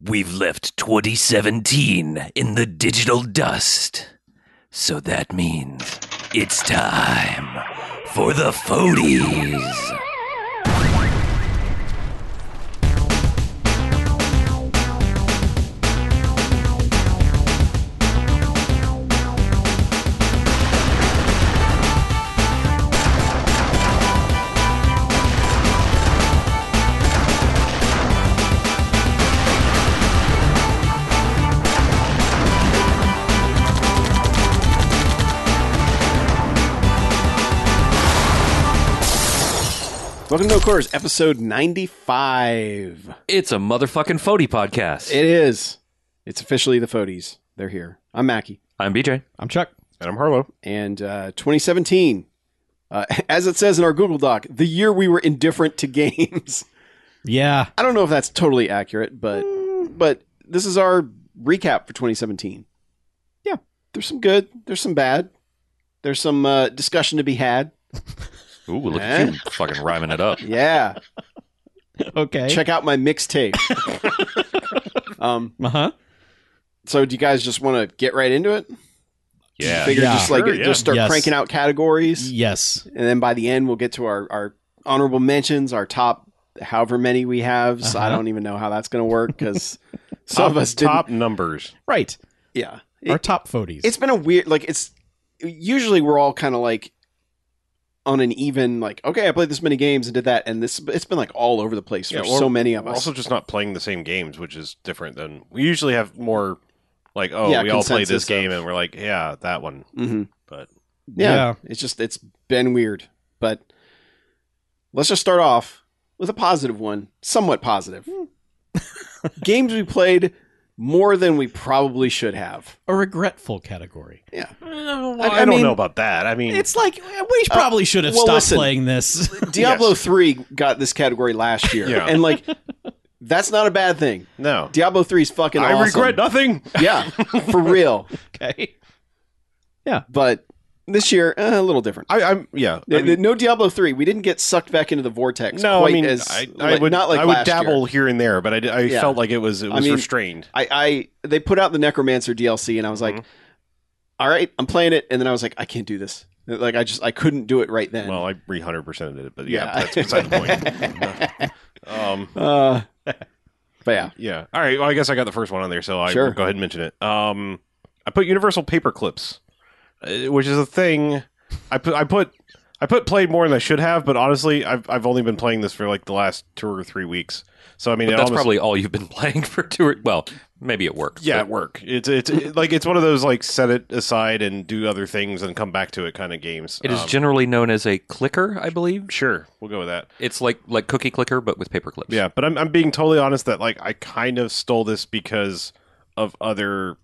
We've left 2017 in the digital dust. So that means it's time for the Fodies. Welcome to No Quarters, episode 95. It's a motherfucking Fody podcast. It is. It's officially the Fodies. They're here. I'm Mackie. I'm BJ. I'm Chuck. And I'm Harlow. And uh, 2017, uh, as it says in our Google Doc, the year we were indifferent to games. Yeah. I don't know if that's totally accurate, but but this is our recap for 2017. Yeah. There's some good, there's some bad. There's some uh, discussion to be had. Ooh, look Eh? at you fucking rhyming it up. Yeah. Okay. Check out my mixtape. um, Uh huh. so do you guys just want to get right into it? Yeah. Figure Yeah. just like Sure, yeah. just start Yes. cranking out categories, Yes. and then by the end we'll get to our our honorable mentions, our top however many we have. So I Uh-huh. don't even know how that's going to work because some of us didn't. top numbers. Right. Yeah, Our It- top Fodies. it's been a weird like it's usually we're all kind of like on an even like okay I played this many games and did that and this it's been like all over the place for Yeah, well, so many of us. also just not playing the same games, which is different than we usually have more like, oh, Yeah, we all played consensus this game of- and we're like, yeah, that one. hmm But yeah, Yeah. it's just it's been weird. But let's just start off with a positive one, somewhat positive. Games we played more than we probably should have. a regretful category. Yeah. Uh, I, I don't mean- know about that. I mean, It's like we uh, probably should have well, stopped listen. playing this. Diablo Yes. 3 got this category last year. Yeah. And like that's not a bad thing. no. Diablo 3 is fucking I awesome. regret nothing. Yeah, for real. okay. Yeah. But this year, eh, a little different. I, I'm yeah. I Uh, mean, no Diablo 3. We didn't get sucked back into the vortex no, quite I mean, as I, I like- would not like I would last year. dabble here and there, but I, I Yeah. felt like it was it I mean, restrained. I, I they put out the Necromancer DLC, and I was like, Mhm. "All right, I'm playing it," and then I was like, "I can't do this." Like I just I couldn't do it right then. Well, I 300 percent did it, but yeah, Yeah. that's beside the point. um, uh, but yeah, Yeah. All right. Well, I guess I got the first one on there, so I Sure. will go ahead and mention it. Um, I put Universal Paper Clips, uh, which is a thing. I put I put I put played more than I should have, but honestly, I've I've only been playing this for like the last two or three weeks. So I mean, that's almost- probably all you've been playing for two or well, maybe at work. yeah, but at work. It's it's it- like it's one of those like set it aside and do other things and come back to it kind of games. It is Um, generally known as a clicker, I believe. sure. We'll go with that. It's like like cookie clicker but with paper clips. Yeah, but I'm I'm being totally honest that like I kind of stole this because of other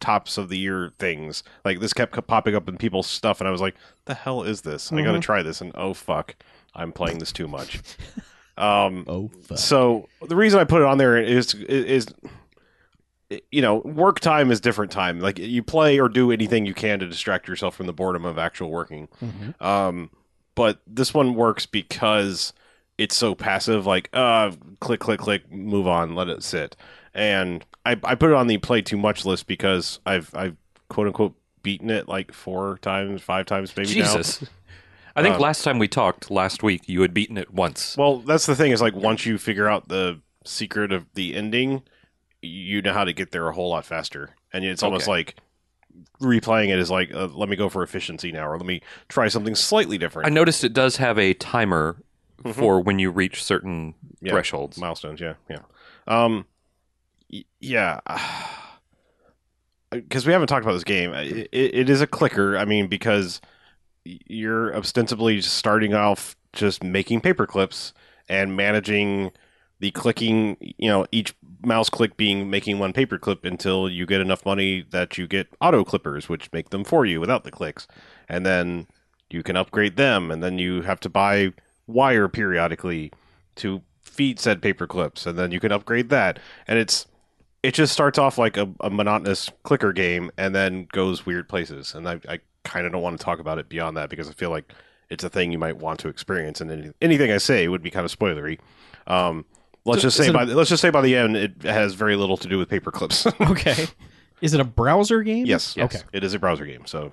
tops of the year things. Like this kept popping up in people's stuff, and I was like, "The hell is this? I got to try this." And oh fuck, I'm playing this too much. um, Oh, fuck. so the reason I put it on there is is you know work time is different time. Like you play or do anything you can to distract yourself from the boredom of actual working. Mhm. Um, but this one works because it's so passive. Like, uh, click, click, click, move on, let it sit. And I, I put it on the play too much list because I've I've quote unquote beaten it like four times, five times maybe now. Jesus. I think Um, last time we talked last week you had beaten it once. Well, that's the thing is like once you figure out the secret of the ending, you know how to get there a whole lot faster. And it's almost Okay. like replaying it is like, uh, let me go for efficiency now, or let me try something slightly different. I noticed it does have a timer Mhm. for when you reach certain Yeah. thresholds. milestones yeah yeah um yeah. Uh, because we haven't talked about this game. It, it, is a clicker. I mean because you're ostensibly starting off just making paper clips and managing the clicking you know each mouse click being making one paper clip until you get enough money that you get auto clippers which make them for you without the clicks. And then you can upgrade them and then you have to buy wire periodically to feed said paper clips and then you can upgrade that. And it's it just starts off like a, a monotonous clicker game and then goes weird places and i, I kind of don't want to talk about it beyond that because i feel like it's a thing you might want to experience and any, anything i say would be kind of spoilery um, let's So just say by a- the, let's just say by the end it has very little to do with paper clips. Okay. Is it a browser game? yes, Okay. it is a browser game. So,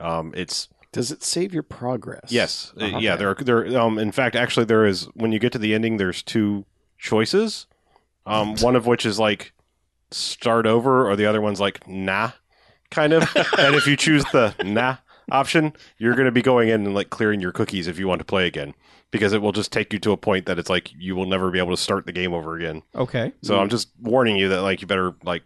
um, it's Does it save your progress? yes, uh, Uh-huh. yeah. There are there. Um, in fact, actually, there is when you get to the ending, there's two choices. Um, one of which is like start over, or the other one's like nah, kind of. and if you choose the nah option, you're going to be going in and like clearing your cookies if you want to play again, because it will just take you to a point that it's like you will never be able to start the game over again. Okay. So I'm just warning you that like you better like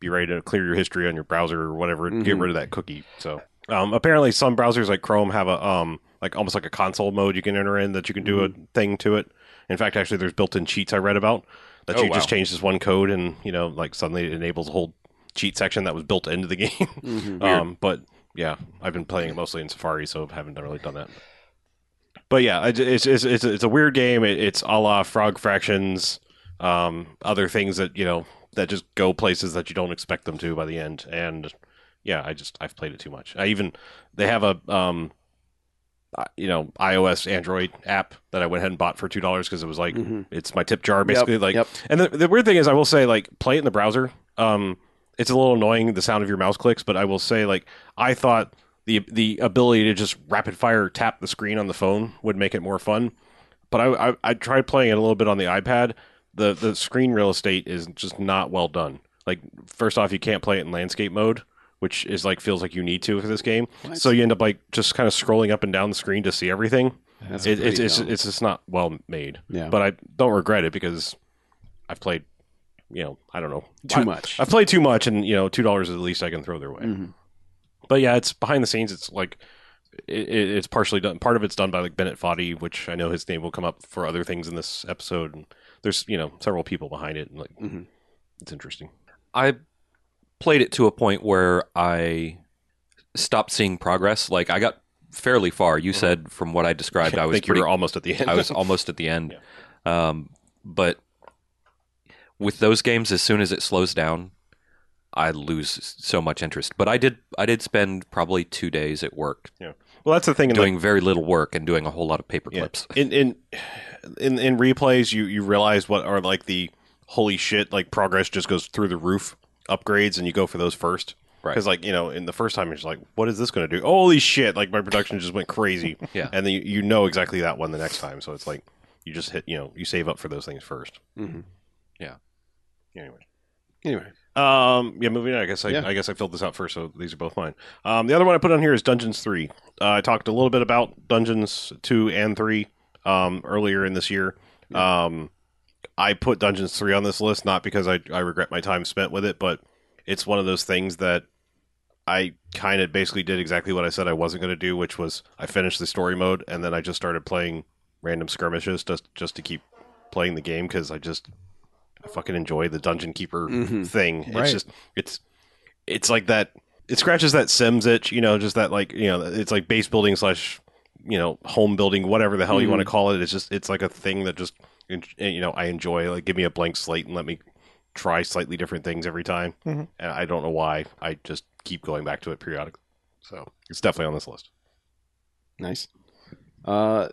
be ready to clear your history on your browser or whatever and get rid of that cookie. So um, apparently some browsers like Chrome have a um like almost like a console mode you can enter in that you can do a thing to it. In fact, actually there's built-in cheats I read about that Oh, you just wow. change this one code and you know like suddenly it enables a whole cheat section that was built into the game. Mhm. um, but yeah, I've been playing it mostly in Safari, so I haven't really done that. But yeah, it's it's it's, it's a weird game. It, it's a la Frog Fractions, um, other things that you know that just go places that you don't expect them to by the end. And yeah, I just I've played it too much. I even they have a um, you know iOS Android app that I went ahead and bought for two dollars because it was like Mhm. it's my tip jar basically. Yep, like yep. and the, the weird thing is, I will say, like, play it in the browser. Um, it's a little annoying the sound of your mouse clicks, but I will say, like, I thought the the ability to just rapid fire tap the screen on the phone would make it more fun. But I, I I tried playing it a little bit on the iPad. The the screen real estate is just not well done. Like, first off, you can't play it in landscape mode, which is like feels like you need to for this game. What? So you end up like just kind of scrolling up and down the screen to see everything. It, it's it's it's just not well made yeah. but I don't regret it because I've played, you know, I don't know, too I, much. I've played too much, and you know, two dollars is the least I can throw their way. Mhm. But yeah, it's behind the scenes. It's like it, it- it's partially done. Part of it's done by like Bennett Foddy, which I know his name will come up for other things in this episode. And there's you know several people behind it, and like Mhm. it's interesting. I played it to a point where I stopped seeing progress. Like I got fairly far. You said from what I described, I I was pretty, almost at the end. I was almost at the end. Um, but with those games, as soon as it slows down, I lose so much interest. But I did I did spend probably two days at work Yeah. well, that's the thing. Like, doing very little work and doing a whole lot of paper Yeah. clips. in in in in replays you you realize what are like the holy shit like progress just goes through the roof upgrades and you go for those first Right. because like you know in the first time you're just like what is this going to do holy shit like my production just went crazy Yeah. and then you, you know exactly that one the next time so it's like you just hit you know you save up for those things first Mhm. Yeah. Anyway Anyway, um, yeah, moving on. I guess I, Yeah. I guess I filled this out first, so these are both mine. Um, the other one I put on here is Dungeons Three. Uh, I talked a little bit about Dungeons Two and Three um, earlier in this year. Um, I put Dungeons Three on this list not because I, I regret my time spent with it, but it's one of those things that I kind of basically did exactly what I said I wasn't going to do, which was I finished the story mode and then I just started playing random skirmishes just just to keep playing the game because I just I fucking enjoy the dungeon keeper Mhm. thing. It's just it's it's like that. It scratches that Sims itch, you know, just that like you know, it's like base building slash you know home building, whatever the hell you Mhm. want to call it. It's just it's like a thing that just you know I enjoy. Like give me a blank slate and let me try slightly different things every time. Mhm. And I don't know why. I just keep going back to it periodically. So it's definitely on this list. nice. Uh,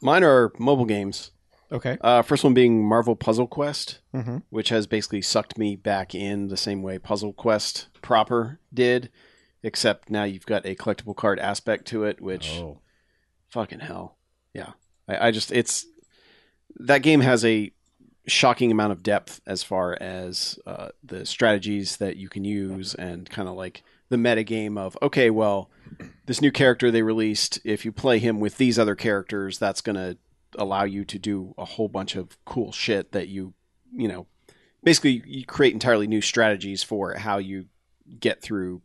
mine are mobile games. Okay. Uh, first one being Marvel Puzzle Quest, Mm-hmm. which has basically sucked me back in the same way Puzzle Quest proper did, except now you've got a collectible card aspect to it, which Oh. fucking hell, yeah. I, I just it's that game has a shocking amount of depth as far as uh, the strategies that you can use and kind of like the meta game of okay, well, this new character they released, if you play him with these other characters, that's gonna allow you to do a whole bunch of cool shit that you you know basically you create entirely new strategies for how you get through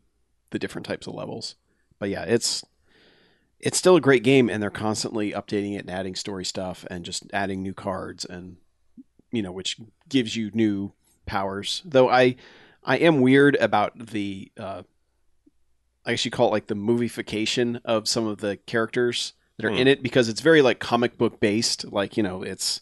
the different types of levels. But yeah it's it's still a great game and they're constantly updating it and adding story stuff and just adding new cards and you know which gives you new powers though i i am weird about the uh i guess you call it like the movification of some of the characters that are Hmm. in it because it's very like comic book based like you know it's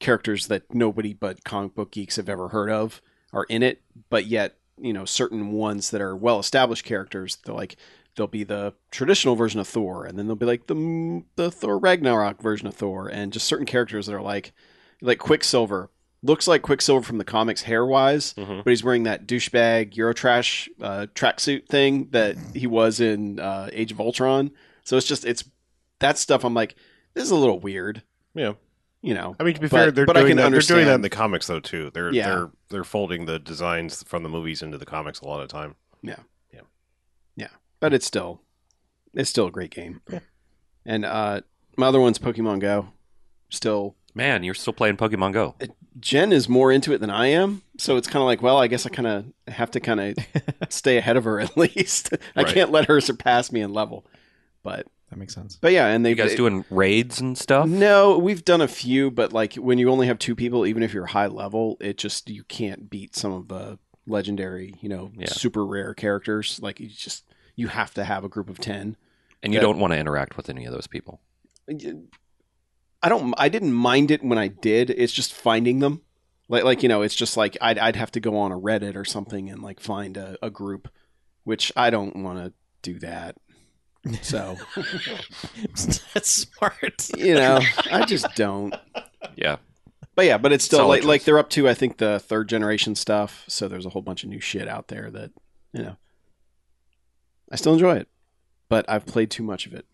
characters that nobody but comic book geeks have ever heard of are in it but yet you know certain ones that are well established characters they're like there'll be the traditional version of Thor, and then there'll be like the the Thor Ragnarok version of Thor, and just certain characters that are like like Quicksilver. looks like Quicksilver from the comics hair wise, Mhm. but he's wearing that douchebag Eurotrash uh, tracksuit thing that he was in uh, Age of Ultron. So it's just it's that stuff. I'm like, this is a little weird, Yeah. you know. I mean, to be But- fair, they're but I can that. They're doing that in the comics though too. They're Yeah. they're they're folding the designs from the movies into the comics a lot of time. time. But it's still it's still a great game. Yeah. And uh, my other one's Pokemon Go. Still, Man, you're still playing Pokemon Go. Jen is more into it than I am, so it's kind of like, well, I guess I kind of have to kind of stay ahead of her at least. I Right. can't let her surpass me in level. But That makes sense. but yeah, and they You guys doing raids and stuff? No, we've done a few, but like when you only have two people, even if you're high level, it just you can't beat some of the legendary, you know, Yeah. super rare characters. Like you just you have to have a group of ten. And you Yeah. don't want to interact with any of those people. I don't. I didn't mind it when I did. It's just finding them. Like like you know, it's just like I'd I'd have to go on a Reddit or something and like find a, a group, which I don't want to do that. So That's smart. you know, I just don't. Yeah. But yeah, but it's still Solid like like they're up to I think the third generation stuff. So there's a whole bunch of new shit out there that you know. I still enjoy it, but I've played too much of it.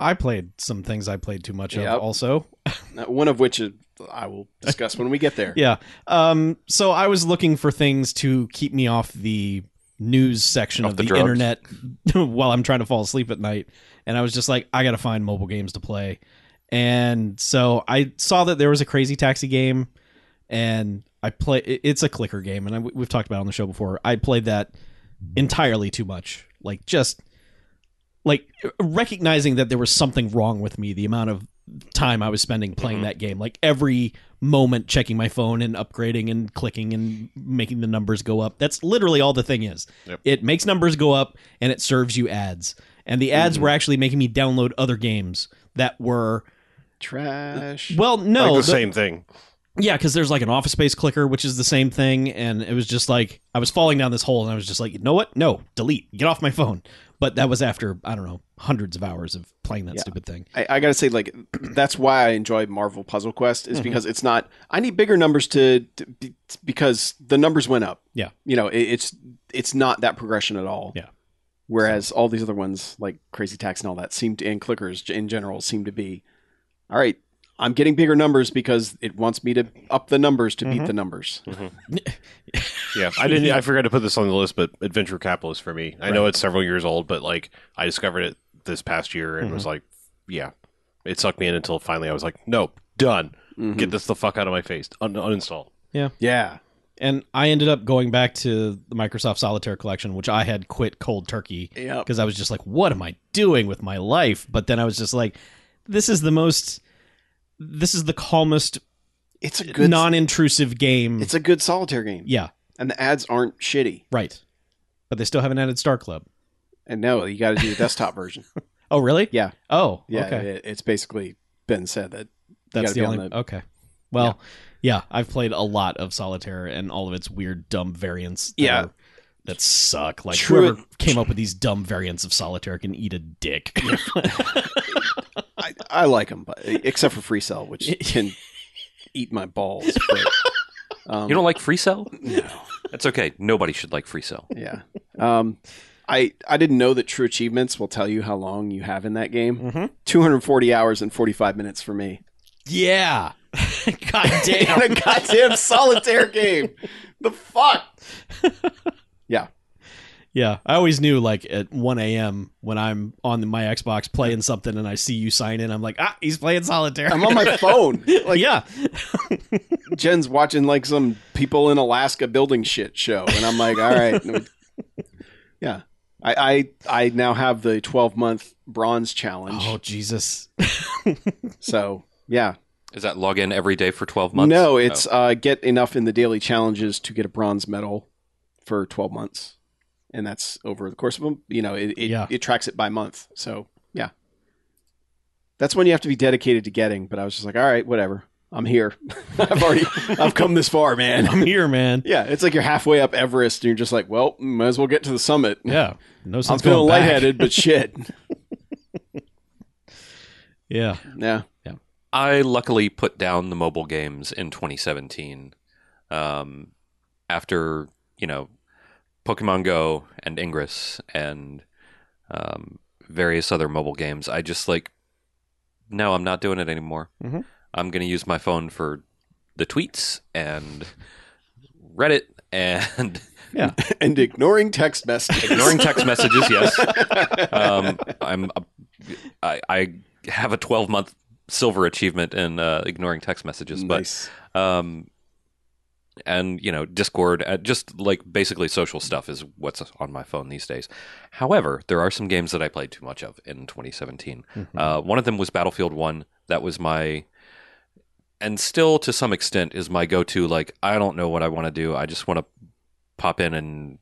I played some things I played too much Yep. of also. Uh, One of which is, I will discuss when we get there. Yeah. Um, so I was looking for things to keep me off the news section Off of the the, internet while I'm trying to fall asleep at night. And I was just like, I got to find mobile games to play. And so I saw that there was a Crazy Taxi game, and I play. It's a clicker game, and I, we've talked about it on the show before. I played that entirely too much, like just like recognizing that there was something wrong with me. The amount of time I was spending playing Mhm. that game, like every moment checking my phone and upgrading and clicking and making the numbers go up. That's literally all the thing is. Yep. It makes numbers go up and it serves you ads. And the ads Mhm. were actually making me download other games that were Trash. well, no, like the, the- same thing. Yeah, because there's like an office space clicker, which is the same thing, and it was just like I was falling down this hole, and I was just like, you know what? No, delete, get off my phone. But that was after I don't know hundreds of hours of playing that Yeah. stupid thing. I, I gotta say, like, that's why I enjoy Marvel Puzzle Quest is Mhm. because it's not. I need bigger numbers to, to be, because the numbers went up. Yeah. you know, it, it's it's not that progression at all. Yeah. Whereas all these other ones, like Crazy Taxi and all that, seem to and clickers in general seem to be, all right. I'm getting bigger numbers because it wants me to up the numbers to beat Mhm. the numbers. Yeah, I didn't. I forgot to put this on the list, but Adventure Capitalist for me. I know it's several years old, but like I discovered it this past year and was like, yeah, it sucked me in until finally I was like, nope, done. Mhm. Get this the fuck out of my face. Un- uninstall. yeah, yeah. And I ended up going back to the Microsoft Solitaire collection, which I had quit cold turkey yeah. because I was just like, what am I doing with my life? But then I was just like, this is the most, this is the calmest, It's a good non-intrusive game. It's a good solitaire game, yeah, and the ads aren't shitty. right. But they still haven't added Star Club. And no, you got to do the desktop version. Oh, really? Yeah. Oh, Yeah, okay. it, it's basically been said that That's the be on only. the- okay. Well, yeah. I've played a lot of solitaire and all of its weird, dumb variants. That Yeah. are- that suck. Like True- whoever came up with these dumb variants of solitaire can eat a dick. I, I like them, but except for Free Cell, which can eat my balls. But, um, You don't like Free Cell? No. That's okay. Nobody should like Free Cell. Yeah. Um, I I didn't know that True Achievements will tell you how long you have in that game. Mhm. 240 hours and 45 minutes for me. yeah. God damn. in a goddamn solitaire game. The fuck? Yeah, I always knew like at 1 a.m. when I'm on my Xbox playing something and I see you sign in, I'm like, ah, he's playing solitaire. I'm on my phone. Like yeah, Jen's watching like some people in Alaska building shit show, and I'm like, all right, yeah. I I, I now have the 12 month bronze challenge. Oh Jesus! So yeah, Is that log in every day for 12 months? no, it's Oh. uh, get enough in the daily challenges to get a bronze medal for 12 months, and that's over the course of them. You know, it it, Yeah. it tracks it by month. So yeah, that's when you have to be dedicated to getting. But I was just like, all right, whatever. I'm here. I've already I've come this far, man. I'm here, man. Yeah, it's like you're halfway up Everest, and you're just like, well, might as well get to the summit. Yeah, no sense I'm feeling going back. lightheaded, but shit. Yeah, yeah, Yeah, I luckily put down the mobile games in 2017 um, after, you know, Pokemon Go and Ingress and um, various other mobile games. I just like, no, I'm not doing it anymore. Mhm. I'm going to use my phone for the tweets and Reddit and Yeah. and ignoring text messages. ignoring text messages. Yes, um, I'm. I, I have a 12 month silver achievement in uh, ignoring text messages, nice. but um, and you know Discord, uh, just like basically social stuff is what's on my phone these days. However, there are some games that I played too much of in 2017. Uh, one of them was Battlefield One. That was my and still to some extent is my go-to like i don't know what i want to do i just want to pop in and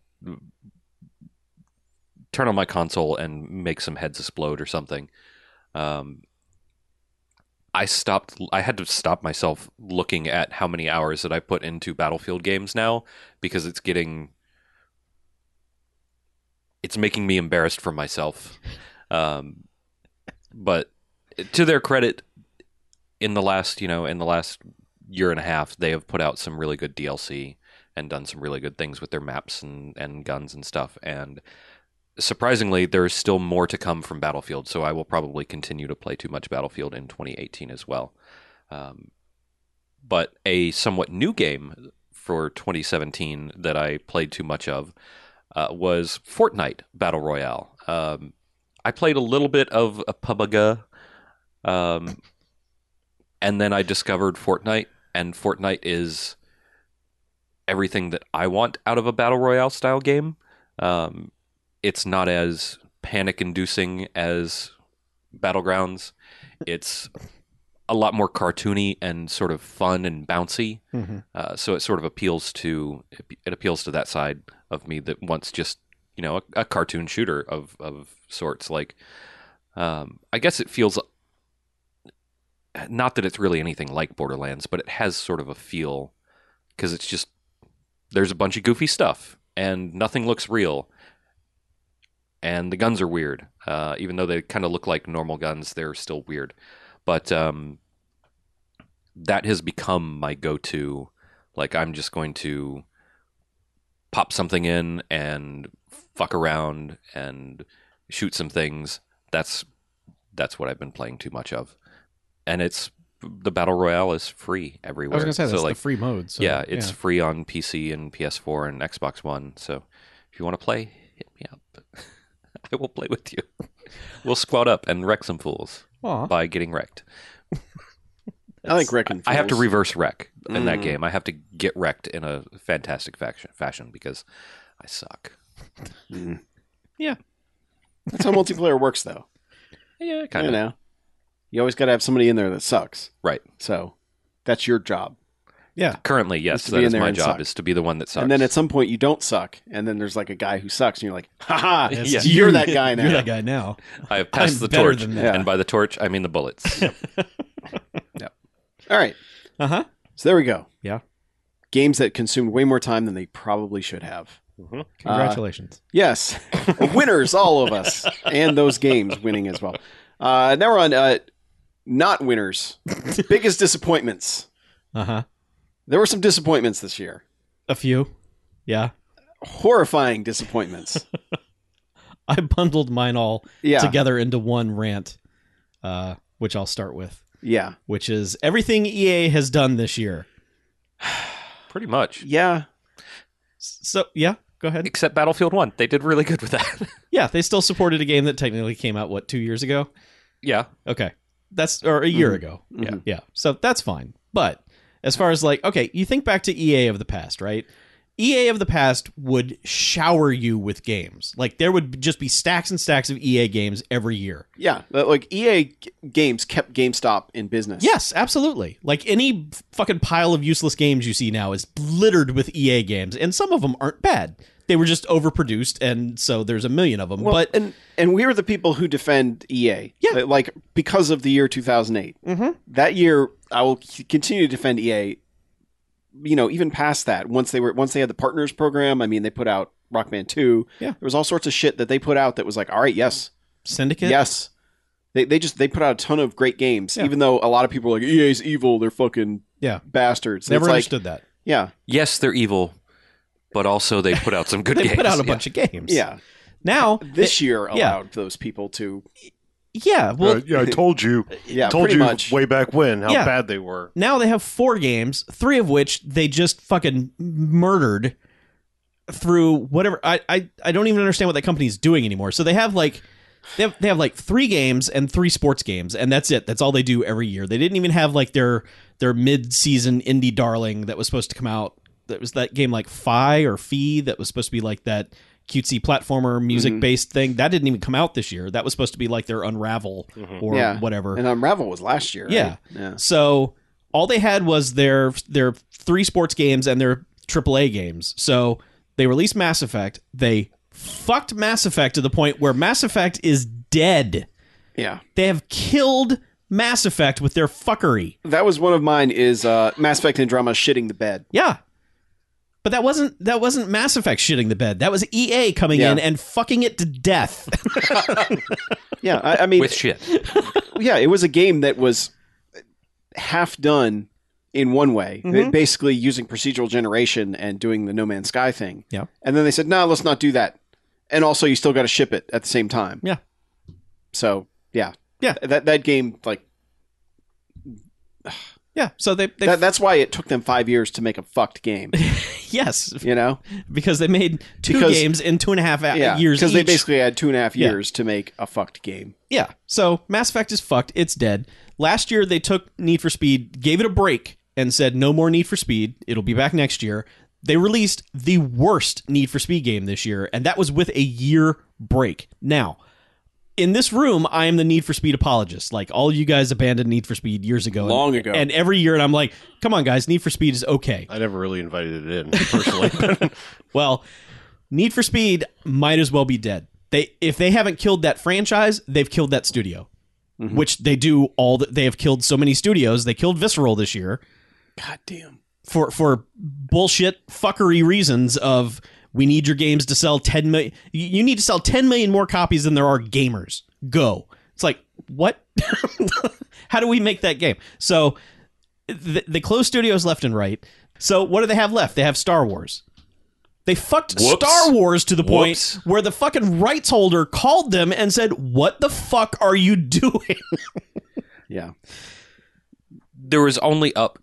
turn on my console and make some heads explode or something um, i stopped i had to stop myself looking at how many hours that i put into battlefield games now because it's getting it's making me embarrassed for myself. Um, but to their credit in the last you know in the last year and a half they have put out some really good DLC and done some really good things with their maps and and guns and stuff. And surprisingly there's still more to come from Battlefield so I will probably continue to play too much Battlefield in 2018 as well um, but a somewhat new game for 2017 that I played too much of uh, was Fortnite Battle Royale um, I played a little bit of a PUBG um, and then I discovered Fortnite, and Fortnite is everything that I want out of a battle royale style game. Um, it's not as panic-inducing as Battlegrounds. It's a lot more cartoony and sort of fun and bouncy. Mhm. Uh, so it sort of appeals to it appeals to that side of me that wants just you know a, a cartoon shooter of of sorts. Like um, I guess it feels not that it's really anything like Borderlands, but it has sort of a feel because it's just there's a bunch of goofy stuff and nothing looks real, and the guns are weird. Uh, even though they kind of look like normal guns, they're still weird. But um, that has become my go-to. Like I'm just going to pop something in and fuck around and shoot some things. That's that's what I've been playing too much of and it's the battle royale is free everywhere. I was gonna say that's so like the free mode. So, yeah, it's free on PC and PS4 and Xbox One. So if you want to play, hit me up. I will play with you. We'll squad up and wreck some fools Aw. by getting wrecked. I like wrecking. I have to fools. reverse wreck in that Mm. game. I have to get wrecked in a fantastic faction, fashion because I suck. Yeah. That's how multiplayer works, though. Yeah, kind you of. know, you always got to have somebody in there that sucks. Right. So that's your job. Yeah. Currently, yes, to that be in is there my job suck. is to be the one that sucks. And then at some point you don't suck, and then there's like a guy who sucks, and you're like, "Ha ha! Yeah. Yes, You're that guy now." You're that guy now. I have passed I'm the torch, than that. and by the torch, I mean the bullets. Yep. All right. Uh huh. So there we go. Yeah. Games that consumed way more time than they probably should have. Congratulations. Yes. Winners, all of us. And those games winning as well. Uh, now we're on uh, not winners. Biggest disappointments. Uh huh. There were some disappointments this year. A few. Yeah. Horrifying disappointments. I bundled mine all Yeah. together into one rant, uh, which I'll start with, Yeah. which is everything EA has done this year. Pretty much. Yeah. So yeah, go ahead. Except Battlefield 1. They did really good with that. Yeah, they still supported a game that technically came out what two years ago. yeah. Okay, that's or a year Mhm. ago. Mhm. Yeah, so that's fine. But as far as like, okay, you think back to EA of the past, right? EA of the past would shower you with games. Like there would just be stacks and stacks of EA games every year. Yeah. Like EA games kept GameStop in business. Yes, absolutely. Like any fucking pile of useless games you see now is littered with EA games, and some of them aren't bad. They were just overproduced, and so there's a million of them. Well, but and and we are the people who defend EA. Yeah. Like because of the year 2008. Mhm. That year I will continue to defend EA you know, even past that, once they were once they had the partners program, I mean, they put out Rock Band 2. Yeah. There was all sorts of shit that they put out that was like, "All right, yes. Syndicate, Yes. They they just they put out a ton of great games, Yeah. even though a lot of people are like EA's evil. They're fucking Yeah. bastards. Never it's like, understood that. yeah, Yes, they're evil, but also they put out some good They games. put out a Yeah. bunch of games. yeah. Now This year yeah. allowed those people to yeah, well Uh, yeah, I told you. yeah told you much way back when how Yeah. bad they were. now they have four games, three of which they just fucking murdered through whatever. I I, I don't even understand what that company is doing anymore. So they have like they have they have like three games and three sports games, and that's it. That's all they do every year. They didn't even have like their their mid season indie darling that was supposed to come out. That was that game like Phi or Fee that was supposed to be like that cutesy platformer music based thing. That didn't even come out this year. That was supposed to be like their Unravel or yeah whatever. And Unravel was last year. right? Yeah. yeah. So all they had was their their three sports games and their AAA games. So they released Mass Effect. They fucked Mass Effect to the point where Mass Effect is dead. Yeah. They have killed Mass Effect with their fuckery. That was one of mine. Is uh, Mass Effect Andromeda shitting the bed? Yeah. But that wasn't that wasn't Mass Effect shitting the bed. That was EA coming Yeah. in and fucking it to death. Yeah, I, I mean, with shit. yeah, it was a game that was half done in one way, Mhm. basically using procedural generation and doing the No Man's Sky thing. Yeah. And then they said, "No, let's not do that." And also, you still got to ship it at the same time. Yeah. So yeah, Yeah. that that game like yeah. So they, they that, that's why it took them five years to make a fucked game. yes, You know, because they made two Because- games in two and a half a- yeah, years because they basically had two and a half Yeah. years to make a fucked game. Yeah. So Mass Effect is fucked. It's dead. Last year they took Need for Speed, gave it a break, and said no more Need for Speed. It'll be back next year. They released the worst Need for Speed game this year, and that was with a year break. Now, in this room, I am the Need for Speed apologist. Like all you guys abandoned Need for Speed years ago, Long and, ago. and every year, and I'm like, come on, guys, Need for Speed is okay. I never really invited it in personally. Well, Need for Speed might as well be dead. They if they haven't killed that franchise, they've killed that studio. Mm-hmm. Which they do all the, they have killed so many studios. They killed Visceral this year God damn. for for bullshit fuckery reasons of we need your games to sell 10 million you need to sell 10 million more copies than there are gamers. Go. It's like, what? How do we make that game? So th- they close studios left and right. So what do they have left? They have Star Wars. They fucked Whoops. Star Wars to the point Whoops. where the fucking rights holder called them and said, "What the fuck are you doing?" Yeah. there was only up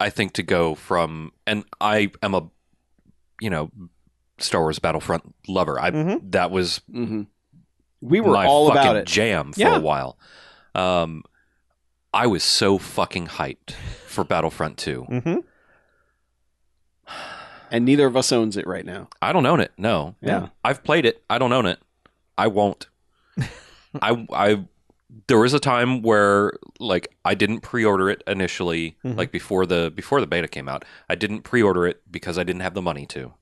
i think to go from and i am a you know star wars battlefront lover i Mhm. that was hmm We were my all fucking about it. jam for Yeah. a while um i was so fucking hyped for battlefront 2 mm-hmm. and neither of us owns it right now. i don't own it no Yeah. i've played it i don't own it i won't i i there was a time where like I didn't pre-order it initially, Mhm. like before the before the beta came out. I didn't pre-order it because I didn't have the money to.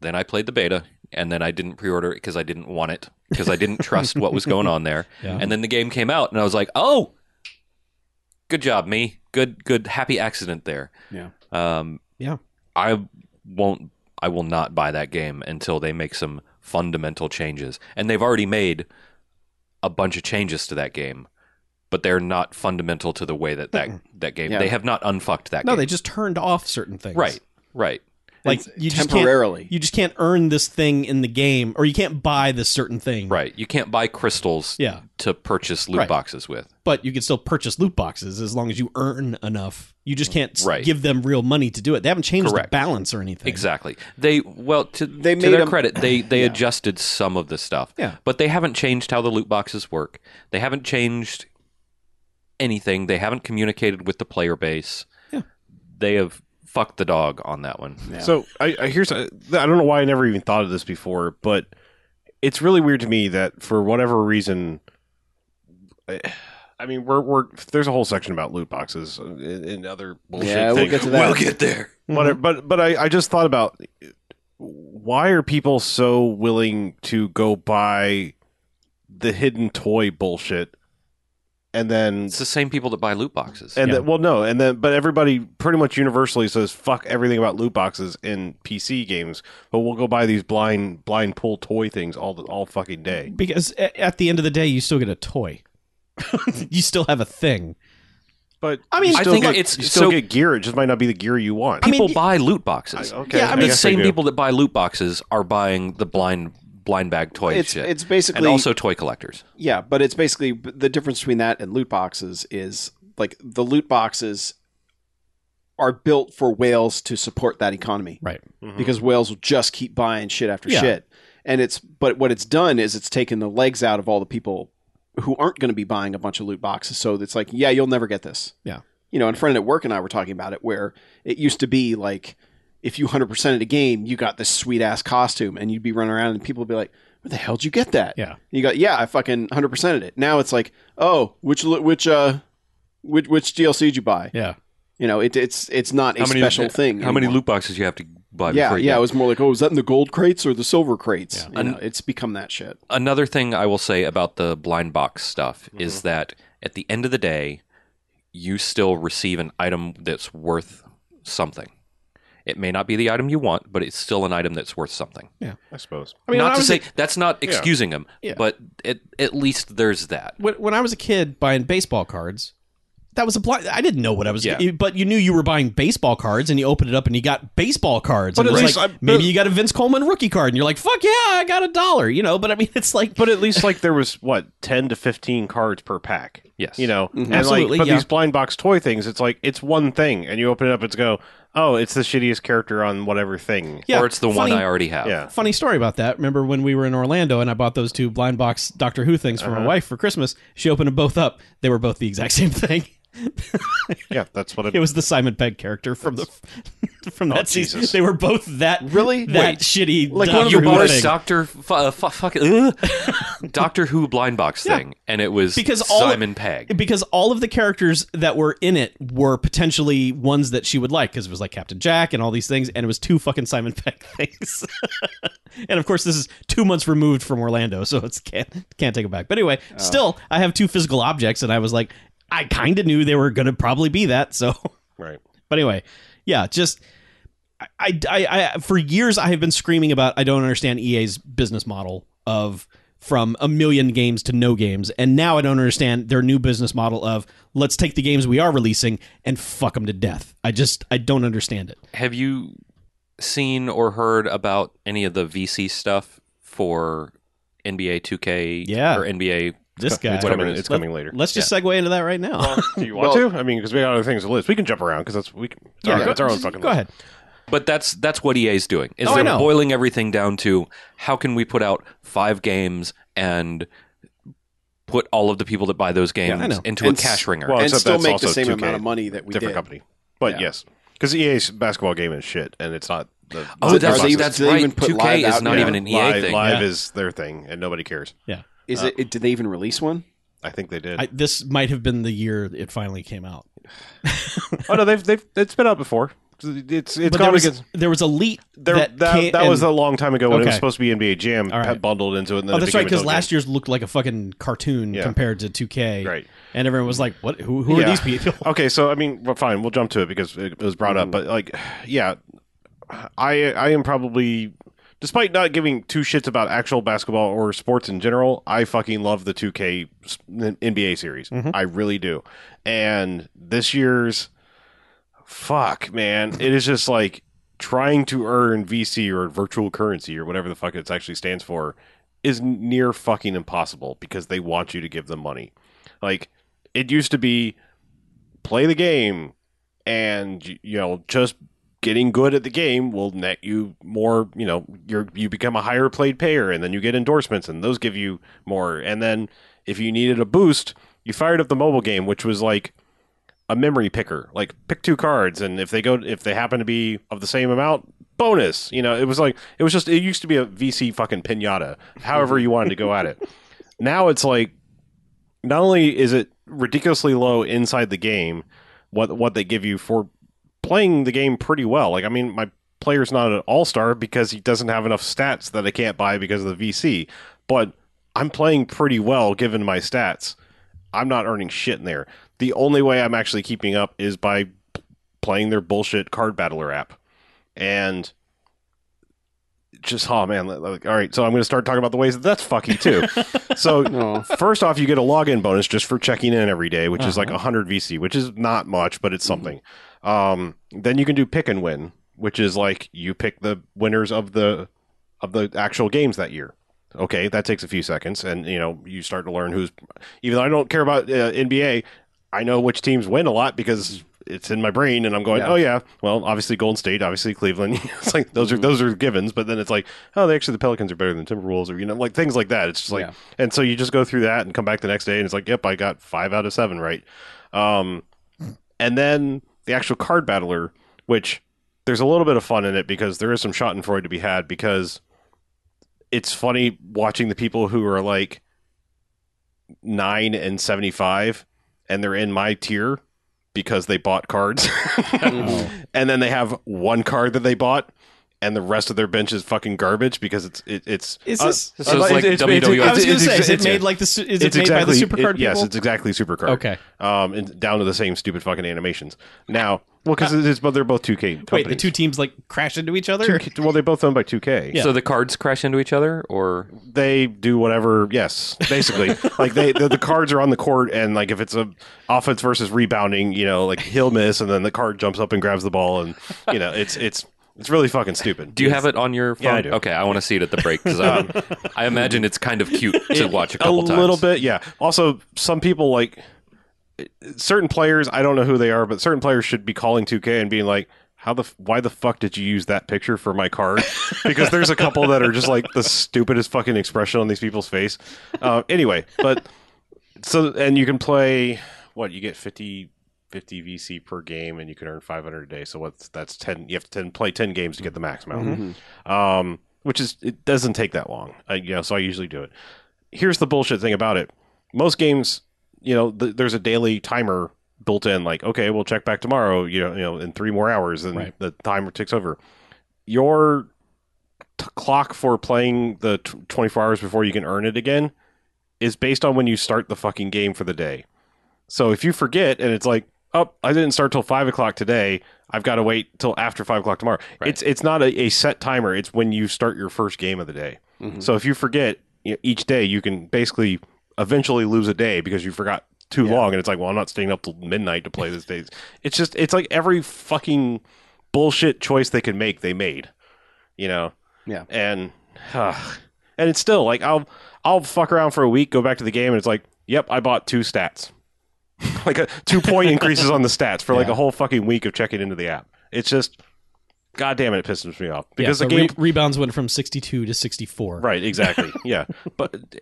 Then I played the beta, and then I didn't pre-order it because I didn't want it because I didn't trust what was going on there. Yeah. And then the game came out, and I was like, "Oh, good job, me. Good, good, happy accident there." Yeah. Um, Yeah. I won't. I will not buy that game until they make some fundamental changes, and they've already made a bunch of changes to that game, but they're not fundamental to the way that that, that game. Yeah. They have not unfucked that game. No, game. they just turned off certain things. right, right. Like It's you just temporarily. can't, you just can't earn this thing in the game, or you can't buy this certain thing. Right. You can't buy crystals Yeah, to purchase loot Right. boxes with. but you can still purchase loot boxes as long as you earn enough. You just can't Right. give them real money to do it. They haven't changed Correct. the balance or anything. Exactly. They well to, They to made their 'em- credit, they they Yeah. adjusted some of the stuff. Yeah. But they haven't changed how the loot boxes work. They haven't changed anything. They haven't communicated with the player base. Yeah. They have fucked the dog on that one. Yeah. So I, I here's I don't know why I never even thought of this before, but it's really weird to me that for whatever reason, I, I mean, we're we're there's a whole section about loot boxes and, and other bullshit Yeah, we'll things. get to that. get there. Mm-hmm. Whatever, but but I, I just thought about why are people so willing to go buy the hidden toy bullshit and then It's the same people that buy loot boxes. and Yeah. then, well, no, and then but everybody pretty much universally says fuck everything about loot boxes in PC games, but we'll go buy these blind blind pull toy things all the, all fucking day. because at the end of the day, you still get a toy. you still have a thing. But I mean, you I think get, it's- you still so- get gear. It just might not be the gear you want. I mean, people buy loot boxes. I- okay, Yeah, I mean, the same people that buy loot boxes are buying the blind blind bag toy It's shit. it's basically and also toy collectors. yeah, but it's basically the difference between that and loot boxes is like the loot boxes are built for whales to support that economy Right. Mm-hmm. because whales will just keep buying shit after Yeah. shit. And it's but what it's done is it's taken the legs out of all the people who aren't going to be buying a bunch of loot boxes. So it's like, yeah, you'll never get this. Yeah. You know, and a friend at work and I were talking about it where it used to be like if you 100% of the game, you got this sweet ass costume and you'd be running around and people would be like, where the hell did you get that? Yeah. And you got, yeah, I fucking 100%ed it. Now it's like, oh, which, which, uh, which, which DLC did you buy? Yeah. You know, it, it's, it's not a special thing. How many loot boxes you have to buy? Yeah, before you yeah. get- It was more like, oh, is that in the gold crates or the silver crates? Yeah. You know, it's become that shit. Another thing I will say about the blind box stuff Mm-hmm. is that at the end of the day, you still receive an item that's worth something. It may not be the item you want, but it's still an item that's worth something. Yeah, I suppose. I mean, not I to say a- that's not excusing them, Yeah. but at, at least there's that. when, when I was a kid buying baseball cards, that was a blind. I didn't know what I was. Yeah. But you knew you were buying baseball cards, and you opened it up, and you got baseball cards. But and at least like, I- maybe you got a Vince Coleman rookie card, and you're like, "Fuck yeah, I got a dollar," you know. But I mean, it's like, But at least like there was what ten to fifteen cards per pack. Yes. You know, mm-hmm. and Absolutely, like, but yeah. these blind box toy things, it's like it's one thing, and you open it up, it's go, oh, it's the shittiest character on whatever thing. yeah, or it's the funny, one I already have. Yeah. Funny story about that. Remember when we were in Orlando and I bought those two blind box Doctor Who things for Uh-huh. my wife for Christmas? She opened them both up. They were both the exact same thing. Yeah, that's what it, It was the Simon Pegg character from the from that season. Oh, Jesus. They were both that Really? that Wait. shitty. Like Doctor one of You Who thing. Doctor fu- uh, fu- fuck, ugh. Doctor Who blind box thing, and it was Because Simon Pegg. because all of the characters that were in it were potentially ones that she would like because it was like Captain Jack and all these things, and it was two fucking Simon Pegg things. and of course, this is two months removed from Orlando, so it's can't can't take it back. But anyway, still, I have two physical objects, and I was like, I kind of knew they were going to probably be that. So, right. but anyway, yeah, just. I, I, I, for years, I have been screaming about I don't understand EA's business model of from a million games to no games, and now I don't understand their new business model of let's take the games we are releasing and fuck them to death. I just I don't understand it. Have you seen or heard about any of the VC stuff for NBA 2K Yeah. or NBA? This guy, It's coming, it is. coming later. let's just segue into that right now. Do you want Well- to? I mean, because we got other things to list. We can jump around because that's we. Can, it's, our, go, it's our own fucking. Go ahead. But that's that's what EA's doing. Is Oh, I they're know. boiling everything down to how can we put out five games and put all of the people that buy those games I know. into And a cash ringer. Well, and except still make the same 2K, amount of money that we different did. company. But Yeah. yes, because EA's basketball game is shit, and it's not. The, oh, Are that's, they- that's right. even 2K live is not now? even an EA live, thing. Live Yeah. is their thing, and nobody cares. Yeah, Is it, it? Did they even release one? I think they did. I, this might have been the year it finally came out. oh no, they've they've it's been out before. It's it's but there was, against. there was elite There, that that came- that, was a long time ago when it was supposed to be NBA Jam All right. bundled into it. And then Oh, it that's right. Because last year's looked like a fucking cartoon Yeah. compared to 2K, Right. And everyone was like, "What? Who, who are these people?" Okay, so I mean, well, fine, we'll jump to it because it, it was brought up. Mm-hmm. But like, yeah, I I am probably, despite not giving two shits about actual basketball or sports in general, I fucking love the 2K NBA series. Mm-hmm. I really do. And this year's, fuck, man, it is just like trying to earn VC or virtual currency or whatever the fuck it actually stands for is near fucking impossible because they want you to give them money. Like it used to be play the game and you know just getting good at the game will net you more you know you're you become a higher played payer and then you get endorsements and those give you more. And then if you needed a boost you fired up the mobile game which was like a memory picker like pick two cards and if they go if they happen to be of the same amount bonus you know it was like it was just it used to be a vc fucking piñata however you wanted to go at it. Now it's like not only is it ridiculously low inside the game, what what they give you for playing the game pretty well. Like I mean, my player's not an all star because he doesn't have enough stats that I can't buy because of the VC, but I'm playing pretty well given my stats. I'm not earning shit in there. The only way I'm actually keeping up is by p- playing their bullshit card battler app, and just oh man, like, all right. So I'm going to start talking about the ways that that's fucky too. so first off, you get a login bonus just for checking in every day, which is like Uh-huh. 100 VC, which is not much, but it's Mm-hmm. Um, then you can do pick and win, which is like you pick the winners of the of the actual games that year. Okay, that takes a few seconds, and you know you start to learn who's. Even though I don't care about uh, NBA, I know which teams win a lot because it's in my brain, and I'm going, Yeah. oh yeah, well obviously Golden State, obviously Cleveland. it's like those are those are givens, but then it's like, oh, they actually the Pelicans are better than Timberwolves, or you know, like things like that. It's just like, Yeah. and so you just go through that and come back the next day, and it's like, yep, I got five out of seven right. Um, and then the actual card battler, which there's a little bit of fun in it because there is some Schadenfreude to be had because it's funny watching the people who are like nine and seventy five and they're in my tier because they bought cards. Mm-hmm. and then they have one card that they bought and the rest of their bench is fucking garbage because it's it, it's Is uh, this- So it's like WWF. I was going to it's- say, is it it's- made like the? su- Is it it's made exactly by the Supercard it- yes it's exactly supercard Okay. um and down to the same stupid fucking animations now well because it's but they're both 2k Wait, the two teams like crash into each other. 2K well they're both owned by 2k Yeah. So the cards crash into each other, or they do whatever yes basically like they the, the cards are on the court and like if it's a offense versus rebounding you know like he'll miss and then the card jumps up and grabs the ball and you know it's it's it's really fucking stupid do you have it on your phone? Yeah, I do. Okay, I want to see it at the break because I, I imagine it's kind of cute to watch a couple times. a times. little bit yeah also some people like certain players i don't know who they are but certain players should be calling 2k and being like how the f- why the fuck did you use that picture for my card because there's a couple that are just like the stupidest fucking expression on these people's face uh, anyway but so and you can play what you get 50 50 vc per game and you can earn 500 a day so what's that's 10 you have to 10, play 10 games to get the max amount um, which is it doesn't take that long. I, you know, so I usually do it. Here's the bullshit thing about it: most games, you know, th- there's a daily timer built in. Like, okay, we'll check back tomorrow. You know, you know, in three more hours, and Right. the timer ticks over. Your t- clock for playing the t- 24 hours before you can earn it again is based on when you start the fucking game for the day. So if you forget and it's like, oh, I didn't start till five o'clock today. I've got to wait till after five o'clock tomorrow. Right. It's it's not a, a set timer. It's when you start your first game of the day. Mhm. So if you forget you know, each day, you can basically eventually lose a day because you forgot too Yeah. long, and it's like, well, I'm not staying up till midnight to play this day. It's just it's like every fucking bullshit choice they could make, they made. You know. Yeah. And uh, and it's still like I'll I'll fuck around for a week, go back to the game, and it's like, yep, I bought two stats. like a two point increases on the stats for like a whole fucking week of checking into the app. It's just, god damn it, it pisses me off Yeah, because so the game, re- rebounds went from 62 to 64. right? Exactly, yeah. But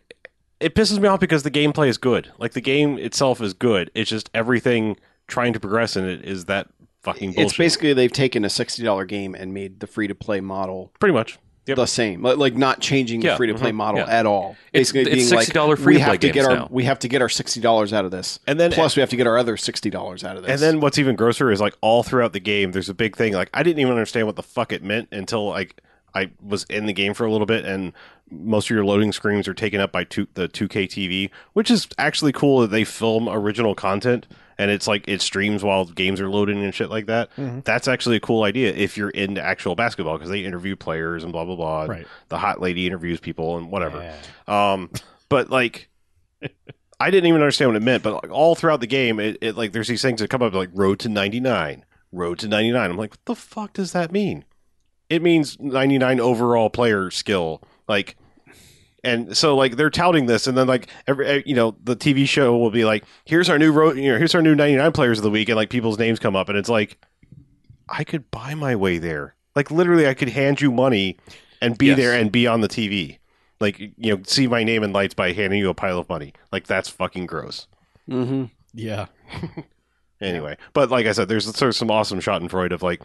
it pisses me off because the gameplay is good. Like the game itself is good. It's just everything trying to progress in it is that fucking bullshit. It's basically they've taken a sixty dollar game and made the free to play model pretty much. Yep. the same, like, not changing the Yeah, free to play mhm, model yeah. at all. It's- Basically, it's being $60 like, free we to play have to get games our now. we have to get our sixty dollars out of this, And then plus we have to get our other sixty dollars out of this. And then what's even grosser is like all throughout the game, there's a big thing. Like I didn't even understand what the fuck it meant until like I was in the game for a little bit, and most of your loading screens are taken up by two, the 2K TV, which is actually cool that they film original content and it's like it streams while games are loading and shit like that. Mhm. That's actually a cool idea if you're into actual basketball because they interview players and blah blah blah. Right. The hot lady interviews people and whatever. Yeah. Um, but like, I didn't even understand what it meant. But like, all throughout the game, it, it like there's these things that come up like road to 99, road to 99. I'm like, what the fuck does that mean? It means 99 overall player skill. Like, and so like they're touting this, and then like every eh, you know the TV show will be like, here's our new road, you know, here's our new 99 players of the week, and like people's names come up, and it's like, I could buy my way there. Like literally, I could hand you money and be Yes. there and be on the TV. Like you know, see my name in lights by handing you a pile of money. Like that's fucking gross. hmm Yeah. Anyway, but like I said, there's sort of some awesome Schadenfreude of like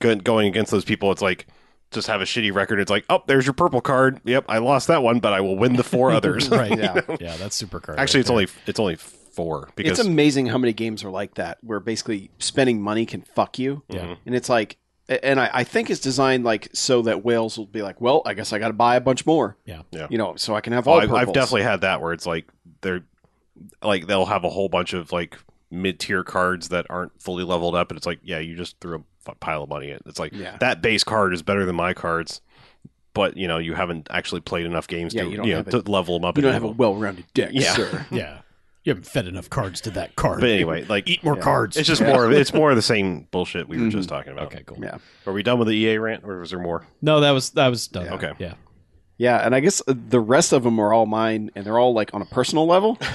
going against those people. It's like just have a shitty record. It's like, oh, there's your purple card. Yep, I lost that one, but I will win the four others. right. Yeah. Yeah. Yeah. That's super card. Actually, right it's there. only it's only four because it's amazing how many games are like that, where basically spending money can fuck you, Yeah. Mm-hmm. and it's like, and I, I think it's designed like so that whales will be like, well, I guess I got to buy a bunch more, Yeah. Yeah. you know, so I can have Oh, all. I've, I've definitely had that where it's like they're like they'll have a whole bunch of like mid tier cards that aren't fully leveled up, and it's like, yeah, you just threw a pile of money in. It's like Yeah. that base card is better than my cards, but you know you haven't actually played enough games Yeah, to you you know have to level them up. You don't have a well-rounded deck, Yeah. sir. Yeah. You haven't fed enough cards to that card. But anyway, like Eat more Yeah. cards. it's just more. It's more of the same bullshit we were Mhm. just talking about. okay, cool. Yeah. Are we done with the EA rant, or was there more? No, that was that was done. Yeah. Okay. Yeah. Yeah, and I guess uh, the rest of them are all mine, and they're all like on a personal level.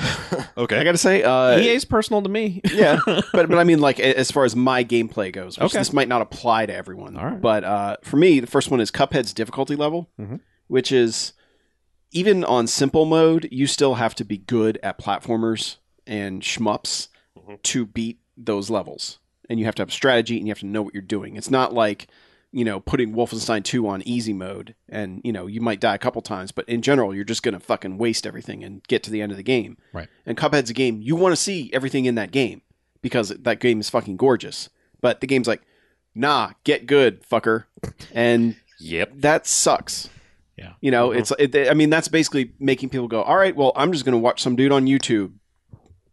Okay. I got to say, uh, EA's personal to me. yeah, but but I mean, like as far as my gameplay goes, which Okay. this might not apply to everyone. All right. But uh, for me, the first one is Cuphead's difficulty level, Mhm. which is even on simple mode, you still have to be good at platformers and shmups Mhm. to beat those levels, and you have to have strategy and you have to know what you're doing. It's not like you know putting Wolfenstein 2 on easy mode, and you know you might die a couple times, but in general, you're just gonna fucking waste everything and get to the end of the game. Right. And Cuphead's a game you want to see everything in that game because that game is fucking gorgeous. But the game's like, nah, get good, fucker, and Yep. that sucks. Yeah. You know, uh-huh. it's it, I mean that's basically making people go, all right, well, I'm just going to watch some dude on YouTube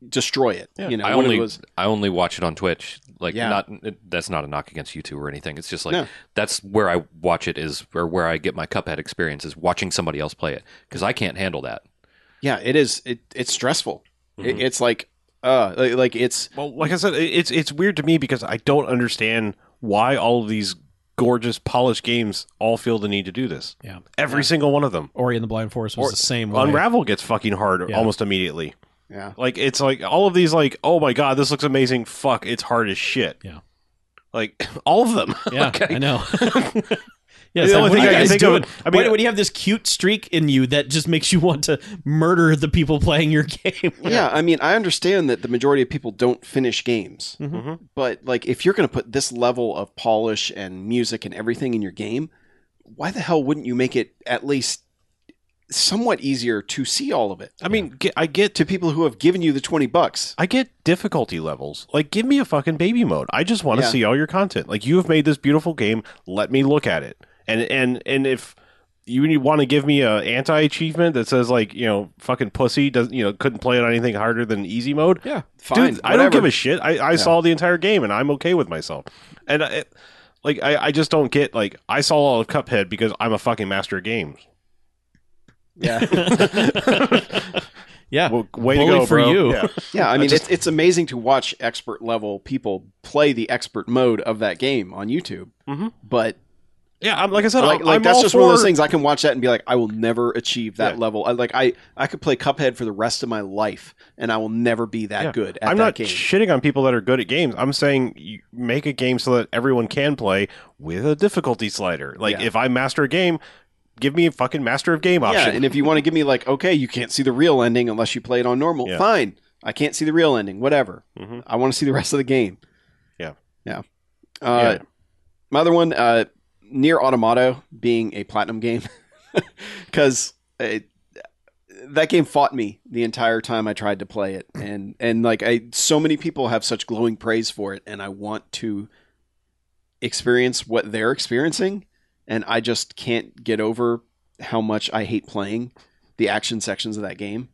destroy it. Yeah. you know, I only was I only watch it on Twitch. Like Yeah. not that's not a knock against YouTube or anything. It's just like No. that's where I watch it is or where I get my Cuphead experience is watching somebody else play it because I can't handle that. yeah, it is it it's stressful. It, Mhm. it's like uh like, like it's Well, like I said, it's it's weird to me because I don't understand why all of these gorgeous, polished games all feel the need to do this. Yeah. Every single one of them. Ori and the Blind Forest was Or- the same way. Unravel gets fucking hard Yeah. almost immediately. Yeah. Like it's like all of these, like oh my god, this looks amazing. Fuck, it's hard as shit. Yeah. like all of them. Yeah, Okay. I know. yeah, The it's like, only what are thing you I can guys think of- doing? I mean- why, why do you have this cute streak in you that just makes you want to murder the people playing your game? Yeah, I mean, I understand that the majority of people don't finish games, Mhm. but like if you're going to put this level of polish and music and everything in your game, why the hell wouldn't you make it at least somewhat easier to see all of it I mean, get, I get to people who have given you the 20 bucks? I get difficulty levels. Like, give me a fucking baby mode. I just want to Yeah. see all your content. Like, you have made this beautiful game. Let me look at it. And and and if you want to give me a anti achievement that says like you know fucking pussy doesn't you know couldn't play it on anything harder than easy mode, Yeah, fine. dude, I don't give a shit. I, I saw the entire game and I'm okay with myself. And I, like I, I just don't get like I saw all of Cuphead because I'm a fucking master of games. Yeah. Yeah, Well, way Bully to go for bro. you. Yeah. Yeah, I mean, just- it's, it's amazing to watch expert level people play the expert mode of that game on YouTube. Mhm. But Yeah, I'm, like I said, like, I'm, like I'm that's all just one of those things I can watch that and be like, I will never achieve that Yeah. level. I, like I, I could play Cuphead for the rest of my life, and I will never be that Yeah. good at I'm that not game. shitting on people that are good at games. I'm saying you make a game so that everyone can play with a difficulty slider. Like Yeah. if I master a game, give me a fucking master of game option. yeah, and if you want to give me like, okay, you can't see the real ending unless you play it on normal. Yeah. Fine, I can't see the real ending. Whatever. Mhm. I want to see the rest of the game. Yeah. yeah. Uh, Yeah. My other one, uh, Nier Automata being a platinum game, because that game fought me the entire time I tried to play it, and and like I, so many people have such glowing praise for it, and I want to experience what they're experiencing, and I just can't get over how much I hate playing the action sections of that game.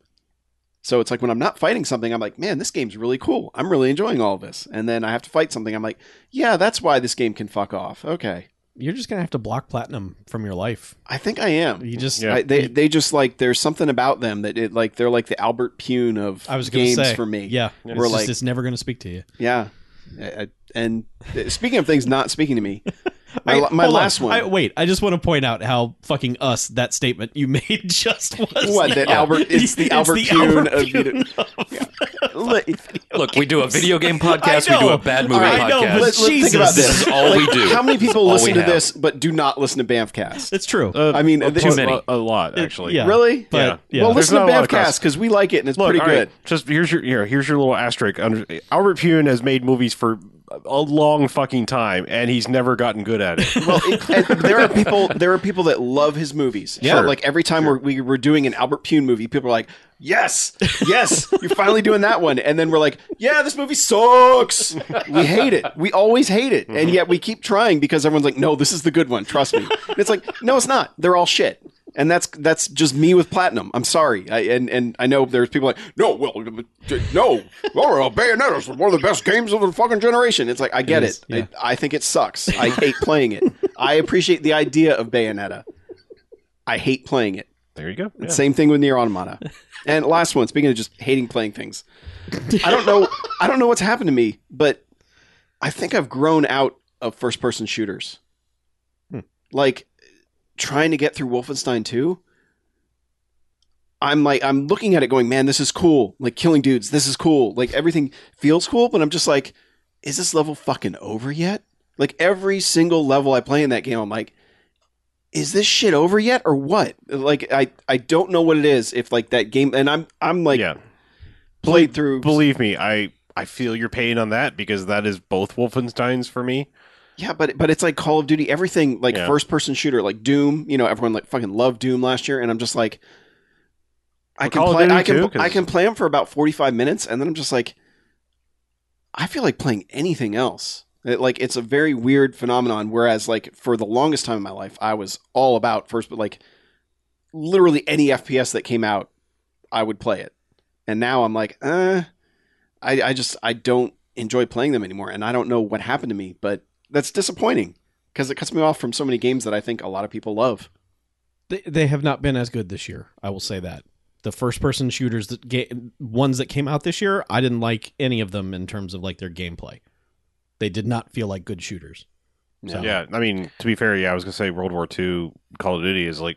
So it's like when I'm not fighting something, I'm like, man, this game's really cool. I'm really enjoying all of this. And then I have to fight something. I'm like, yeah, that's why this game can fuck off. Okay. You're just gonna have to block platinum from your life. I think I am. You just Yeah. I, they they just like there's something about them that it like they're like the Albert Pyun of I was gonna games say for me. Yeah, Yeah. We're just like- it's never gonna speak to you. yeah. I- I- And uh, speaking of things not speaking to me, my, I- my hold on. last one. I, wait, I just want to point out how fucking us that statement you made just was. What, that Albert- it's the Albert Pyun of video- Li- Look, we do a video game podcast. We do a bad movie I know, podcast. but Let's, let's think about this. This is all we do. How many people listen to have. this but do not listen to Bamfcast? It's true. Uh, I mean, well, too many. A, a lot actually. yeah. really? but yeah. yeah, well, There's listen to not a lot of Bamcast cross- because we like it and it's Look, pretty all right, good. just here's your here, here's your little asterisk. Under, Albert Pyun has made movies for a long fucking time, and he's never gotten good at it. Well, it, there are people. There are people that love his movies. Yeah. But, like every time we're, we we're doing an Albert Pyun movie, people are like, "Yes, yes, you're finally doing that one." And then we're like, "Yeah, this movie sucks. We hate it. We always hate it, and mm-hmm. yet we keep trying because everyone's like, "No, this is the good one. Trust me." And it's like, no, it's not. They're all shit. And that's that's just me with platinum. I'm sorry, I, and and I know there's people like, no, well, no, well, Bayonetta Bayonetta's one of the best games of the fucking generation. It's like I get It it. is, yeah. I, I think it sucks. I hate playing it. I appreciate the idea of Bayonetta. I hate playing it. There you go. Yeah. Same thing with Nier Automata. And last one, speaking of just hating playing things, I don't know. I don't know what's happened to me, but I think I've grown out of first-person shooters. Hmm. Like trying to get through Wolfenstein 2. I'm like I'm looking at it going, man, this is cool. Like killing dudes, this is cool. Like everything feels cool, but I'm just like, is this level fucking over yet? Like every single level I play in that game, I'm like, is this shit over yet or what? Like I I don't know what it is. If like that game, and I'm I'm like yeah. played through. Believe me, I I feel your pain on that because that is both Wolfensteins for me. Yeah, but but it's like Call of Duty, everything like Yeah. first person shooter, like Doom. You know, everyone like fucking loved Doom last year, and I'm just like, I Well, can Call play, I can too, I can play them for about 45 minutes, and then I'm just like, I feel like playing anything else. It, like it's a very weird phenomenon. Whereas like for the longest time in my life, I was all about first, but like literally any FPS that came out, I would play it. And now I'm like, uh, I I just I don't enjoy playing them anymore, and I don't know what happened to me, but that's disappointing because it cuts me off from so many games that I think a lot of people love. They, they have not been as good this year. I will say that the first person shooters that ga- ones that came out this year, I didn't like any of them in terms of like their gameplay. They did not feel like good shooters. So- Yeah, I mean, to be fair, yeah, I was gonna say World War II Call of Duty is like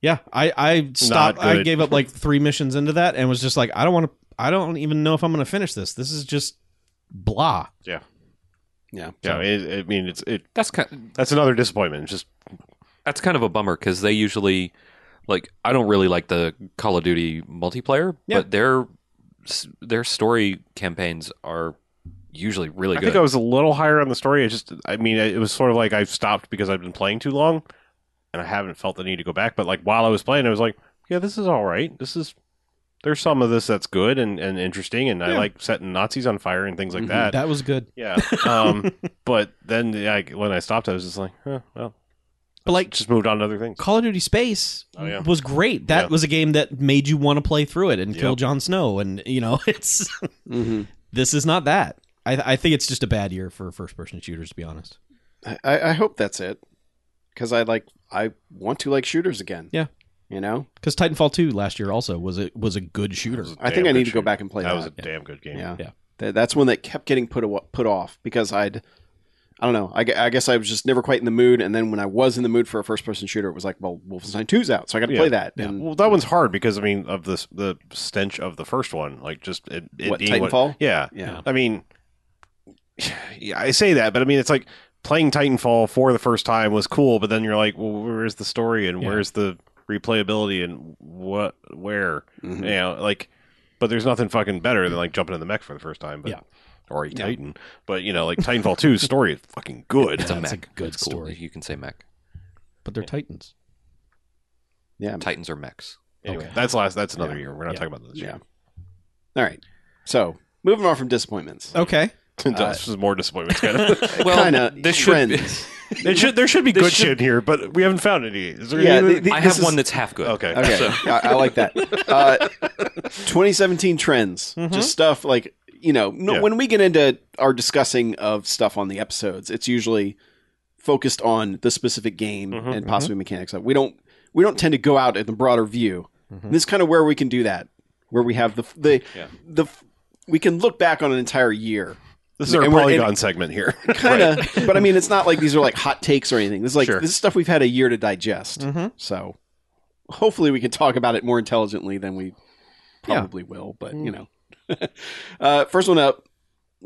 Yeah, I I stopped. I gave up like three missions into that and was just like, I don't want to. I don't even know if I'm going to finish this. This is just blah. Yeah. Yeah. It, I mean, it's it. That's kind. That's another disappointment. It's just That's kind of a bummer because they usually, like, I don't really like the Call of Duty multiplayer, Yeah. but their their story campaigns are usually really I good. I think I was a little higher on the story. I just, I mean, it was sort of like I've stopped because I've been playing too long, and I haven't felt the need to go back. But like while I was playing, I was like, yeah, this is all right. This is there's some of this that's good and, and interesting, and I like setting Nazis on fire and things like Mhm. that. That was good. Yeah. Um, but then yeah, I- when I stopped, I was just like, huh, well, But like just moved on to other things. Call of Duty Space Oh, yeah. was great. That Yeah. was a game that made you want to play through it and kill Jon Snow. And you know, it's Mm-hmm. this is not that. I, I think it's just a bad year for first person shooters, to be honest. I, I hope that's it because I like I want to like shooters again. Yeah. You know, Because Titanfall two last year also was a was a good shooter. It was a I think I need to go shooter. back and play That that. was a damn good game. yeah, Yeah. Th- that's one that kept getting put aw- put off because I'd. I don't know. I, gue- I guess I was just never quite in the mood, and then when I was in the mood for a first-person shooter, it was like, well, Wolfenstein 2's out, so I got to Yeah. play that. Yeah. And Well, that one's hard because I mean of the the stench of the first one, like just it, it what being Titanfall? yeah, yeah, I mean, yeah, I say that, but I mean it's like playing Titanfall for the first time was cool, but then you're like, well, where's the story and Yeah. where's the replayability and what where Mhm. you know like, but there's nothing fucking better than like jumping in the mech for the first time, but. Yeah. Or a Titan, but you know, like Titanfall 2's story is fucking good. it's a That's a mech. good It's cool. story. You can say mech. But they're Titans. yeah. Titans are mechs. Anyway, Okay. that's last. That's another Yeah. year. We're not Yeah. talking about this Yeah. year. All right. So moving on from disappointments. Okay. this is more disappointments, kind of. Well, kind of this should be- trends. It should, there should be good should- shit here, but we haven't found any. Is there Yeah, any the- the- I this have is- one that's half good. Okay. Okay, So- I, I like that. Uh, 2017 trends, Mhm. just stuff like you know. No, Yeah. When we get into our discussing of stuff on the episodes, it's usually focused on the specific game Mhm, and possibly mechanics. of it. We don't we don't tend to go out in the broader view. This is kind of where we can do that, where we have the the Yeah. the we can look back on an entire year. This is our And polygon segment here. Kind of, but I mean, it's not like these are like hot takes or anything. This is like Sure. this is stuff we've had a year to digest. Mhm. So hopefully we can talk about it more intelligently than we probably will. But you know, uh, first one up.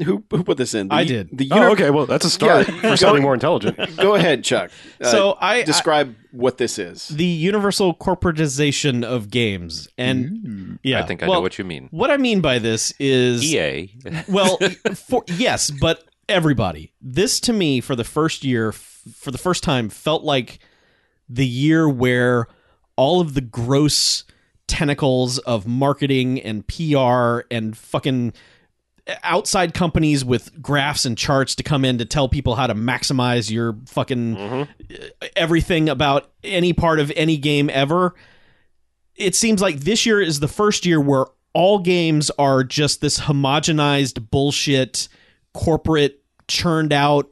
Who who put this in? The- I did. The oh, okay. Well, that's a start Yeah. for something more intelligent. Go ahead, Chuck. Uh, so I, I describe what this is. the universal corporatization of games, and yeah, I think I well, know what you mean. What I mean by this is EA. well, for yes, but everybody. This to me, for the first year, f- for the first time, felt like the year where all of the gross tentacles of marketing and PR and fucking outside companies with graphs and charts to come in to tell people how to maximize your fucking Mhm. everything about any part of any game ever. It seems like this year is the first year where all games are just this homogenized bullshit, corporate, churned out.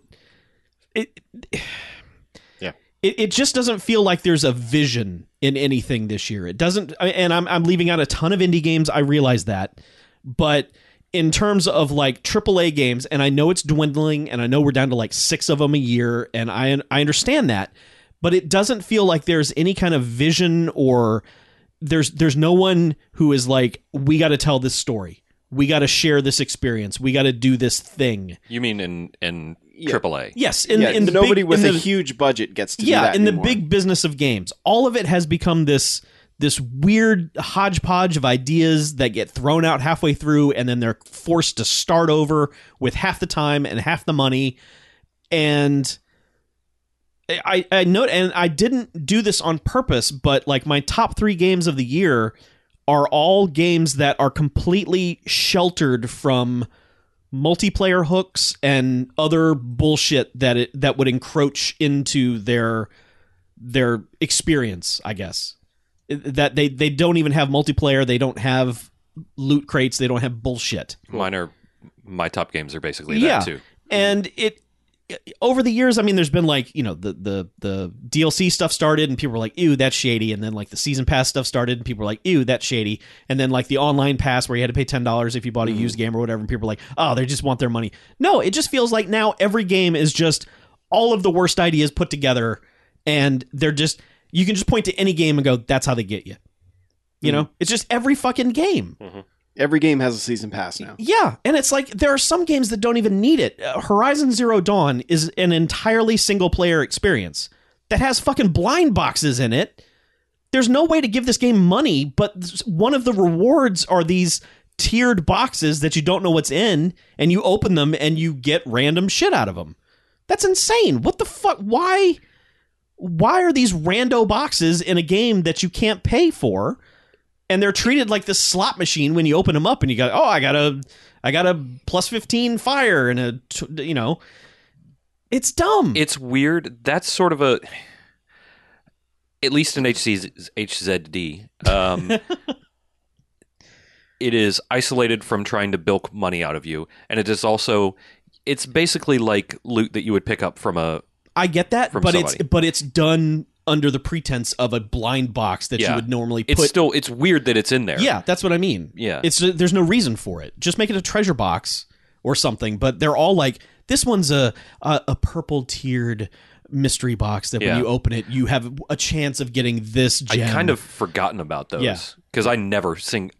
It, Yeah. It, it just doesn't feel like there's a vision in anything this year. It doesn't, and I'm, I'm leaving out a ton of indie games. I realize that. But in terms of like AAA games, and I know it's dwindling, and I know we're down to like six of them a year, and I I understand that, but it doesn't feel like there's any kind of vision or there's there's no one who is like we got to tell this story, we got to share this experience, we got to do this thing. You mean in in Yeah. AAA? Yes, in, yeah, in the nobody big, with in a huge budget gets to do yeah that in the big business of games all of it has become this this weird hodgepodge of ideas that get thrown out halfway through and then they're forced to start over with half the time and half the money and I, I note and I didn't do this on purpose, but like my top three games of the year are all games that are completely sheltered from multiplayer hooks and other bullshit that it that would encroach into their their experience, I guess. That they they don't even have multiplayer, they don't have loot crates, they don't have bullshit. Mine are my top games are basically Yeah. that too. and it over the years i mean there's been like you know the the the dlc stuff started and people were like ew that's shady and then like the season pass stuff started and people were like ew that's shady and then like the online pass where you had to pay $10 if you bought a mm-hmm. used game or whatever and people were like oh they just want their money no it just feels like now every game is just all of the worst ideas put together and they're just you can just point to any game and go that's how they get you you know it's just every fucking game Every game has a season pass now. yeah, and it's like there are some games that don't even need it. Uh, Horizon Zero Dawn is an entirely single player experience that has fucking blind boxes in it. There's no way to give this game money, but one of the rewards are these tiered boxes that you don't know what's in, and you open them and you get random shit out of them. That's insane. What the fuck? Why? Why are these rando boxes in a game that you can't pay for? and they're treated like this slot machine when you open them up and you go oh i got a i got a plus 15 fire and a, you know it's dumb It's weird. That's sort of a at least in HC, HZD. Um, it is isolated from trying to bilk money out of you, and it is also it's basically like loot that you would pick up from a i get that but somebody. it's but it's done under the pretense of a blind box that you would normally it's still it's weird that it's in there. yeah that's what i mean Yeah. it's uh, there's no reason for it just make it a treasure box or something but they're all like this one's a a, a purple tiered mystery box that Yeah. when you open it you have a chance of getting this I kind of forgotten about those Yeah. because I never sing.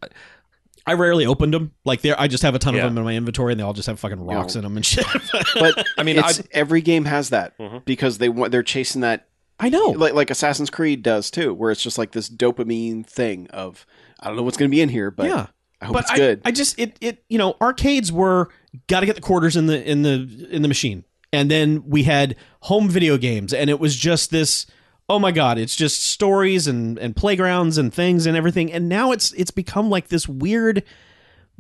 I rarely opened them. Like there, I just have a ton Yeah. of them in my inventory, and they all just have fucking rocks in them and shit. But I mean, it's, every game has that Mhm. because they want they're chasing that I know. like like Assassin's Creed does too, where it's just like this dopamine thing of I don't know what's going to be in here, but yeah, I hope but it's I, good. I just it it you know arcades were got to get the quarters in the in the in the machine, and then we had home video games, and it was just this. Oh my god! It's just stories and and playgrounds and things and everything, and now it's it's become like this weird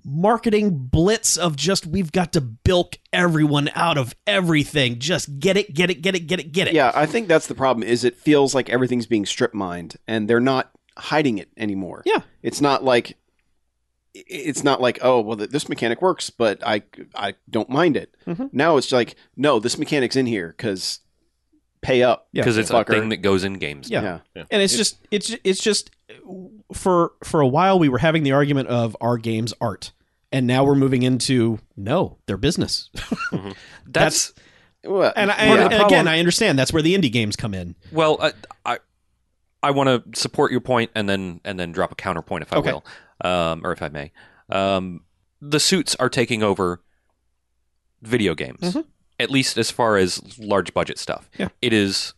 marketing blitz of just we've got to bilk everyone out of everything. Just get it, get it, get it, get it, get it. yeah, I think that's the problem. Is it feels like everything's being strip mined, and they're not hiding it anymore. Yeah. it's not like it's not like oh well this mechanic works, but I I don't mind it. Mhm. Now it's like no, this mechanic's in here because pay up Yeah. because it's fucker. a thing that goes in games. Yeah. yeah. and it's just it's it's just for for a while we were having the argument of our games art and now we're moving into no they're business That's, Well, and, I, yeah. and, the and problem- again i understand that's where the indie games come in well. I I, I want to support your point and then and then drop a counterpoint if I Okay. will, um, or if I may. Um, the suits are taking over video games, Mhm. At least as far as large budget stuff. Yeah. It is.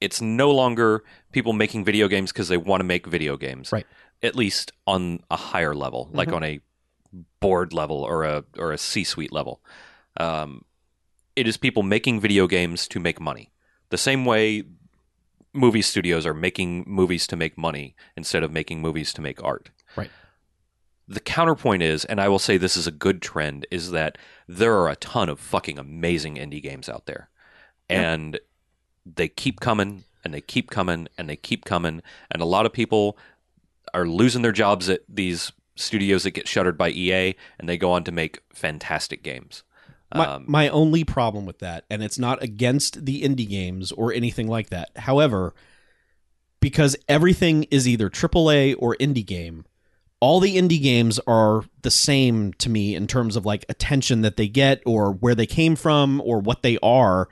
It's no longer people making video games because they want to make video games. Right. At least on a higher level, like Mhm. on a board level or a or a C-suite level. Um, it is people making video games to make money. The same way movie studios are making movies to make money instead of making movies to make art. The counterpoint is, and I will say this is a good trend, is that there are a ton of fucking amazing indie games out there, and they keep coming and they keep coming and they keep coming, and a lot of people are losing their jobs at these studios that get shuttered by EA, and they go on to make fantastic games. My, Um, my only problem with that, and it's not against the indie games or anything like that. However, because everything is either AAA or indie game, all the indie games are the same to me in terms of like attention that they get or where they came from or what they are.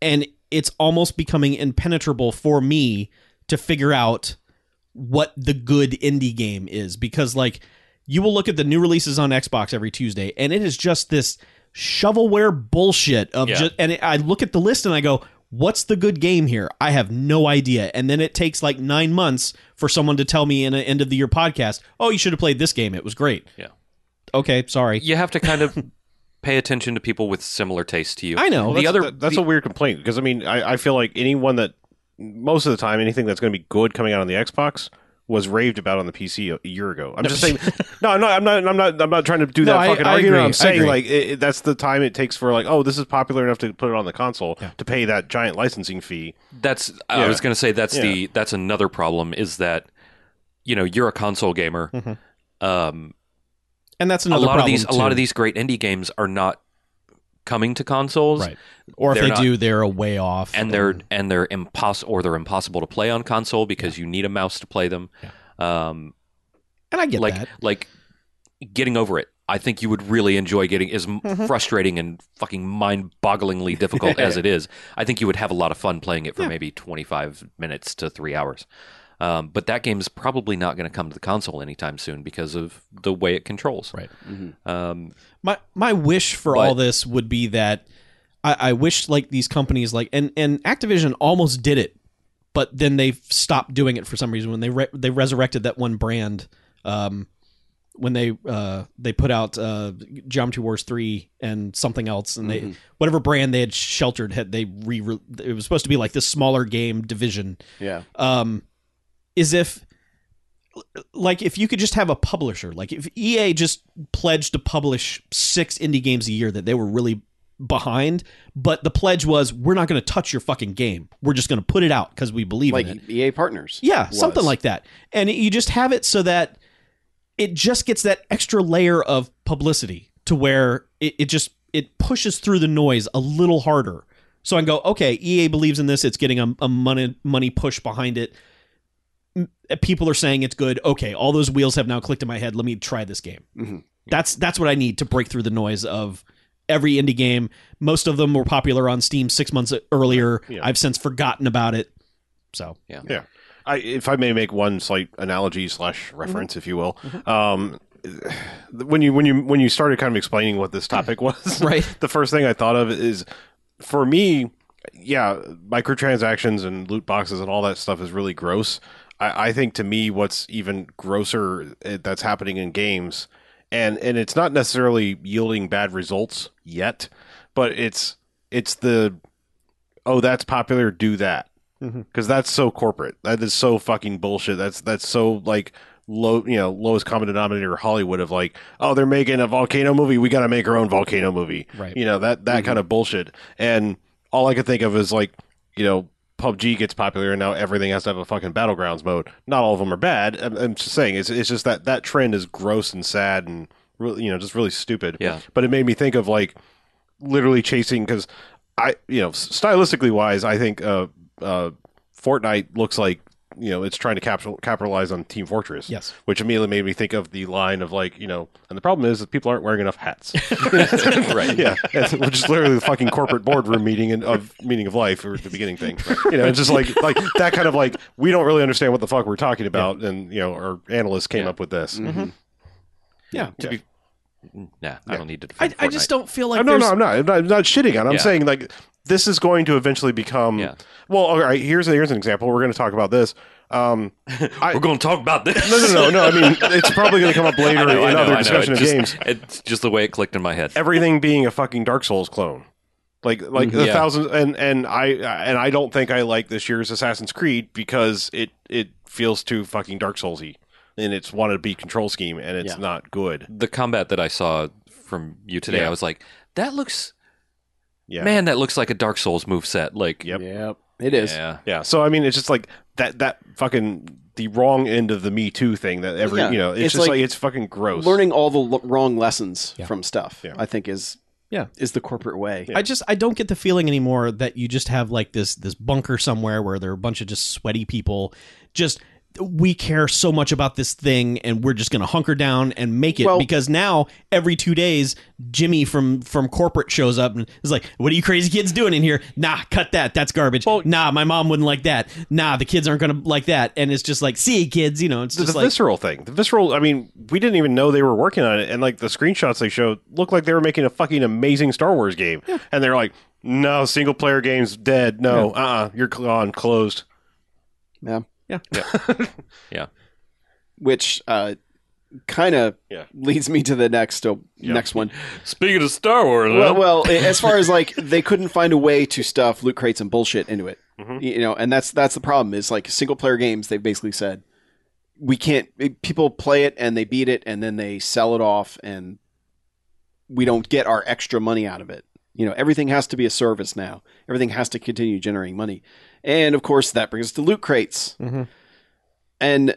And it's almost becoming impenetrable for me to figure out what the good indie game is because like you will look at the new releases on Xbox every Tuesday and it is just this shovelware bullshit of Yeah. just and I look at the list and I go what's the good game here? I have no idea. And then it takes like 9 months for someone to tell me in an end of the year podcast oh you should have played this game. It was great. Yeah. okay sorry. You have to kind of pay attention to people with similar tastes to you. I know. The that's, other that- that's the- a weird complaint because I mean I, I feel like anyone that most of the time anything that's going to be good coming out on the Xbox was raved about on the PC a, a year ago. I'm just saying. No, I'm not. I'm not. I'm not. I'm not trying to do No, that I- fucking I argument. agree, I I'm saying like it, it- that's the time it takes for like oh this is popular enough to put it on the console Yeah. to pay that giant licensing fee. That's I was going to say that's Yeah. the that's another problem is that you know you're a console gamer. Mhm. Um, and that's a another lot of problem these a lot of these great indie games are not coming to consoles, right or if they're not- do they're a way off and they're and they're impos or they're impossible to play on console because you need a mouse to play them. Um, and I get like that like getting over it. I think you would really enjoy getting as Mm-hmm. frustrating and fucking mind-bogglingly difficult as it is. I think you would have a lot of fun playing it for maybe 25 minutes to 3 hours. Um, but that game is probably not going to come to the console anytime soon because of the way it controls. Right. Um, my my wish for But- all this would be that I, I wish like these companies like and and Activision almost did it, but then they stopped doing it for some reason when they re- they resurrected that one brand. Um, when they uh they put out uh Geometry Wars three and something else and they whatever brand they had sheltered had they re it was supposed to be like this smaller game division Yeah. um, is if like if you could just have a publisher like if ea just pledged to publish six indie games a year that they were really behind but the pledge was we're not going to touch your fucking game. We're just going to put it out because we believe Like in it. EA partners. yeah was. something like that. And you just have it so that it just gets that extra layer of publicity to where it, it just it pushes through the noise a little harder. So i can go okay ea believes in this. It's getting a, a money money push behind it people are saying it's good. Okay all those wheels have now clicked in my head. Let me try this game. Mhm. that's that's what i need to break through the noise of every indie game. Most of them were popular on steam six months earlier. Yeah. i've since forgotten about it. So. Yeah, I, if I may make one slight analogy slash reference, if you will, um, when you when you when you started kind of explaining what this topic was, Right. The first thing I thought of is, for me, yeah, microtransactions and loot boxes and all that stuff is really gross. I, I think to me, what's even grosser eh, that's happening in games, and and it's not necessarily yielding bad results yet, but it's it's the oh that's popular, do that because that's so corporate. That is so fucking bullshit. That's that's so like low, you know, lowest common denominator Hollywood of like, oh, they're making a volcano movie. We got to make our own volcano movie. Right. You know that that kind of bullshit. And all I could think of is like, you know. PUBG gets popular and now everything has to have a fucking battlegrounds mode. Not all of them are bad. I'm, I'm just saying it's it's just that that trend is gross and sad and really you know just really stupid. Yeah. But it made me think of like literally chasing because I you know stylistically wise I think uh uh Fortnite looks like you know it's trying to capital, capitalize on Team Fortress. Yes. Which immediately made me think of the line of like you know and the problem is that people aren't wearing enough hats. right. yeah, it's- which is literally the fucking corporate boardroom meeting in, of meaning of life or the beginning thing. You know, it's just like like that kind of like we don't really understand what the fuck we're talking about, and you know our analysts came Yeah. up with this. yeah To be, nah, I don't need to I, I just don't feel like Uh, no, no, I'm not. I'm not, I'm not shitting on. it. I'm Yeah. saying like this is going to eventually become. Yeah. Well, all right. Here's here's an example. We're going to talk about this. Um, I- We're going to talk about this. no, no, no, no. I mean, it's probably going to come up later I know, I in know, other I know. discussion of just, games. It's just the way it clicked in my head. Everything being a fucking Dark Souls clone. Like like the Yeah. thousands and and I and I don't think I like this year's Assassin's Creed because it it feels too fucking Dark Soulsy. in its wanted to be control scheme, and it's Yeah. not good. The combat that I saw from you today, Yeah. I was like, that looks Yeah, man, that looks like a Dark Souls move set. Like, Yep. Yep. It is. yeah, yeah. So I mean, it's just like that that fucking the wrong end of the Me Too thing that every Yeah. you know, it's, It's just like like, it's fucking gross. Learning all the l- wrong lessons Yeah. from stuff, Yeah. I think, is Yeah. is the corporate way. Yeah. I just I don't get the feeling anymore that you just have like this this bunker somewhere where there are a bunch of just sweaty people just we care so much about this thing and we're just going to hunker down and make it Well- because now every 2 days Jimmy from from corporate shows up and is like what are you crazy kids doing in here nah cut that that's garbage nah my mom wouldn't like that nah the kids aren't going to like that and it's just like see kids you know it's the, just the like visceral thing. The visceral. I mean, we didn't even know they were working on it, and like the screenshots they showed looked like they were making a fucking amazing Star Wars game, and they're like, "No, single player game's dead. No, uh, uh you're cl- on closed." yeah. Yeah. yeah. Which uh, kind of Yeah. leads me to the next uh, next one. Speaking of Star Wars, Well, well, as far as like they couldn't find a way to stuff loot crates and bullshit into it, Mhm. you know, and that's that's the problem. Is like single player games. They've basically said we can't. People play it and they beat it and then they sell it off, and we don't get our extra money out of it. You know, everything has to be a service now. Everything has to continue generating money, and of course that brings us to loot crates. Mhm. And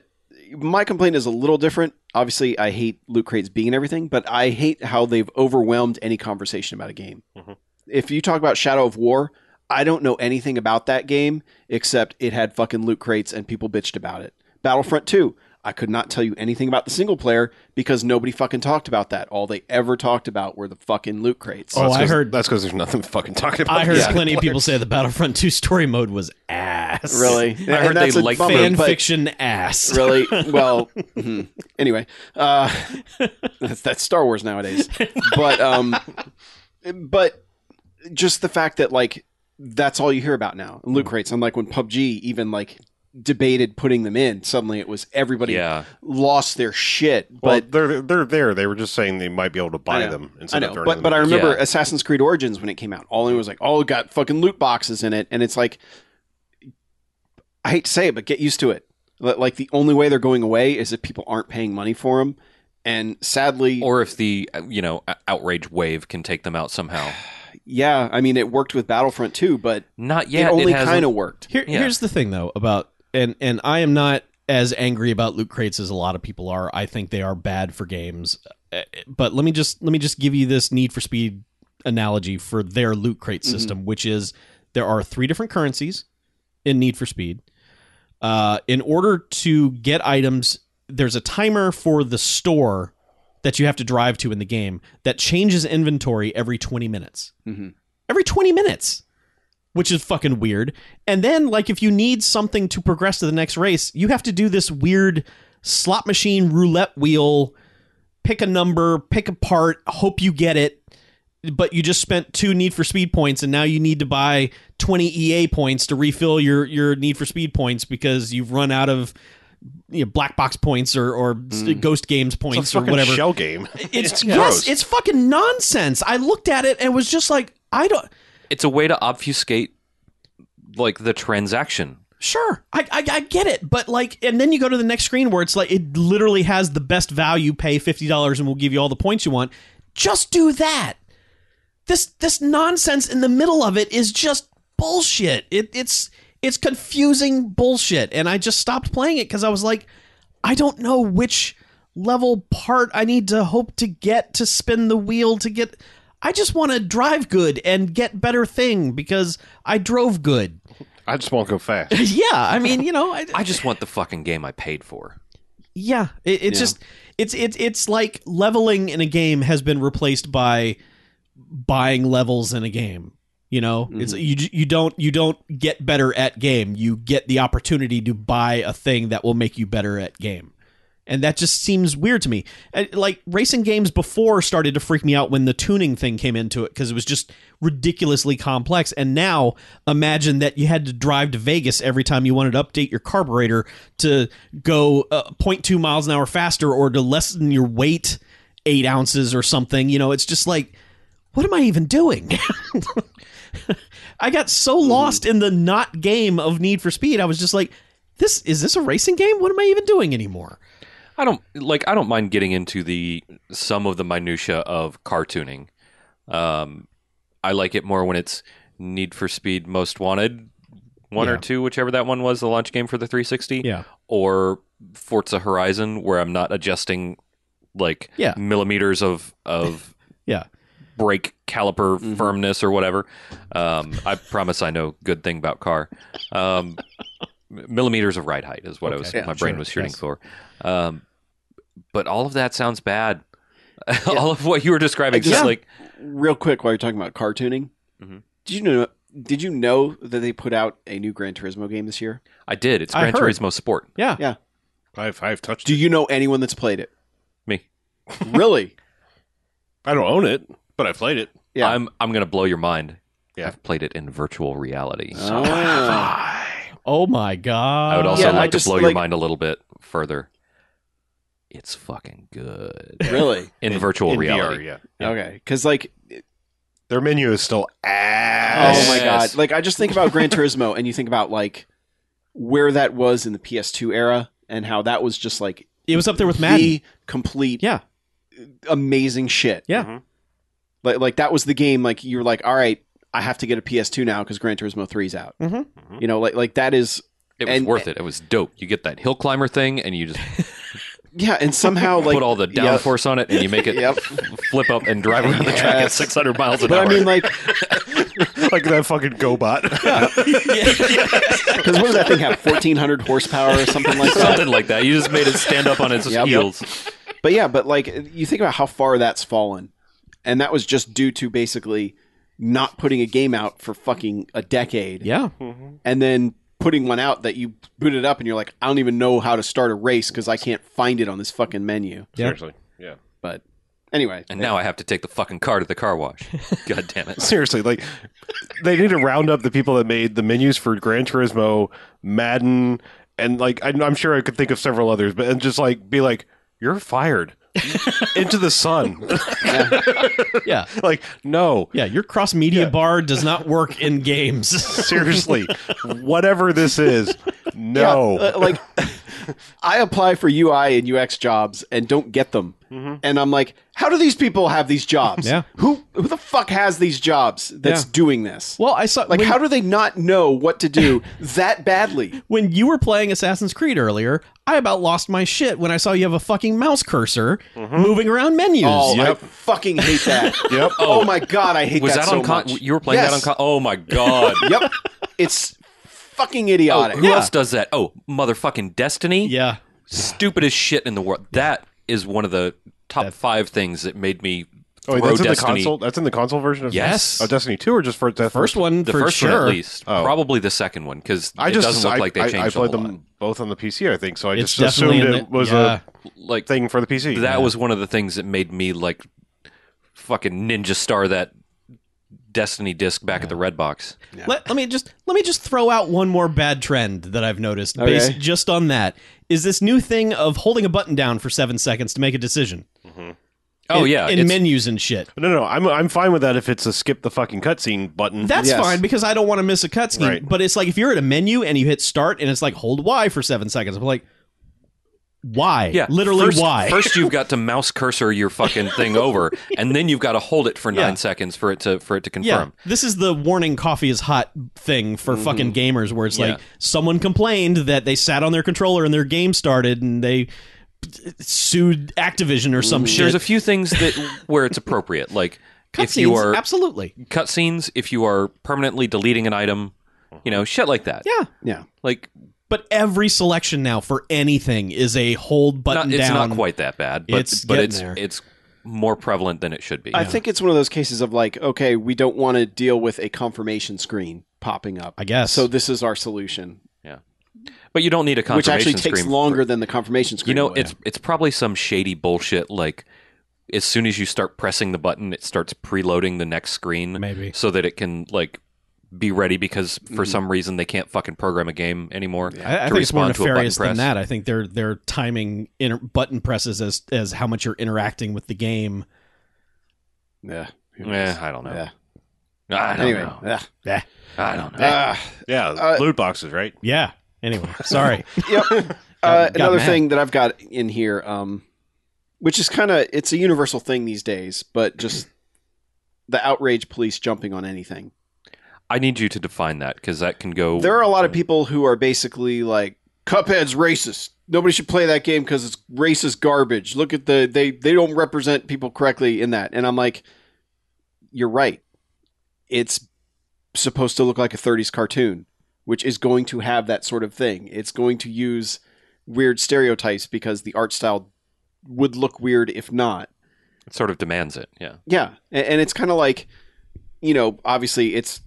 my complaint is a little different. Obviously, I hate loot crates being everything, but I hate how they've overwhelmed any conversation about a game. Mhm. If you talk about Shadow of War, I don't know anything about that game except it had fucking loot crates and people bitched about it. Battlefront 2, I could not tell you anything about the single player because nobody fucking talked about that. All they ever talked about were the fucking loot crates. Oh, that's I 'cause- heard- that's because there's nothing fucking talking about. I heard Yeah. plenty of people say the Battlefront 2 story mode was ass. Really? I heard they like bummer, fan but- fiction ass. really well hmm. anyway uh that's, that's star wars nowadays but um but just the fact that like that's all you hear about now loot crates unlike when pubg even like debated putting them in suddenly it was everybody yeah, lost their shit Well, but they're they're there. They were just saying they might be able to buy know. them I instead know, of turning but them but I remember Yeah. Assassin's Creed Origins when it came out. All it was like, oh, it got fucking loot boxes in it, and it's like, I hate to say it, but get used to it. Like the only way they're going away is if people aren't paying money for them, and sadly, or if the you know outrage wave can take them out somehow. yeah, I mean, it worked with Battlefront too, but Not yet. it only kind of worked. Here, Yeah. Here's the thing, though, about and and I am not as angry about loot crates as a lot of people are. I think they are bad for games. Uh, But let me just let me just give you this Need for Speed analogy for their loot crate system, which is there are three different currencies in Need for Speed. Uh, in order to get items, there's a timer for the store that you have to drive to in the game that changes inventory every 20 minutes. Mhm. Every 20 minutes which is fucking weird. And then, like, if you need something to progress to the next race, you have to do this weird slot machine roulette wheel. Pick a number, pick a part, hope you get it. But you just spent two Need for Speed points, and now you need to buy twenty EA points to refill your your Need for Speed points because you've run out of you know, black box points or or mm. Ghost Games It's points or whatever. shell game. It's, gross. yes, it's fucking nonsense. I looked at it and was just like, I don't. It's a way to obfuscate like the transaction. Sure, I, I I get it, but like, and then you go to the next screen where it's like it literally has the best value. Pay fifty dollars and we'll give you all the points you want. Just do that. This this nonsense in the middle of it is just bullshit. It it's it's confusing bullshit, and I just stopped playing it because I was like, I don't know which level part I need to hope to get to spin the wheel to get. I just want to drive good and get better thing because I drove good. I just want to go fast. yeah, I mean, you know, I, I just want the fucking game I paid for. yeah, it, it's Yeah. just it's it's it's like leveling in a game has been replaced by buying levels in a game. You know, mm-hmm. it's you you don't you don't get better at game. You get the opportunity to buy a thing that will make you better at game. And that just seems weird to me. Uh, Like racing games before started to freak me out when the tuning thing came into it because it was just ridiculously complex. And now imagine that you had to drive to Vegas every time you wanted to update your carburetor to go uh, 0.2 miles an hour faster or to lessen your weight eight ounces or something. You know, it's just like, what am I even doing? I got so lost in the not game of Need for Speed. I was just like, this is this a racing game? What am I even doing anymore? I don't like. I don't mind getting into the some of the minutia of car tuning. Um, I like it more when it's Need for Speed Most Wanted, one or two, whichever that one was, the launch game for the 360, Yeah. or Forza Horizon, where I'm not adjusting like Yeah. millimeters of of Yeah. brake caliper Mhm. firmness or whatever. Um, I promise I know good thing about car. Um, millimeters of ride height is what I was Okay. my brain sure. was shooting Yes. for. Um, but all of that sounds bad. all of what you were describing, just- just like Real quick, while you're talking about car tuning, Mhm. did you know? Did you know that they put out a new Gran Turismo game this year? I did. It's I Gran. Turismo Sport. Yeah. Yeah. I've I've touched Do it. you know anyone that's played it? Me. Really? I don't own it, but I played it. Yeah. I'm I'm gonna blow your mind. Yeah. I've played it in virtual reality. Ah. Oh my god. I would also Yeah, like I to just, blow your mind a little bit further. It's fucking good really? in, virtual in reality. VR, yeah. Yeah. Okay, because like, Their menu is still ass. oh my god, like I just think about Gran Turismo, and you think about like where that was in the PS2 era, and how that was just like It was up there with Madden. complete Yeah. amazing shit. Yeah. Mhm. Like like that was the game. Like you were like, all right, I have to get a PS2 now because Gran Turismo 3's out. Mhm. You know, like like that is It was And- worth it. It was dope. You get that hill climber thing, and you just yeah, and somehow like put all the Yep. downforce on it, and you make it Yep. flip up and drive around the track at 600 miles an But hour. But I mean, like, like that fucking GoBot. because what does that thing have? Fourteen hundred horsepower or something like that. something like that. You just made it stand up on its Yep. heels. But yeah, but like you think about how far that's fallen, and that was just due to basically not putting a game out for fucking a decade, Yeah. Mm-hmm. and then putting one out that you boot it up and you're like, I don't even know how to start a race because I can't find it on this fucking menu. Yeah. Seriously. Yeah. But anyway, And now I have to take the fucking car to the car wash. God damn it. Seriously, like they need to round up the people that made the menus for Gran Turismo, Madden, and like I, I'm sure I could think of several others, but and just like be like, you're fired into the sun. Yeah. like no, Yeah. Your cross media bar does not work in games. seriously, whatever this is, no. Yeah, uh, like I apply for UI and UX jobs and don't get them. Mm-hmm. And I'm like, how do these people have these jobs? Yeah. Who who the fuck has these jobs that's Yeah. doing this? well, I saw Like, when, how do they not know what to do that badly? when you were playing Assassin's Creed earlier, I about lost my shit when I saw you have a fucking mouse cursor mm-hmm. moving around menus. Oh, Yep. I fucking hate that. Yep. Oh, my god, I hate Was that, so on con- much. You were playing Yes. that on con- Oh my god. Yep. It's fucking Oh, idiotic. who else does that? Oh, motherfucking Destiny. Yeah. Stupidest shit in the world. That is one of the top five things that made me Oh, wait, throw that's in the console. That's in the console version of Yes. Oh, Destiny Two or just for Death First one The for first sure. one at least. Oh. Probably the second one because it just doesn't look I, like they I- changed I, played a whole them lot. both on the PC, I think. So I It's just assumed in it was yeah. Like a thing for the PC. that was one of the things that made me like fucking ninja star that Destiny disc back at the red box. Let, let me just let me just throw out one more bad trend that I've noticed Okay. based just on that is this new thing of holding a button down for seven seconds to make a decision. Mm-hmm. Oh in, yeah, in menus and shit. No, no, I'm I'm fine with that if it's a skip the fucking cutscene button. That's Yes. fine because I don't want to miss a cutscene. Right. But it's like if you're at a menu and you hit start and it's like hold Y for seven seconds. I'm like, why? yeah, literally first, why? First, you've got to mouse cursor your fucking thing over, and then you've got to hold it for nine Yeah. seconds for it to for it to yeah, confirm. this is the warning coffee is hot thing for mm-hmm. fucking gamers where it's Yeah. like someone complained that they sat on their controller and their game started and they sued Activision or some mm, shit. There's a few things that where it's appropriate, like if you are absolutely. cutscenes, if you are permanently deleting an item, you know, shit like that. Yeah. Yeah. Like But every selection now for anything is a hold not, button it's down. It's not quite that bad, but It's but getting it's there. it's more prevalent than it should be. I think it's one of those cases of like, okay, we don't want to deal with a confirmation screen popping up. I guess. So this is our solution, Yeah, but you don't need a confirmation, screen. which actually takes screen. longer for- than the confirmation screen. you know, would. it's it's probably some shady bullshit. Like as soon as you start pressing the button, it starts preloading the next screen, Maybe. so that it can like be ready because for some reason they can't fucking program a game anymore. I, I to think it's more respond to nefarious than that. I think they're they're timing inter- button presses as as how much you're interacting with the game. yeah. Who knows? Eh, I don't know. Yeah. I don't Anyway, know. yeah. I don't know. Ah, yeah, Uh, loot boxes, right? Yeah. Anyway, sorry. yep. Uh, got another mad. thing that I've got in here, um, which is kind of it's a universal thing these days, but just the outrage police jumping on anything. I need you to define that because that can go. There are a lot of people who are basically like Cuphead's racist. Nobody should play that game because it's racist garbage. Look at the they they don't represent people correctly in that. And I'm like, you're right. It's supposed to look like a 30s cartoon, which is going to have that sort of thing. It's going to use weird stereotypes because the art style would look weird if not. It sort of demands it. Yeah. Yeah, and, and it's kind of like, you know, obviously it's,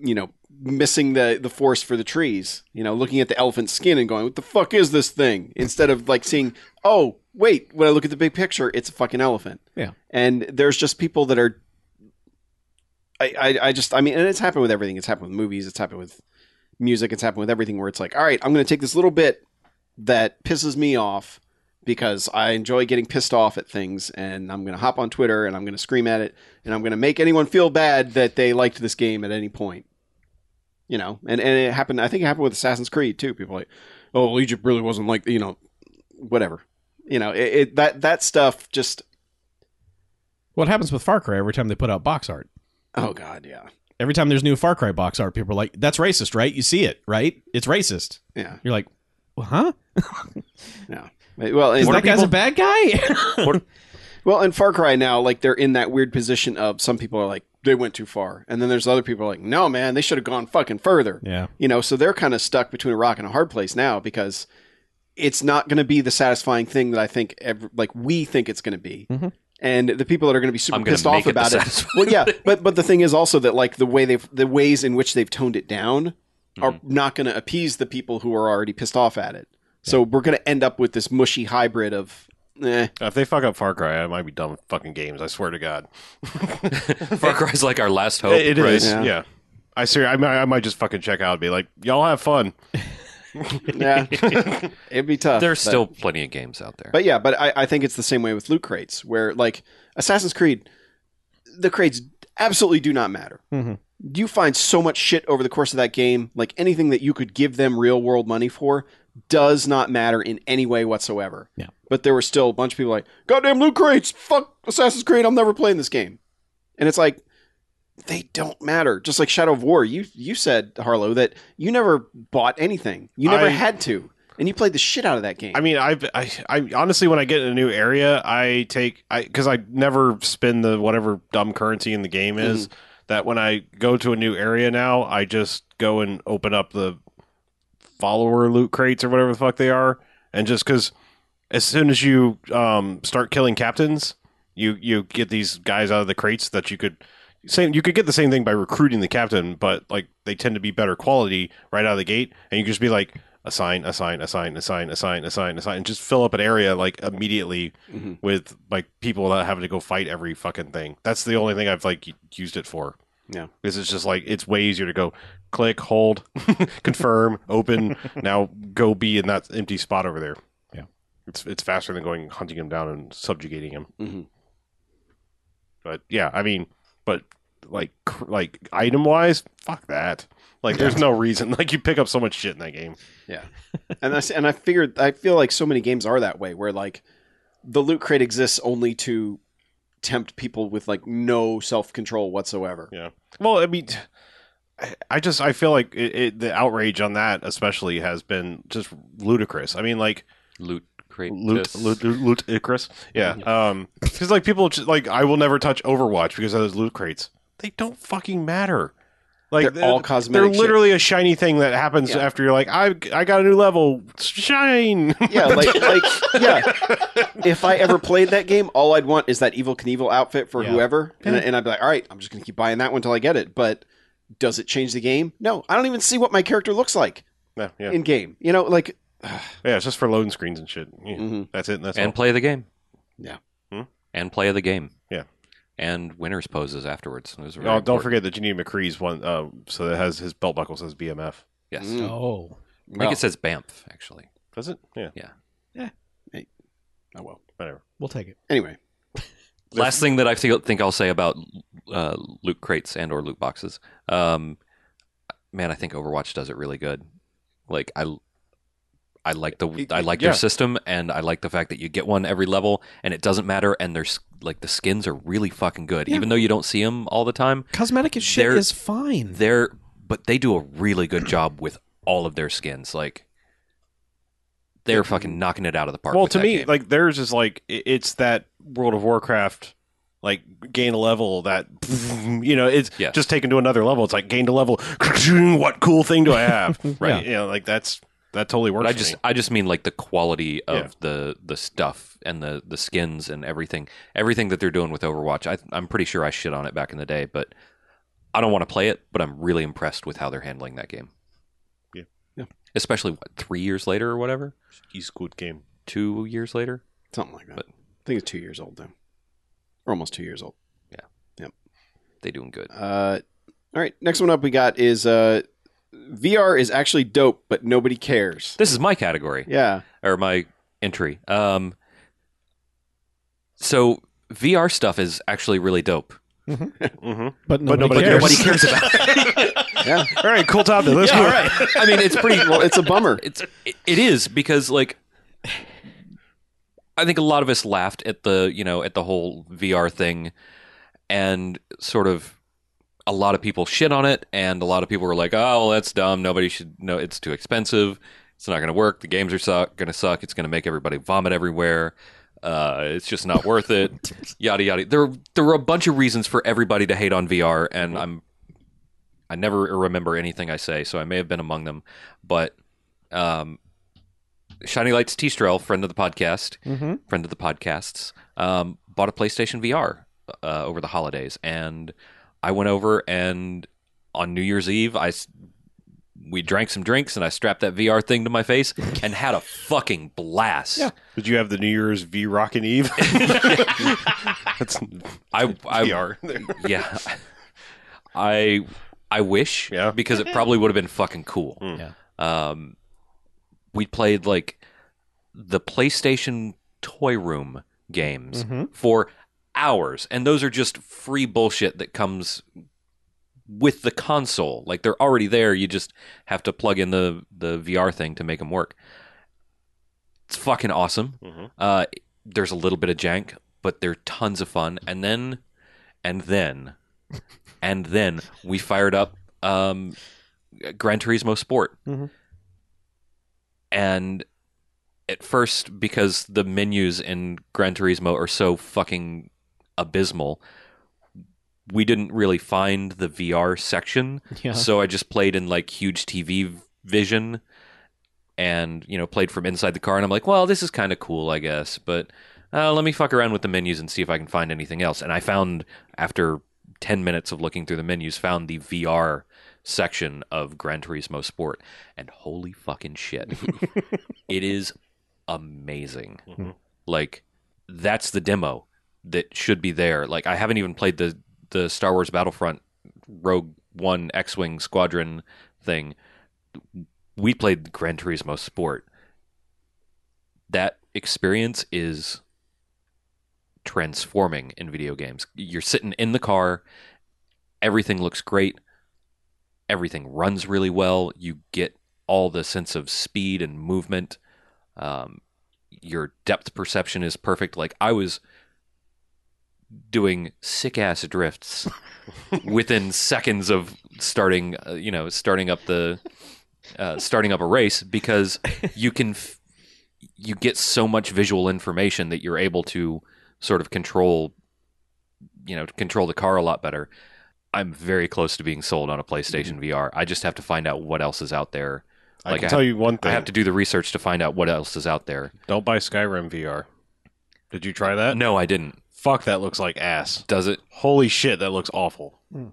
you know, missing the the forest for the trees. You know, looking at the elephant's skin and going, "What the fuck is this thing?" Instead of like seeing, "Oh, wait, when I look at the big picture, it's a fucking elephant." Yeah. and there's just people that are. I, I I just I mean, and it's happened with everything. It's happened with movies. It's happened with music. It's happened with everything. Where it's like, all right, I'm going to take this little bit that pisses me off because I enjoy getting pissed off at things, and I'm going to hop on Twitter and I'm going to scream at it, and I'm going to make anyone feel bad that they liked this game at any point. You know, and, and it happened. I think it happened with Assassin's Creed too. People are like, oh, Egypt really wasn't like you know, whatever. You know, it, it that that stuff just. What happens with Far Cry every time they put out box art? Oh God, yeah, Every time there's new Far Cry box art, people are like, "That's racist, right? You see it, right? It's racist." yeah, You're like, well, "Huh? yeah. Well, Is that guy's a bad guy?" well, in Far Cry now, like they're in that weird position of some people are like they went too far, and then there's other people like, no, man, they should have gone fucking further. yeah. You know, so they're kind of stuck between a rock and a hard place now because it's not going to be the satisfying thing that I think, ever, like we think it's going to be. Mhm. And the people that are going to be super pissed off it about it, well, yeah, but but the thing is also that like the way they've the ways in which they've toned it down are Mm-hmm. not going to appease the people who are already pissed off at it. So we're going to end up with this mushy hybrid of, eh, If they fuck up Far Cry, I might be done with fucking games. I swear to God. Far Cry's like our last hope. It right? is, Yeah. yeah. I ser- I might, I might just fucking check out and be like, y'all have fun. yeah, it'd be tough. There's but- still plenty of games out there. But yeah, but I, I think it's the same way with loot crates, where like Assassin's Creed, the crates absolutely do not matter. Mhm. You find so much shit over the course of that game, like anything that you could give them real world money for does not matter in any way whatsoever. Yeah. But there were still a bunch of people like, goddamn loot crates, fuck Assassin's Creed, I'm never playing this game. And it's like, they don't matter. Just like Shadow of War, you you said Harlow that you never bought anything. You never I- had to, and you played the shit out of that game. I mean, I've, I, I honestly, when I get in a new area, I take, I because I never spend the whatever dumb currency in the game is. Mm-hmm. That when I go to a new area now, I just go and open up the follower loot crates or whatever the fuck they are, and just because as soon as you um, start killing captains, you you get these guys out of the crates that you could. Same, you could get the same thing by recruiting the captain, but like they tend to be better quality right out of the gate, and you can just be like assign, assign, assign, assign, assign, assign, assign, and just fill up an area like immediately Mhm. with like people that having to go fight every fucking thing. That's the only thing I've like used it for. Yeah. because it's just like it's way easier to go click, hold, confirm, open. now go be in that empty spot over there. Yeah. it's it's faster than going hunting him down and subjugating him. Mhm. But yeah, I mean, but like cr- like item wise, fuck that. Like, there's no reason. Like, you pick up so much shit in that game. Yeah. and I s- and I figured I feel like so many games are that way where like the loot crate exists only to tempt people with like no self control whatsoever. Yeah. Well, I mean, I- just I feel like it, it, the outrage on that especially has been just ludicrous. I mean, like Loot loot loot loot Icarus. Yeah. Um, because like people just, like I will never touch Overwatch because of those loot crates. They don't fucking matter. Like They're all cosmetic. They're cosmetic. shit. literally a shiny thing that happens Yeah. after you're like, I I got a new level, shine. Yeah, like like yeah. If I ever played that game, all I'd want is that Evel Knievel outfit for Yeah. whoever, and, and I'd be like, all right, I'm just gonna keep buying that one until I get it. But does it change the game? No, I don't even see what my character looks like yeah, yeah, in game. You know, like yeah. It's just for loading screens and shit. Yeah, Mhm. That's it. And that's and all. play the game. Yeah. Hmm? And play the game. Yeah. And winners poses afterwards. Those are Oh, very don't important. forget that you need McCree's one. Uh, so that has his belt buckle says BMF. Yes. Mm. Oh, I think well, it says BAMF actually. Does it? Yeah. Yeah. Yeah. Hey. Oh well. Whatever. we'll take it. Anyway, Last thing that I think I'll say about uh, loot crates and or loot boxes. Um, man, I think Overwatch does it really good. Like I, I like the I like yeah. their system, and I like the fact that you get one every level, and it doesn't matter. And there's like the skins are really fucking good, even though you don't see them all the time. Cosmetic as shit is fine. They're but they do a really good job with all of their skins. Like they're fucking knocking it out of the park. Well, with to that me, game. like theirs is like it's that World of Warcraft, like gain a level that you know it's Yes. just taken to another level. It's like gained a level. what cool thing do I have? right? Yeah. You know, like that's that totally works. But I for just me. I just mean like the quality of Yeah. the the stuff and the the skins and everything everything that they're doing with Overwatch. I, I'm pretty sure I shit on it back in the day, but I don't want to play it. But I'm really impressed with how they're handling that game. Yeah. Yeah. Especially what, three years later or whatever, He's good game. two years later. Something like that. But- I think it's two years old now. Or almost two years old. Yeah. Yep. They doing good. Uh, all right. Next one up we got is uh, VR is actually dope, but nobody cares. This is my category. Yeah. or my entry. Um, so VR stuff is actually really dope, Mm-hmm. but nobody, nobody cares. nobody cares about. it. Yeah. All right, cool topic. Let's yeah, go. all right. I mean, it's pretty. Well, it's a bummer. It's it, it is because like I think a lot of us laughed at the you know at the whole VR thing, and sort of a lot of people shit on it, and a lot of people were like, "Oh, well, that's dumb. Nobody should know. It's too expensive. It's not going to work. The games are suck. Going to suck. It's going to make everybody vomit everywhere." Uh, it's just not worth it. yada yada. There, there were a bunch of reasons for everybody to hate on VR, and I'm, I never remember anything I say, so I may have been among them. But, um, Shiny Lights T-Strel, friend of the podcast, Mhm. friend of the podcasts, um, bought a PlayStation VR uh, over the holidays, and I went over and on New Year's Eve, I s- we drank some drinks, and I strapped that VR thing to my face and had a fucking blast. Yeah. Did you have the New Year's V Rockin' Eve? That's I, I VR. yeah, I I wish Yeah. because it probably would have been fucking cool. Mm. Yeah. Um, we played like the PlayStation Toy Room games Mhm. for hours, and those are just free bullshit that comes with the console. Like they're already there. You just have to plug in the the VR thing to make them work. It's fucking awesome. Mhm. Uh, there's a little bit of jank, but they're tons of fun. And then, and then, and then we fired up um, Gran Turismo Sport. Mhm. And at first, because the menus in Gran Turismo are so fucking abysmal, we didn't really find the VR section. Yeah. So I just played in like huge TV vision and, you know, played from inside the car. And I'm like, well, this is kind of cool, I guess. But uh, let me fuck around with the menus and see if I can find anything else. And I found, after 10 minutes of looking through the menus, found the VR section of Gran Turismo Sport. And holy fucking shit. it is amazing. Mhm. Like, that's the demo that should be there. Like, I haven't even played the, the Star Wars Battlefront Rogue One X Wing Squadron thing. We played Gran Turismo Sport. That experience is transforming in video games. You're sitting in the car, everything looks great, everything runs really well. You get all the sense of speed and movement. Um, your depth perception is perfect. Like I was doing sick ass drifts within seconds of starting, uh, you know, starting up the uh, starting up a race because you can f- you get so much visual information that you're able to sort of control you know control the car a lot better. I'm very close to being sold on a PlayStation VR. I just have to find out what else is out there. I can I tell have- you one I have to do the research to find out what else is out there. Don't buy Skyrim VR. Did you try that? No, I didn't. Fuck, that looks like ass. Does it? Holy shit, that looks awful. Hmm.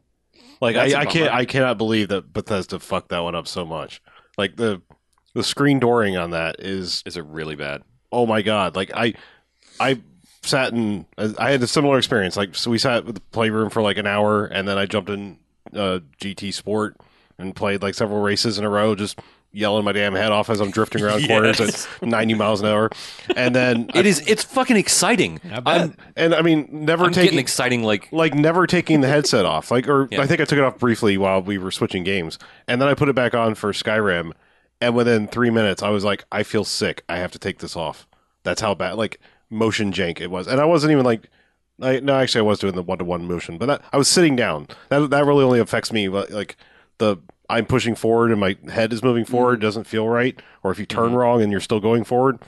Like That's I, I can't. I cannot believe that Bethesda fucked that one up so much. Like the the screen dooring on that is Is it really bad? oh my god. Like I I sat in I had a similar experience. Like so we sat with the playroom for like an hour and then I jumped in uh, GT Sport and played like several races in a row just yelling my damn head off as I'm drifting around corners at 90 miles an hour. And then It is. It's fucking exciting. I and I mean never I'm taking exciting. Like like never taking the headset off. Like, or Yeah. I think I took it off briefly while we were switching games, and then I put it back on for Skyrim, and within three minutes, I was like, I feel sick. I have to take this off. That's how bad, like motion jank it was, and I wasn't even like. I, no, actually, I was doing the one to one motion, but that, I was sitting down. That that really only affects me. Like like the I'm pushing forward and my head is moving forward doesn't feel right, or if you turn wrong and you're still going forward,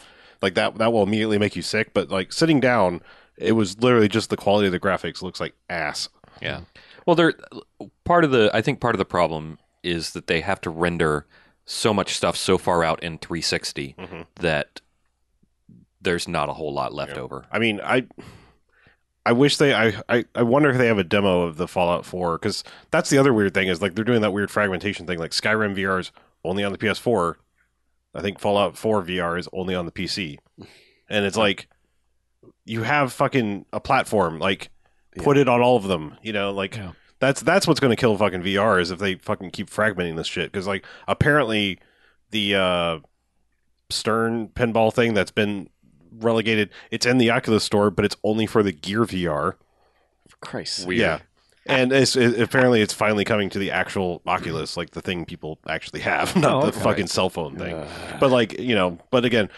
like that that will immediately make you sick. But like sitting down, it was literally just the quality of the graphics looks like ass. Yeah. Well, they're part of the. I think part of the problem is that they have to render so much stuff so far out in 360 Mhm. that there's not a whole lot left Yeah. over. I mean, I I wish they I, I I wonder if they have a demo of the Fallout 4 cuz that's the other weird thing is like they're doing that weird fragmentation thing like Skyrim VR is only on the PS4. I think Fallout 4 VR is only on the PC. And it's like you have fucking a platform like put it on all of them, you know, like Yeah. that's that's what's going to kill fucking VR is if they fucking keep fragmenting this shit cuz like apparently the uh Stern pinball thing that's been relegated. It's in the Oculus store, but it's only for the Gear VR. For Christ's sake. Weird. Yeah, and it's, it, apparently it's finally coming to the actual Oculus, like the thing people actually have, not Oh, the fucking cell phone thing. Uh, But like you know, but again,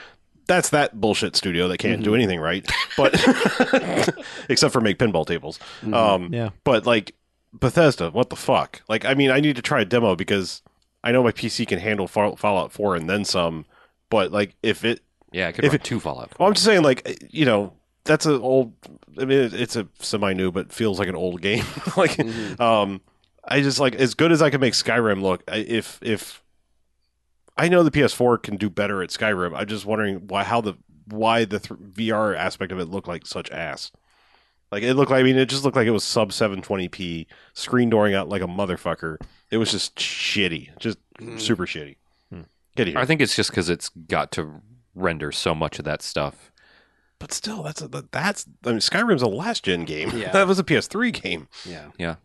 that's that bullshit studio that can't Mm-hmm. do anything right, but except for make pinball tables. Mm-hmm. Um, Yeah. but like Bethesda, what the fuck? Like, I mean, I need to try a demo because I know my PC can handle Fallout 4 and then some. But like, if it Yeah, I could If run it- two Fallout. well, I'm just saying, like, you know, that's an old. I mean, it's a semi-new, but feels like an old game. like, Mm-hmm. um, I just like as good as I can make Skyrim look. I, if if I know the PS4 can do better at Skyrim, I'm just wondering why how the why the th- VR aspect of it looked like such ass. Like it looked like I mean, it just looked like it was sub 720p, screen dooring out like a motherfucker. It was just shitty, just super shitty. Get here. I think it's just because it's got to render so much of that stuff. But still, that's a, that's. I mean, Skyrim's a last gen game. Yeah. that was a PS3 game. Yeah. Yeah.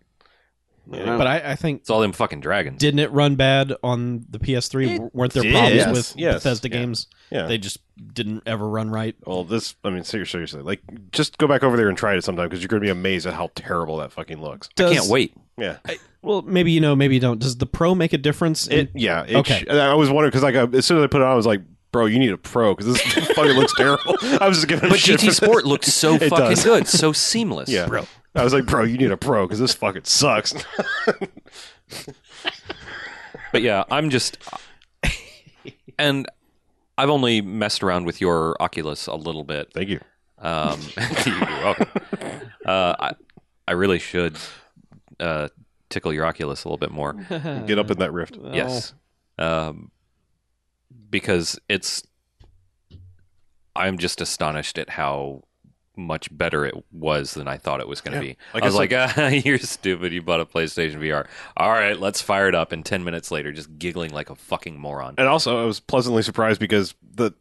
Yeah. But I, I think It's all them fucking dragons. didn't it run bad on the PS3? It Weren't there did. problems Yes. with Yes. Bethesda Yeah. games? Yeah. They just didn't ever run right. well, this. I mean, ser- seriously, like, just go back over there and try it sometime because you're going to be amazed at how terrible that fucking looks. I can't wait. Yeah. Well, maybe you know, maybe you don't. Does the Pro make a difference? in- It. Yeah. It Okay. sh- I was wondering because like I, as soon as I put it on, I was like, "Bro, you need a pro because this fucking looks terrible." I was just giving. But a shit GT for- Sport looked so It fucking does. good, so seamless. Yeah. bro. I was like, "Bro, you need a pro because this fucking sucks." But yeah, I'm just, and I've only messed around with your Oculus a little bit. Thank you. Um, you're welcome. Uh, I, I really should uh, tickle your Oculus a little bit more. Get up in that rift. Yes, um, because it's. I'm just astonished at how much better it was than I thought it was going to Yeah. be. Like I was like, ah, "You're stupid. You bought a PlayStation VR. All right, let's fire it up." And ten minutes later, just giggling like a fucking moron. And also, I was pleasantly surprised because the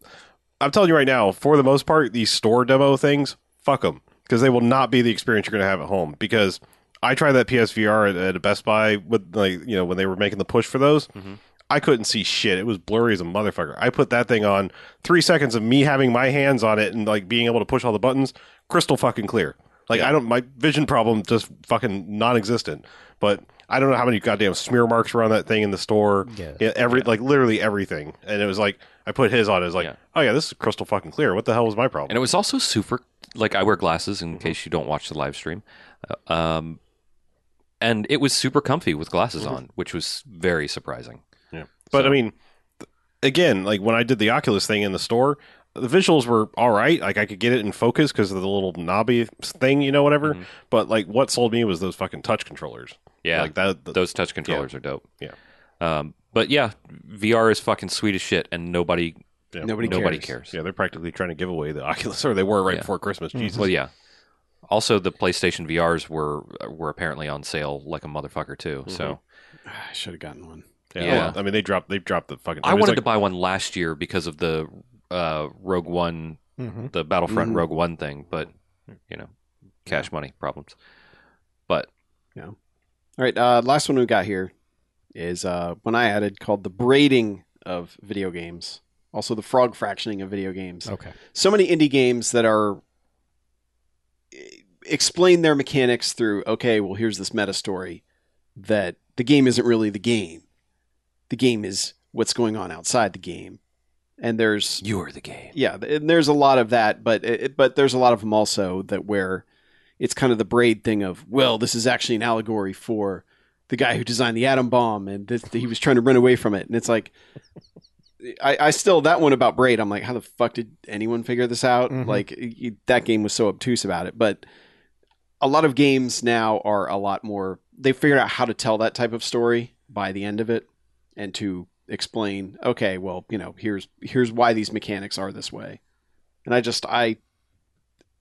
I'm telling you right now, for the most part, these store demo things, fuck them because they will not be the experience you're going to have at home. Because I tried that PSVR at, at a Best Buy with like you know when they were making the push for those. I couldn't see shit. It was blurry as a motherfucker. I put that thing on three seconds of me having my hands on it and like being able to push all the buttons, crystal fucking clear. Like I don't, my vision problem just fucking non-existent. But I don't know how many goddamn smear marks were on that thing in the store. Yeah. every like literally everything. And it was like I put his on. It was like, Yeah. oh yeah, this is crystal fucking clear. What the hell was my problem? And it was also super. Like I wear glasses in Mm-hmm. case you don't watch the live stream, Uh, um, and it was super comfy with glasses Mm-hmm. on, which was very surprising. Yeah. But I mean, again, like when I did the Oculus thing in the store, the visuals were all right. Like I could get it in focus because of the little knobby thing, you know, whatever. Mhm. But like what sold me was those fucking touch controllers. Yeah, Like that. the- those touch controllers are dope. Yeah. Um, but yeah, VR is fucking sweet as shit, and nobody yeah. Nobody nobody cares. cares. Yeah, they're practically trying to give away the Oculus, or they were right Yeah. before Christmas. Jesus. Well, yeah. Also, the PlayStation VRs were were apparently on sale like a motherfucker too. So I should have gotten one. Yeah. Yeah. well, I mean, they dropped. They dropped the fucking. I mean, wanted like- to buy one last year because of the uh, Rogue One, Mhm. the Battlefront Mhm. Rogue One thing, but you know, cash money problems. But yeah, All right, uh, last one we got here is uh, one I added called the braiding of video games. Also, the frog fractioning of video games. Okay. So many indie games that are eh, explain their mechanics through okay, well, here's this meta story that the game isn't really the game. The game is what's going on outside the game. And there's You're the game. yeah, and there's a lot of that, but it, but there's a lot of them also that where it's kind of the braid thing of well, this is actually an allegory for the guy who designed the atom bomb, and this, he was trying to run away from it, and it's like. I, I still that one about braid. I'm like, how the fuck did anyone figure this out? Mhm. Like y- that game was so obtuse about it. But a lot of games now are a lot more. They figured out how to tell that type of story by the end of it, and to explain. Okay, well, you know, here's here's why these mechanics are this way. And I just I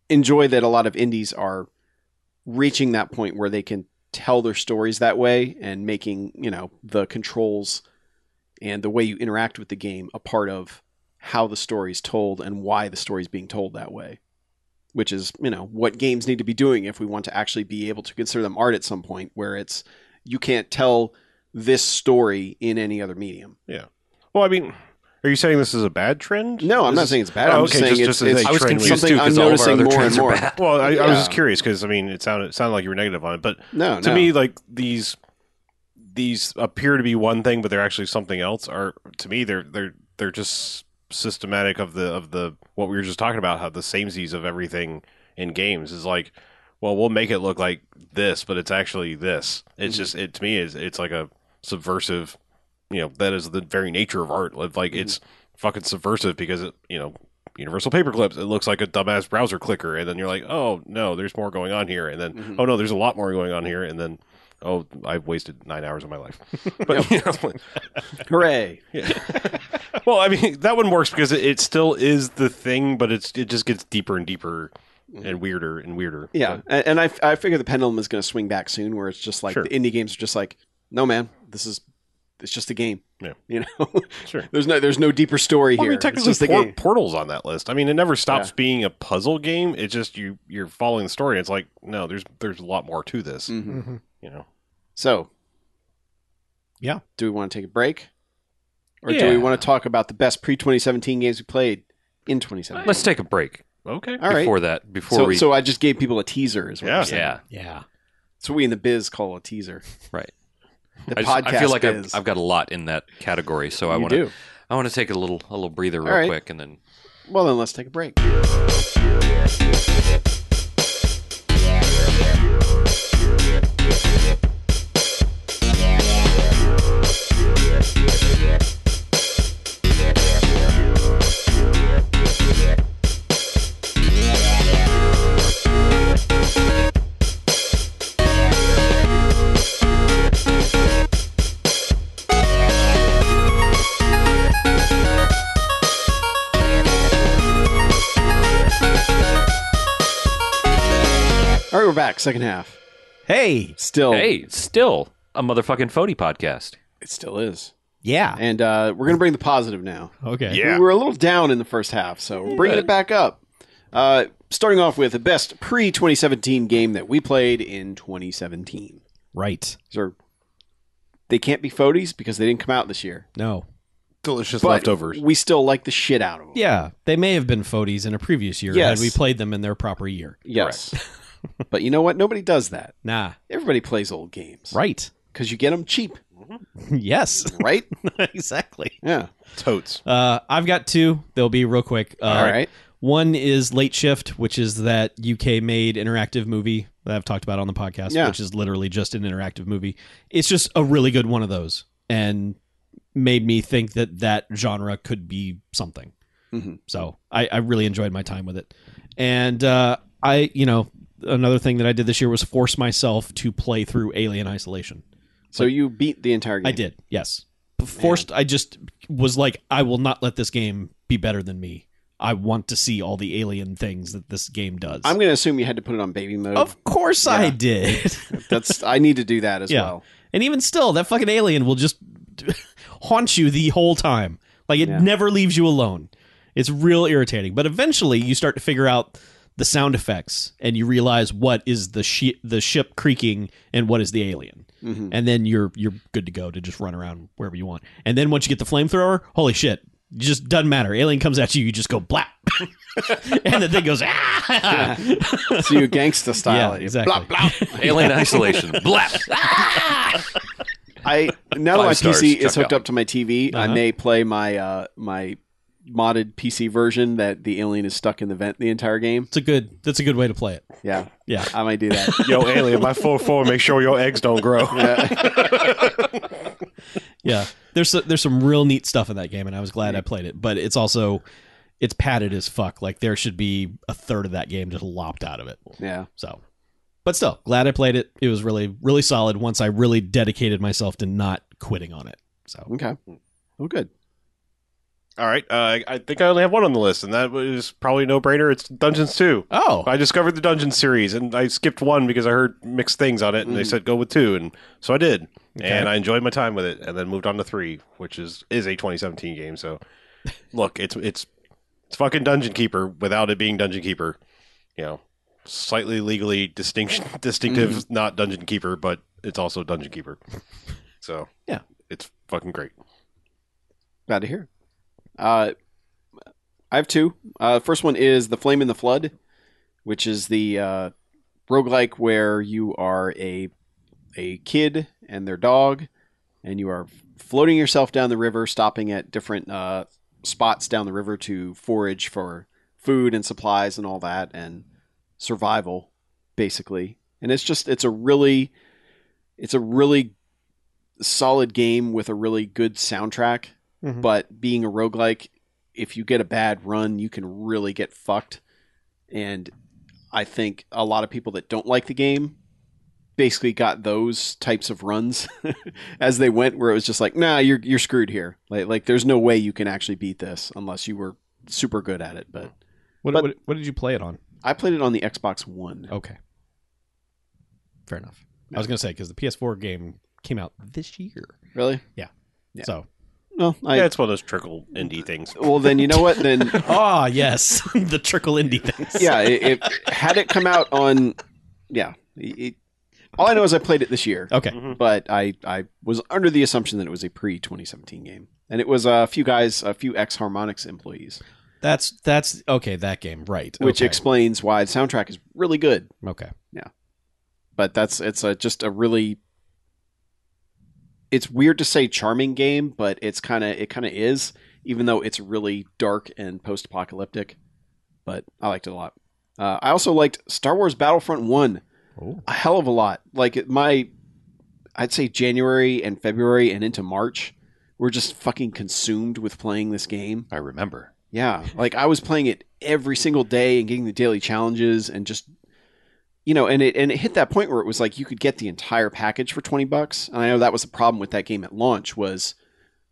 enjoy that a lot of indies are reaching that point where they can tell their stories that way and making you know the controls and the way you interact with the game a part of how the story is told and why the story is being told that way which is you know what games need to be doing if we want to actually be able to consider them art at some point where it's you can't tell this story in any other medium Yeah. Well, I mean, are you saying this is a bad trend? no i'm This not is- saying it's bad Oh, i'm okay, just saying just- it's, just as it's a I was trend we- confused something too i'm because all of our noticing other more and trends are more bad. Well, I, I was Yeah. just curious because I mean, it sounded it sounded like you were negative on it, but no to no. me, like these these appear to be one thing, but they're actually something else. Are to me, they're they're they're just systematic of the of the what we were just talking about, how the samesies of everything in games is like. Well, we'll make it look like this, but it's actually this. It's Mhm. just it to me is it's like a subversive. You know, that is the very nature of art. Like Mhm. it's fucking subversive because it you know universal paperclips it looks like a dumbass browser clicker and then you're like oh no there's more going on here and then Mhm. oh no there's a lot more going on here and then oh i've wasted nine hours of my life but you know, hooray yeah. well i mean that one works because it, it still is the thing but it's it just gets deeper and deeper and weirder and weirder Yeah, and, and I, I figure the pendulum is going to swing back soon, where it's just like Sure. the indie games are just like, no man, this is it's just a game. Yeah. you know, sure there's no there's no deeper story Well, I here. mean, it's technically, just a Por- game. Portal's on that list. I mean, it never stops Yeah. being a puzzle game. It's just you you're following the story. It's like no, there's there's a lot more to this. Mhm. You know, So, Yeah. do we want to take a break, or do we want to talk about the best pre 2017 games we played in 2017? Let's take a break okay. All right. before that. Before So, we, so I just gave people a teaser, is what Yeah. you're saying. yeah, Yeah. That's what we in the biz call a teaser. right. The I, just- I feel like. I've, I've got a lot in that category, so I want to. I want to take a little a little breather real right. quick, and then Well, then let's take a break. We're back. Second half. Hey. Still, hey, still a motherfucking Fody podcast. it still is. Yeah. And uh, we're going to bring the positive now. Okay. Yeah. We were a little down in the first half, so we're bringing it back up. Uh, starting off with the best pre 2017 game that we played in 2017. Right. These are, they can't be Fodies because they didn't come out this year. No. Delicious But leftovers. we still like the shit out of them. Yeah, they may have been Fodies in a previous year Yes. had we played them in their proper year. Yes. but you know what? Nobody does that. Nah. Everybody plays old games. Right. Because you get them cheap, yes. right? exactly. yeah. Totes. Uh, I've got two. They'll be real quick. Uh, All right. One is Late Shift, which is that UK made interactive movie that I've talked about on the podcast, Yeah. which is literally just an interactive movie. It's just a really good one of those and made me think that that genre could be something. Mhm. So I, I really enjoyed my time with it. And uh, I, you know, another thing that I did this year was force myself to play through Alien Isolation. So you beat the entire game. I did, yes. Forced, I just was like, I will not let this game be better than me. I want to see all the alien things that this game does. I'm going to assume you had to put it on baby mode. of course, I did. That's I need to do that as Yeah. well. and even still, that fucking alien will just haunt you the whole time. Like it Yeah. never leaves you alone. It's real irritating. But eventually, you start to figure out the sound effects, and you realize what is the shi the ship creaking and what is the alien. Mhm. and then you're you're good to go to just run around wherever you want. And then once you get the flamethrower, holy shit, it just doesn't matter. Alien comes at you, you just go blap, and the thing goes ah. So you gangsta style Yeah, it. You exactly. Blop, blop. Alien Isolation. Blap. I now that my stars, PC is hooked Allen. up to my TV, I Uh-huh. may play my uh, my modded PC version that the alien is stuck in the vent the entire game. It's a good. That's a good way to play it. Yeah, Yeah. I might do that. Yo, alien, my four four, make sure your eggs don't grow. Yeah. There's there's some real neat stuff in that game, and I was glad I played it. But it's also it's padded as fuck. Like there should be a third of that game just lopped out of it. yeah, So, but still, glad I played it. It was really really solid. Once I really dedicated myself to not quitting on it. So okay. Well, good. All right, uh, I- think I only have one on the list, and that was probably no brainer. It's Dungeons Two. oh I discovered the Dungeon series, and I skipped one because I heard mixed things on it, and they Mhm. said go with two, and so I did, Okay. and I enjoyed my time with it, and then moved on to three, which is is a 2017 game. So, look, it's it's it's fucking Dungeon Keeper without it being Dungeon Keeper, you know, slightly legally distinction distinctive, not Dungeon Keeper, but it's also Dungeon Keeper. So Yeah. it's fucking great. Glad to hear. Uh, I have two. Uh, first one is The Flame in the Flood, which is the uh, roguelike where you are a a kid and their dog, and you are floating yourself down the river, stopping at different uh, spots down the river to forage for food and supplies and all that, and survival, basically. And it's just it's a really it's a really solid game with a really good soundtrack Mhm. but being a roguelike, if you get a bad run, you can really get fucked. And I think a lot of people that don't like the game basically got those types of runs as they went where it was just like, nah, you're you're screwed here. Like like there's no way you can actually beat this unless you were super good at it. But what, but- what what did you play it on? I played it on the Xbox One. Okay, fair enough. I was gonna say because the PS4 game came out this year, Really? Yeah. so No, I yeah, it's one of those trickle indie things. well then you know what? Then ah yes, the trickle indie things. yeah, it, it had it come out on yeah. It, all I know is I played it this year. Okay. Mhm. but I, I was under the assumption that it was a pre 2017 game, and it was a few guys, a few ex Harmonix employees, That's that's okay. That game, right? which okay. explains why the soundtrack is really good. okay. Yeah, but that's it's a, just a really it's weird to say charming game, but it's kind of it kind of is, even though it's really dark and post apocalyptic. But I liked it a lot. Uh, I also liked Star Wars Battlefront One. Oh. a hell of a lot. Like my, I'd say January and February and into March, we're just fucking consumed with playing this game. I remember. Yeah, like I was playing it every single day and getting the daily challenges and just, you know, and it and it hit that point where it was like you could get the entire package for twenty bucks. And I know that was the problem with that game at launch was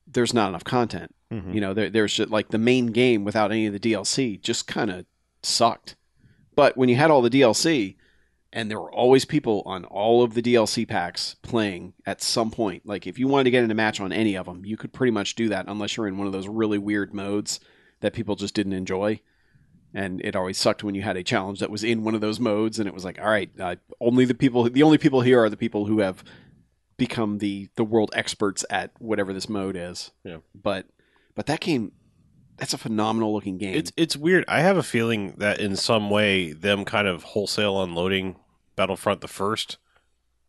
there's not enough content. Mhm. You know, there, there's just like the main game without any of the DLC just kind of sucked. But when you had all the DLC, and there were always people on all of the DLC packs playing at some point. Like if you wanted to get in a match on any of them, you could pretty much do that unless you're in one of those really weird modes that people just didn't enjoy. And it always sucked when you had a challenge that was in one of those modes, and it was like, all right, uh, only the people, the only people here are the people who have become the the world experts at whatever this mode is. Yeah. But but that game, that's a phenomenal looking game. It's it's weird. I have a feeling that in some way, them kind of wholesale unloading Battlefront the first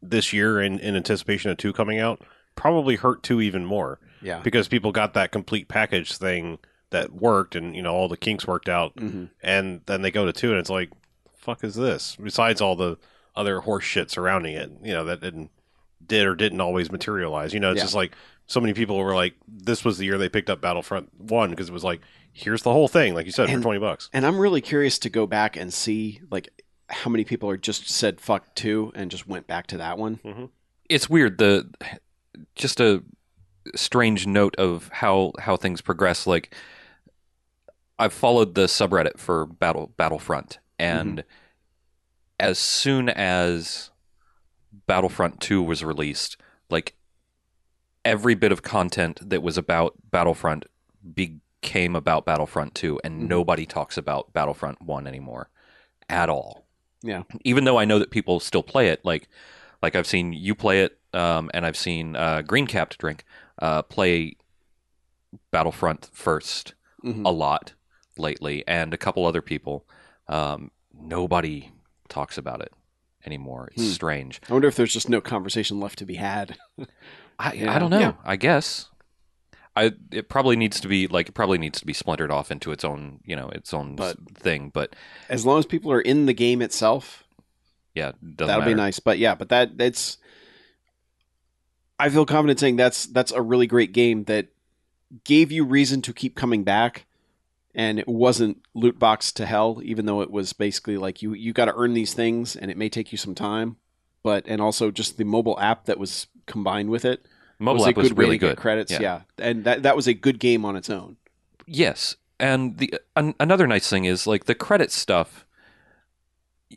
this year in, in anticipation of two coming out probably hurt two even more yeah. because people got that complete package thing that worked and you know all the kinks worked out, hmm and then they go to two and it's like, fuck is this? Besides all the other horse shit surrounding it, you know that didn't did or didn't always materialize. You know, it's Yeah. just like so many people were like, this was the year they picked up Battlefront one because it was like, here's the whole thing, like you said, And- for twenty bucks. And I'm really curious to go back and see like how many people are just said fuck two and just went back to that one. It's weird. The just a strange note of how how things progress. Like I've followed the subreddit for Battle Battlefront, and as soon as Battlefront Two was released, like every bit of content that was about Battlefront became about Battlefront Two, and Mhm. nobody talks about Battlefront One anymore at all. Yeah. even though I know that people still play it, like like I've seen you play it, um, and I've seen uh, Green Capped Drink uh, play Battlefront first Mhm. a lot lately, and a couple other people. Um, nobody talks about it. anymore. It's Hmm. strange. I wonder if there's just no conversation left to be had. I Yeah. I don't know. Yeah. I guess. I it probably needs to be like it probably needs to be splintered off into its own you know its own But- thing. But As long as people are in the game itself, yeah, doesn't that'll be nice. But yeah, but that that's. I feel confident saying that's that's a really great game that gave you reason to keep coming back, and it wasn't loot box to hell. Even though it was basically like you you got to earn these things, and it may take you some time. But and also just the mobile app that was combined with it Mobile was app a was good way really good. credits. Yeah. Yeah. and that that was a good game on its own. Yes, and the an, another nice thing is like the credit stuff.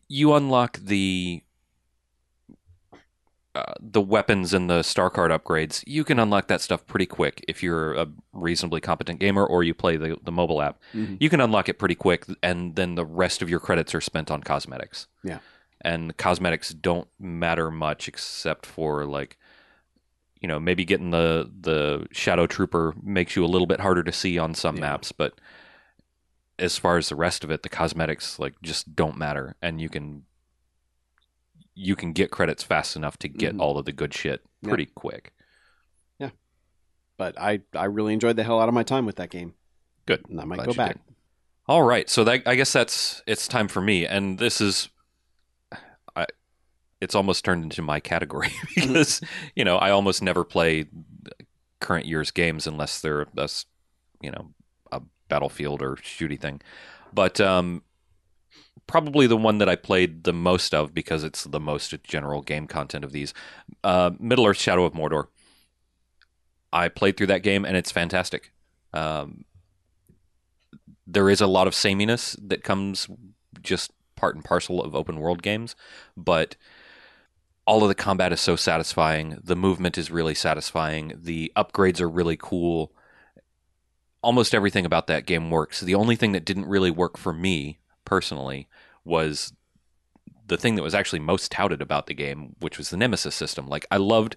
You unlock the uh, the weapons and the star card upgrades. You can unlock that stuff pretty quick if you're a reasonably competent gamer or you play the the mobile app. Mhm. You can unlock it pretty quick, and then the rest of your credits are spent on cosmetics. Yeah. and cosmetics don't matter much except for like you know maybe getting the the shadow trooper makes you a little bit harder to see on some Yeah. maps but as far as the rest of it the cosmetics like just don't matter and you can you can get credits fast enough to get Mhm. all of the good shit Yeah. pretty quick Yeah. But I I really enjoyed the hell out of my time with that game. Good. and I might Glad go back. did. all right so that i guess that's it's time for me and this is i it's almost turned into my category because you know i almost never play current year's games unless they're that's you know a battlefield or shooty thing but um probably the one that i played the most of because it's the most general game content of these uh middle earth shadow of mordor i played through that game and it's fantastic um there is a lot of sameness that comes just part and parcel of open world games, but all of the combat is so satisfying. The movement is really satisfying. The upgrades are really cool. Almost everything about that game works. The only thing that didn't really work for me personally was the thing that was actually most touted about the game, which was the Nemesis system. Like I loved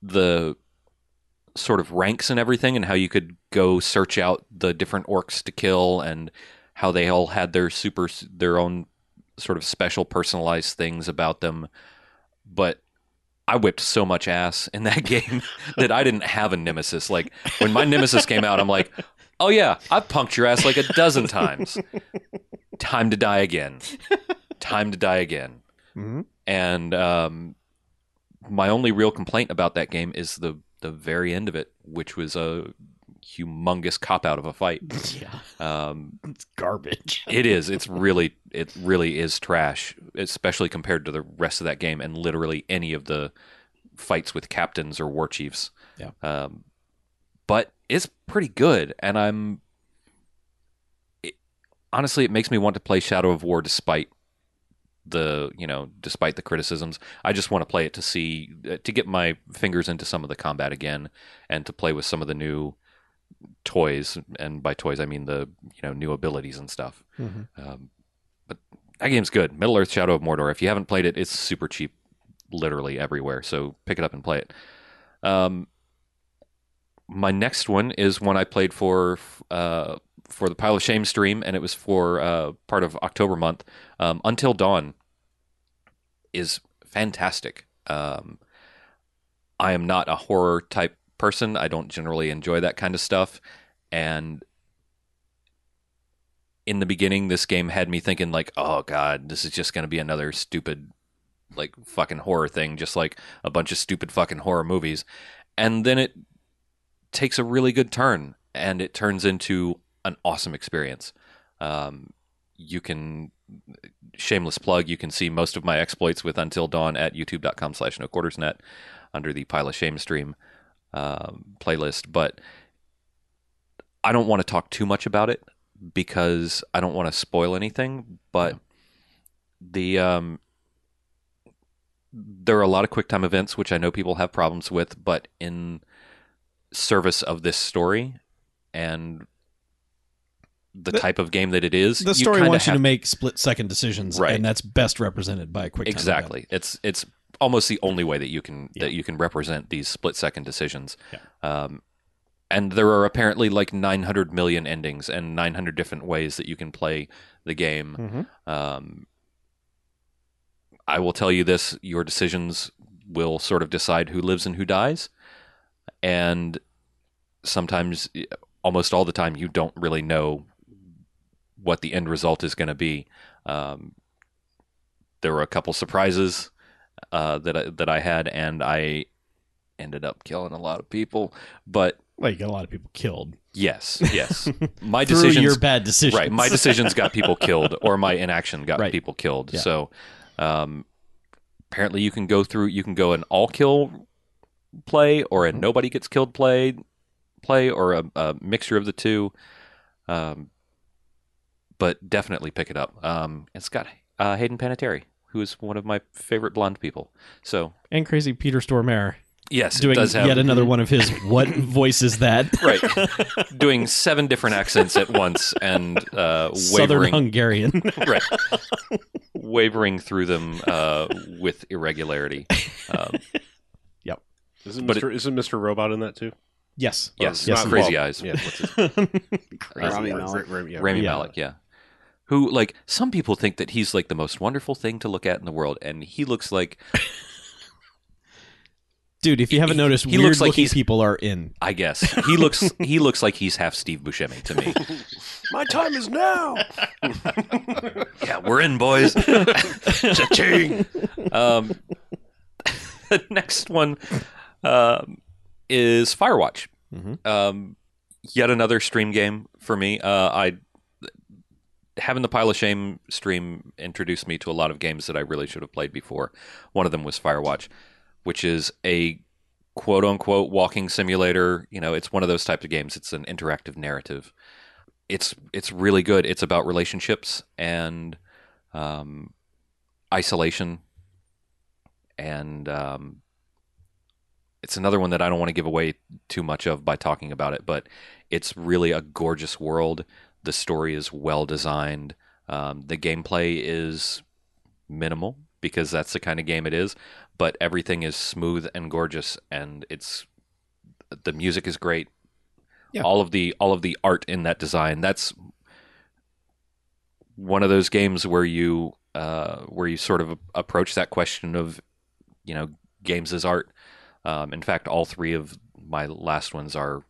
the sort of ranks and everything and how you could go search out the different orcs to kill and how they all had their super their own sort of special personalized things about them. But I whipped so much ass in that game that I didn't have a nemesis. Like when my nemesis came out I'm like oh yeah I've punked your ass like a dozen times time to die again time to die again Mhm. and um, my only real complaint about that game is the the very end of it, which was a humongous cop out of a fight. Yeah, Um, it's garbage. it is. It's really. It really is trash, especially compared to the rest of that game and literally any of the fights with captains or war chiefs. Yeah. Um, but it's pretty good, and I'm. Honestly, it makes me want to play Shadow of War despite the you know despite the criticisms. I just want to play it to see uh, to get my fingers into some of the combat again and to play with some of the new toys. And by toys i mean the you know new abilities and stuff. Mhm. um, but that game's good. Middle earth shadow of mordor. If you haven't played it it's super cheap literally everywhere. So pick it up and play it. Um, my next one is one i played for uh, for the pile of shame stream and it was for uh, part of october month. Um, until dawn is fantastic. Um, i am not a horror type person. I don't generally enjoy that kind of stuff. And in the beginning this game had me thinking like oh god this is just going to be another stupid like fucking horror thing just like a bunch of stupid fucking horror movies. And then it takes a really good turn and it turns into an awesome experience. Um, you can shameless plug you can see most of my exploits with until dawn at youtube.com slash no quarters net under the pile of shame stream um, playlist but i don't want to talk too much about it because i don't want to spoil anything but the um, there are a lot of quick time events which i know people have problems with but in service of this story and the, The- type of game that it is The story kinda wants you have to make split second decisions, Right. and that's best represented by a quick time exactly it's it's almost the only way that you can Yeah. that you can represent these split second decisions Yeah. um, and there are apparently like 900 million endings and 900 different ways that you can play the game. Mhm. um, I will tell you this: your decisions will sort of decide who lives and who dies, and sometimes, almost all the time, you don't really know what the end result is going to be. Um, there were a couple surprises uh, that I, that I had, and I ended up killing a lot of people. But Well, you got a lot of people killed yes, yes, my decisions your bad decisions. right my decisions got people killed or my inaction got Right. people killed Yeah. so um, apparently you can go through you can go an all kill play or Mm-hmm. a nobody gets killed play play or a, a mixture of the two um, but definitely pick it up um, it's got uh, hayden panettiere who is one of my favorite blonde people so and crazy Peter Stormare yes doing it does have yet another one of his what voice is that? right doing seven different accents at once and uh, Southern wavering Hungarian. right wavering through them uh, with irregularity um, Isn't Mr. isn't Mr. Robot in that too? yes. yes Or not- crazy well, eyes Yeah, what's his- Rami Ra- Malek. Ra- Ra- yeah, Rami Yeah. Malek yeah who like some people think that he's like the most wonderful thing to look at in the world and he looks like Dude, if you haven't He- noticed, he weird looks like looking he's- people are in. i guess he looks he looks like he's half steve buscemi to me My time is now. yeah we're in boys Cha-ching. um, the next one um, is firewatch Mhm. um, yet another stream game for me. Uh, I having the pile of shame stream introduced me to a lot of games that I really should have played before. One of them was Firewatch, which is a quote unquote walking simulator. You know, it's one of those types of games. It's an interactive narrative. It's it's really good. It's about relationships and um, isolation, and um, it's another one that I don't want to give away too much of by talking about it, but it's really a gorgeous world. The story is well designed. Um, the gameplay is minimal because that's the kind of game it is, but everything is smooth and gorgeous, and it's the music is great. Yeah. All of the all of the art in that design. That's one of those games where you uh, where you sort of approach that question of you know games as art. Um, in fact, all three of my last ones are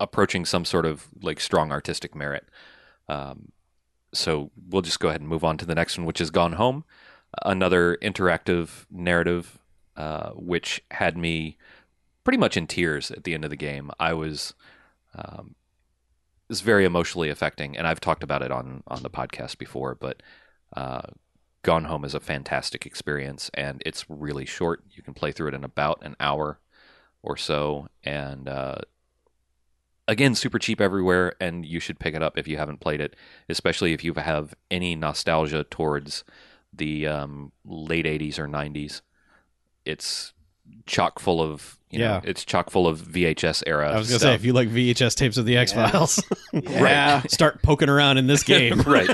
approaching some sort of like strong artistic merit. Um, so we'll just go ahead and move on to the next one, which is Gone Home, another interactive narrative, uh, which had me pretty much in tears at the end of the game. I was, um, very emotionally affecting, and I've talked about it on on the podcast before, but. Uh, Gone Home is a fantastic experience, and it's really short. You can play through it in about an hour or so, and uh, again, super cheap everywhere. And you should pick it up if you haven't played it, especially if you have any nostalgia towards the um, late '80s or '90s. It's chock full of you know, Yeah. it's chock full of VHS era. I was gonna stuff. say, if you like VHS tapes of the X Files, Yeah. start poking around in this game. right.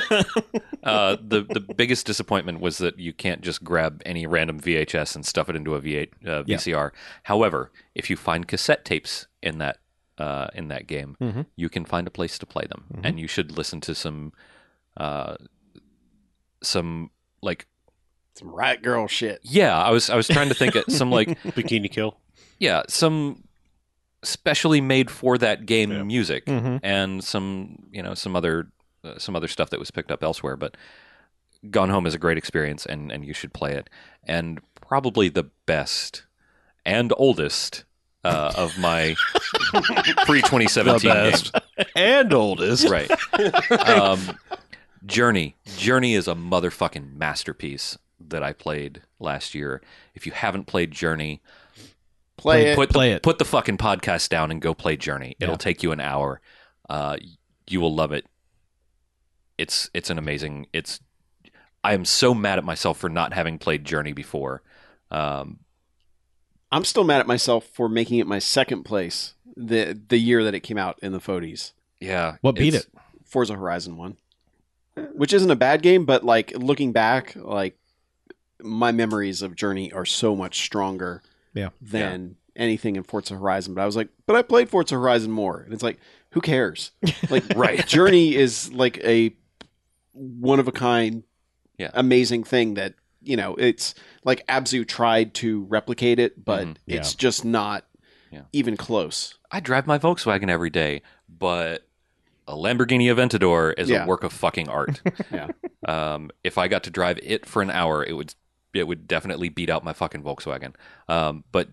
Uh, the the biggest disappointment was that you can't just grab any random VHS and stuff it into a V8 uh, Yeah. VCR. However, if you find cassette tapes in that uh, in that game, Mhm. you can find a place to play them, Mhm. and you should listen to some uh, some like Some rat girl shit. yeah. I was I was trying to think of some like Bikini Kill. yeah some specially made for that game Yeah. music Mhm. and some you know some other uh, some other stuff that was picked up elsewhere but gone home is a great experience and and you should play it and probably the best and oldest uh, of my pre 2017 The best. games and oldest. right um, journey journey is a motherfucking masterpiece that i played last year if you haven't played journey Play it. put Play the, it. Put the fucking podcast down and go play Journey. It'll Yeah. take you an hour. Uh, you will love it. It's it's an amazing. It's I am so mad at myself for not having played Journey before. Um, I'm still mad at myself for making it my second place the the year that it came out in the Fodies. yeah, What beat it's- it? Forza Horizon one, which isn't a bad game, but like looking back, like my memories of Journey are so much stronger Yeah. than anything in Forza Horizon. But I was like, but I played Forza Horizon more, and it's like, who cares? Like, Right. Journey is like a one of a kind, Yeah. amazing thing that you know, it's like Abzu tried to replicate it, but Mhm. it's just not Yeah. even close. I drive my Volkswagen every day, but a Lamborghini Aventador is Yeah. a work of fucking art. Yeah. Um, if I got to drive it for an hour, it would it would definitely beat out my fucking Volkswagen. Um, but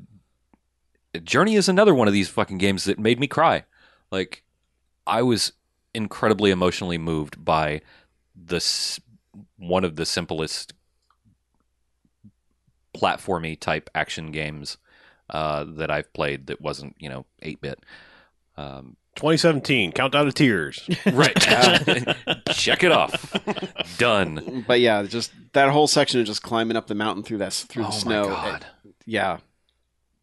Journey is another one of these fucking games that made me cry. Like I was incredibly emotionally moved by the s- one of the simplest platformy type action games uh, that I've played that wasn't you know eight bit. Um, 2017, countdown to tears. right, check it off. Done. But yeah, just that whole section of just climbing up the mountain through that through the oh snow. my god. it- yeah.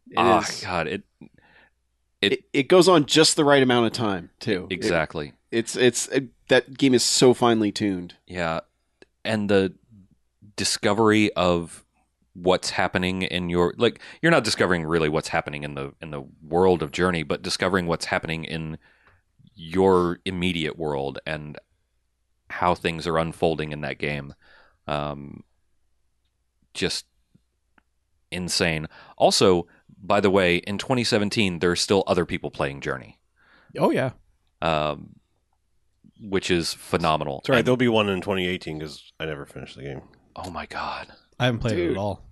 It Ah, is- god. It it, it goes on just the right amount of time too. It- exactly. it's it's it, that game is so finely tuned. Yeah, and the discovery of what's happening in your like you're not discovering really what's happening in the in the world of Journey, but discovering what's happening in your immediate world and how things are unfolding in that game. Um, just insane. Also, by the way, in 2017, there are still other people playing Journey, Oh yeah. um, which is phenomenal. It's all right. And- There'll be one in 2018 because I never finished the game. oh my god. I haven't played it at all.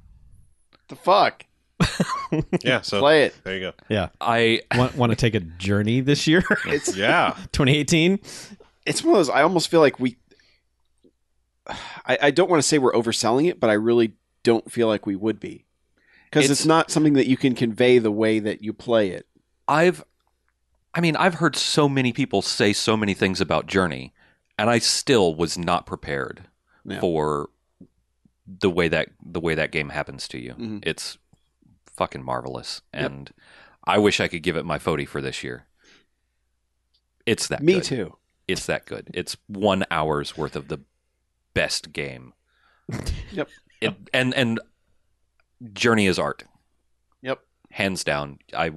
The fuck, Yeah, so play it. there you go. Yeah, I want want to take a journey this year? It's Yeah. 2018. it's one of those. I almost feel like we. I, I don't want to say we're overselling it, but I really don't feel like we would be, because it's, It's- not something that you can convey the way that you play it. I've I mean, I've heard so many people say so many things about Journey, and I still was not prepared Yeah. for the way that the way that game happens to you. Mhm. It's fucking marvelous, Yep. and I wish I could give it my Fody for this year. It's that Me good. too. It's that good. It's one hour's worth of the best game. Yep. It, and and Journey is art. Yep. Hands down. I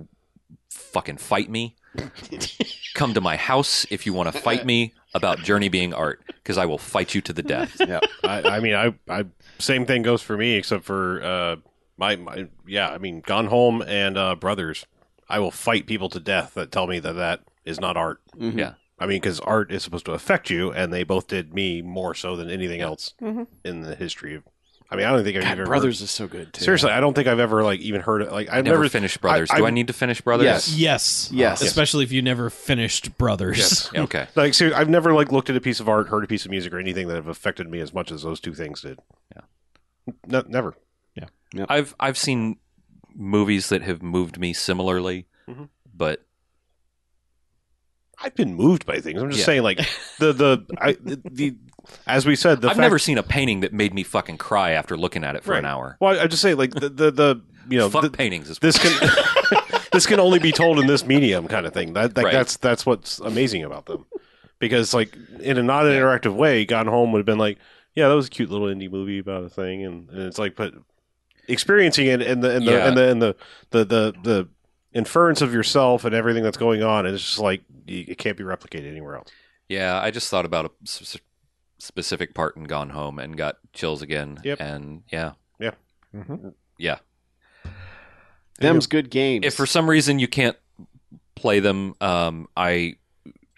fucking fight me. Come to my house if you want to fight me about Journey being art, because I will fight you to the death. Yeah. I, I mean, I, I same thing goes for me, except for uh, my, my yeah. I mean, Gone Home and uh, Brothers. I will fight people to death that tell me that that is not art. Mhm. Yeah. I mean, because art is supposed to affect you, and they both did me more so than anything else Mhm. in the history of. I mean, I don't think I've God, ever Brothers is so good too. Seriously, I don't think I've ever like even heard it. Like I've never, never finished Brothers. I- Do I, I've- need to finish Brothers? Yes. Yes. Yes. Especially if you never finished Brothers. Yes. Yeah, okay. like seriously, I've never like looked at a piece of art, heard a piece of music, or anything that have affected me as much as those two things did. Yeah. No, never. Yeah. I've I've seen movies that have moved me similarly, Mhm. but I've been moved by things. I'm just Yeah. saying, like the the I the, the as we said, the I've fact- never seen a painting that made me fucking cry after looking at it for an hour. Well, I just say like the the, the you know Fuck the- paintings. Is this can this can only be told in this medium kind of thing. That, that Right. that's that's what's amazing about them. Because like in a not an interactive way, Gone Home would have been like, yeah, that was a cute little indie movie about a thing, and, and it's like, but experiencing it and the and the Yeah. and the and the, the the the inference of yourself and everything that's going on is just like it can't be replicated anywhere else. Yeah, I just thought about a s- s- specific part in Gone Home and got chills again. Yep. And yeah, Mhm. yeah. Them's good games. If for some reason you can't play them, um, I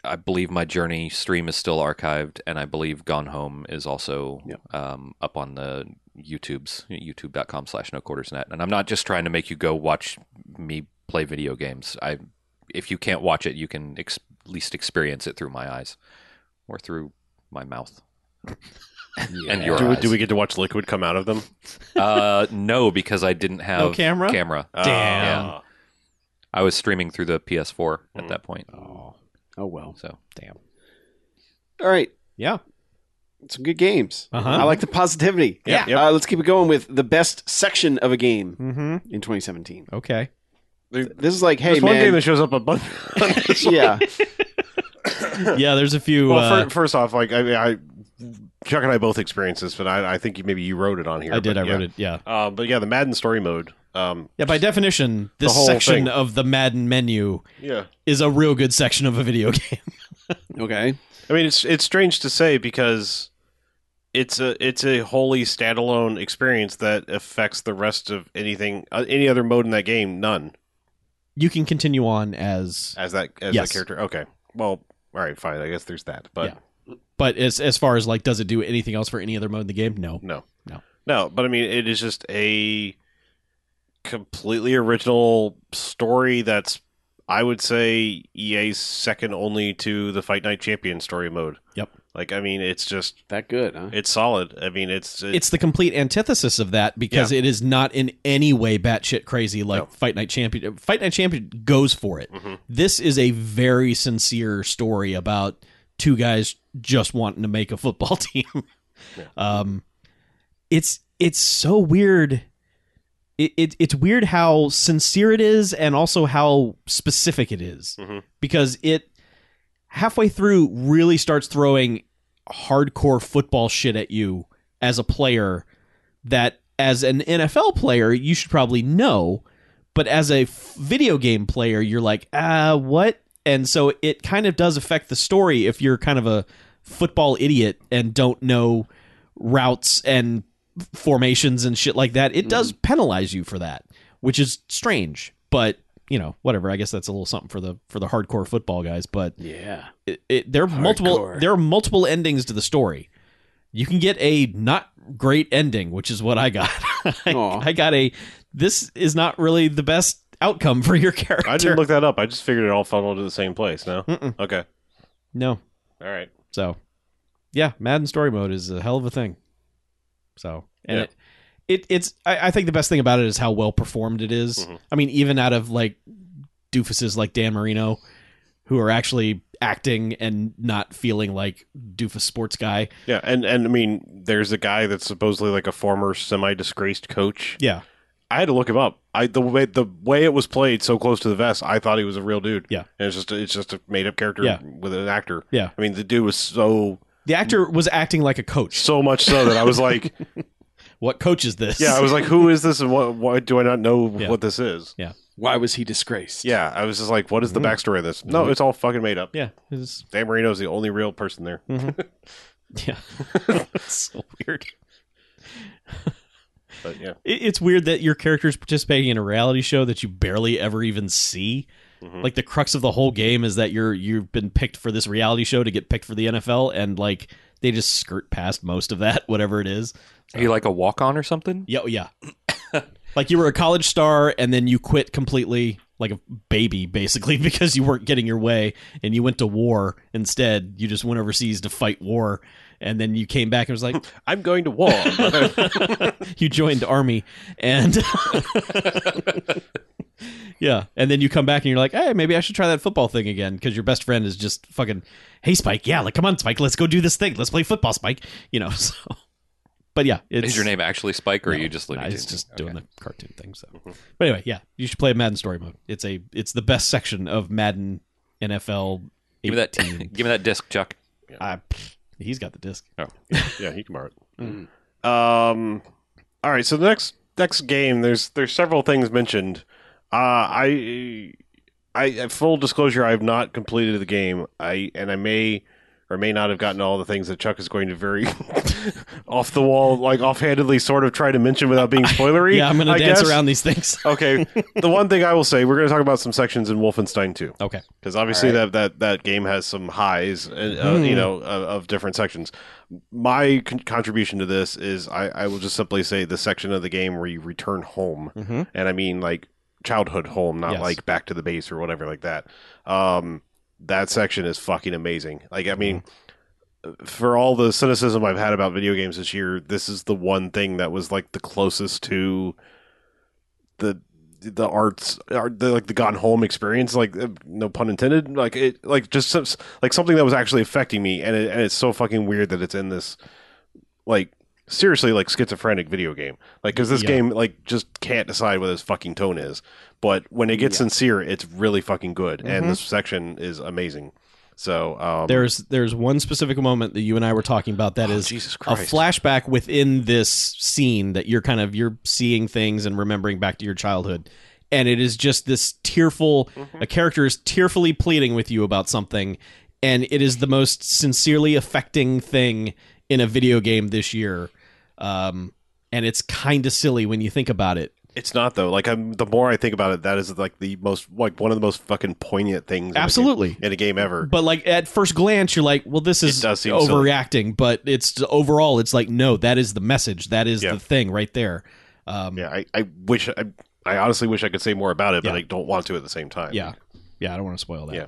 I believe my Journey stream is still archived, and I believe Gone Home is also Yep. um, up on the YouTube's youtube.com slash no quarters net. And I'm not just trying to make you go watch me play video games. I if you can't watch it, you can ex- at least experience it through my eyes or through my mouth. and your Do we, eyes. do we get to watch liquid come out of them? Uh, no, because I didn't have No camera? Camera. Damn. Ah. I was streaming through the PS4 at Mm. that point. Oh, oh well. So damn. All right. Yeah. Some good games. Uh-huh. I like the positivity. Yeah. Yep. Uh, let's keep it going with the best section of a game Mm-hmm. in 2017. Okay. This is like, hey There's one game man, that shows up a bunch. yeah, Yeah, there's a few. well, uh, fir- first off, like I, I, Chuck and I both experienced this, but I, I think you, maybe you wrote it on here. I did. but I yeah. wrote it. Yeah. Uh, but yeah, the Madden story mode. Um, Yeah. By definition, this section thing. of the Madden menu yeah, is a real good section of a video game. okay, I mean it's it's strange to say because it's a it's a wholly standalone experience that affects the rest of anything uh, any other mode in that game. None You can continue on as, as that as Yes. that character. Okay, well, all right, fine. I guess there's that, but but as as far as like, does it do anything else for any other mode in the game? No. no, No. no. But I mean, it is just a completely original story. That's I would say EA's second only to the Fight Night Champion story mode. Yep. Like I mean, it's just That good, huh? it's solid. I mean, it's It's the complete antithesis of that because it is not in any way batshit crazy like No. Fight Night Champion. Fight Night Champion goes for it. Mhm. This is a very sincere story about two guys just wanting to make a football team. Um, it's it's so weird. It, it it's weird how sincere it is and also how specific it is. Mhm. because it halfway through really starts throwing hardcore football shit at you as a player that as an NFL player you should probably know. But as a f- video game player you're like ah what? And so it kind of does affect the story if you're kind of a football idiot and don't know routes and formations and shit like that it does mm-hmm. penalize you for that which is strange but you know whatever i guess that's a little something for the for the hardcore football guys but yeah. it, it, there are multiple there are multiple endings to the story. You can get a not great ending, which is what I got. I, I got a this is not really the best outcome for your character. I didn't look that up. I just figured it all funneled to the same place. No, Mm-mm. okay, no. all right. So, yeah, Madden story mode is a hell of a thing. So, and Yeah. it, it it's I, I think the best thing about it is how well performed it is. Mhm. I mean, even out of like doofuses like Dan Marino, who are actually acting and not feeling like doofus sports guy. Yeah, and and I mean, there's a guy that's supposedly like a former semi-disgraced coach. Yeah, I had to look him up. I the way the way it was played so close to the vest, I thought he was a real dude. Yeah. and it's just it's just a made up character Yeah. with an actor. Yeah. I mean, the dude was so the actor was acting like a coach. so much so that I was like, What coach is this? yeah, I was like, who is this, and what why do I not know Yeah. what this is? Yeah, Why was he disgraced? Yeah, I was just like, what is the Mhm. backstory of this? No, it's all fucking made up. yeah, it's- Dan Marino's the only real person there. yeah. it's so weird. But yeah, It- It's weird that your character is participating in a reality show that you barely ever even see. Mhm. Like the crux of the whole game is that you're you've been picked for this reality show to get picked for the NFL, and like they just skirt past most of that, whatever it is. Are you like a walk on or something? Yeah, oh, yeah. like you were a college star and then you quit completely like a baby basically because you weren't getting your way and you went to war instead. You just went overseas to fight war and then you came back and was like I'm going to war. you joined the army and Yeah, and then you come back and you're like, "Hey, maybe I should try that football thing again" because your best friend is just fucking, "Hey, Spike, yeah, like come on, Spike, let's go do this thing. Let's play football, Spike." You know, so But yeah, it's Is your name actually Spike, or are you just nah, Looney it's Tunes? just Okay. doing the cartoon thing. So, but anyway, yeah, you should play Madden Story Mode. It's a it's the best section of Madden NFL. Give me that. 18. give me that disc, Chuck. I, he's got the disc. Oh, yeah, he can borrow it. Mm. Um, all right. So the next next game, there's there's several things mentioned. Uh, I, I full disclosure, I have not completed the game. I and I may or may not have gotten all the things that Chuck is going to very off the wall, like offhandedly, sort of try to mention without being spoilery. Yeah, I'm going to I dance guess. around these things. Okay. the one thing I will say, we're going to talk about some sections in Wolfenstein 2 Okay. because obviously All right. that, that that game has some highs, and uh, Hmm. you know, of, of different sections. My con- contribution to this is I, I will just simply say the section of the game where you return home, Mm-hmm. and I mean like childhood home, not Yes. like back to the base or whatever like that. Um, that section is fucking amazing. Like I mean. For all the cynicism I've had about video games this year, this is the one thing that was like the closest to the the arts art, the like the gone home experience like uh, no pun intended like it like just like something that was actually affecting me and it, and it's so fucking weird that it's in this like seriously like schizophrenic video game. Like because this Yeah. game like just can't decide what its fucking tone is. But when it gets Yeah. sincere it's really fucking good. Mhm. and this section is amazing. So um There's there's one specific moment that you and I were talking about that oh, is jesus a flashback within this scene that you're kind of you're seeing things and remembering back to your childhood. And it is just this tearful a character is tearfully pleading with you about something. And it is the most sincerely affecting thing in a video game this year. Um, and it's kind of silly when you think about it. It's not though. Like I'm, the more I think about it, that is like the most like one of the most fucking poignant things. in a game- Absolutely. in a game ever. But like at first glance, you're like, well, this is seem silly. overreacting. But it's overall, it's like, no, that is the message. That is Yeah. the thing right there. Um, yeah, I, I wish I, I honestly wish I could say more about it, but Yeah. I don't want to at the same time. yeah, yeah. I don't want to spoil that. Yeah.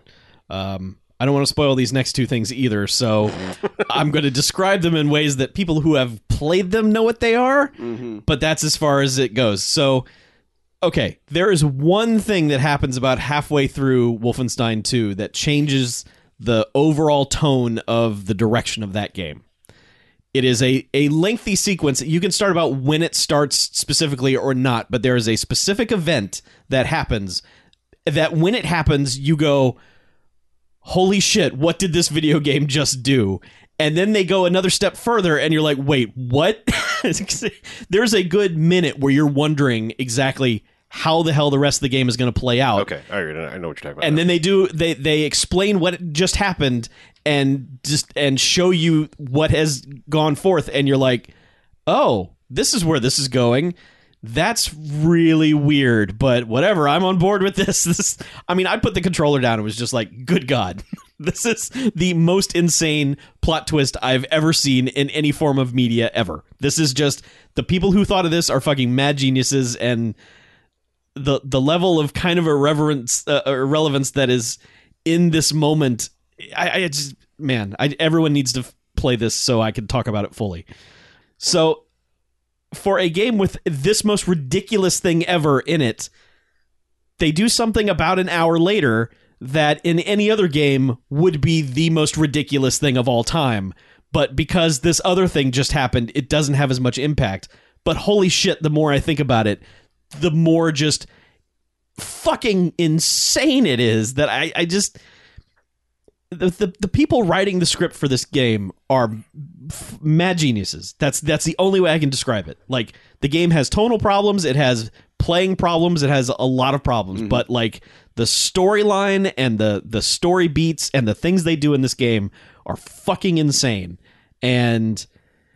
Um, I don't want to spoil these next two things either. So I'm going to describe them in ways that people who have played them know what they are. Mm-hmm. but that's as far as it goes. So, okay, there is one thing that happens about halfway through Wolfenstein 2 that changes the overall tone of the direction of that game. It is a, a lengthy sequence. You can start about when it starts specifically or not, but there is a specific event that happens that when it happens, you go, holy shit, what did this video game just do? And then they go another step further, and you're like, wait, what? There's a good minute where you're wondering exactly how the hell the rest of the game is going to play out. Okay, I, I know what you're talking about. And now. then they do they they explain what just happened and just and show you what has gone forth, and you're like, oh, this is where this is going. That's really weird, but whatever. I'm on board with this. This, I mean, I put the controller down and was just like, "Good God, this is the most insane plot twist I've ever seen in any form of media ever." This is just the people who thought of this are fucking mad geniuses, and the the level of kind of irreverence, uh, irrelevance that is in this moment. I, I just, man, I, everyone needs to f- play this so I can talk about it fully. So for a game with this most ridiculous thing ever in it, they do something about an hour later that in any other game would be the most ridiculous thing of all time. But because this other thing just happened, it doesn't have as much impact. But holy shit, the more I think about it, the more just fucking insane it is that I, I just the, the the people writing the script for this game are f- mad geniuses. That's that's the only way I can describe it. Like the game has tonal problems, it has playing problems, it has a lot of problems, but like the storyline and the the story beats and the things they do in this game are fucking insane. And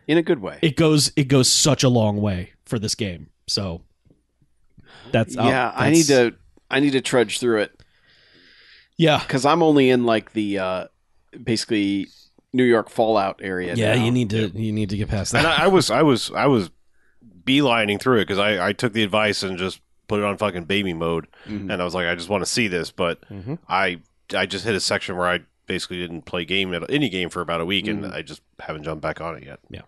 In a good way. it goes it goes such a long way for this game. So that's I'll- yeah, I need to I need to trudge through it Yeah. because I'm only in like the uh, basically New York Fallout area. Yeah, now. you need to you need to get past and that. I, I was I was I was beelining through it because I, I took the advice and just put it on fucking baby mode, Mhm. and I was like, I just want to see this, but Mhm. I I just hit a section where I basically didn't play game at any game for about a week, Mhm. and I just haven't jumped back on it yet. Yeah,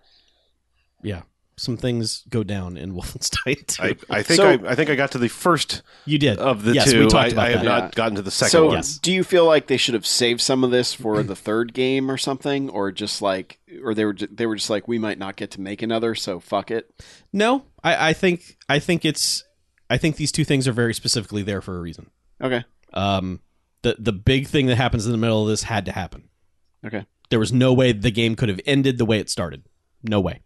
yeah. Some things go down in Wolfenstein 2. I, I think So- I, I think I got to the first you did. of the yes, two. we talked I, about I have that. Yeah. not gotten to the second So, one. Yes. do you feel like they should have saved some of this for the third game or something, or just like, or they were ju- they were just like, we might not get to make another, so fuck it. No, I, I think I think it's I think these two things are very specifically there for a reason. Okay, Um, the the big thing that happens in the middle of this had to happen. okay, There was no way the game could have ended the way it started. No way.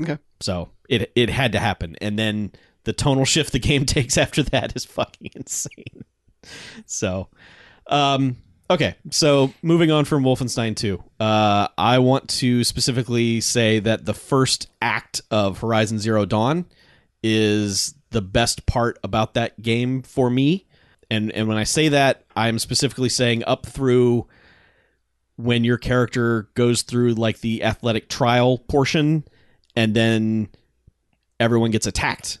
Okay. So it it had to happen, and then the tonal shift the game takes after that is fucking insane. So, um, okay. So moving on from Wolfenstein 2, uh, I want to specifically say that the first act of Horizon Zero Dawn is the best part about that game for me. And and when I say that, I'm specifically saying up through when your character goes through like the athletic trial portion and then everyone gets attacked.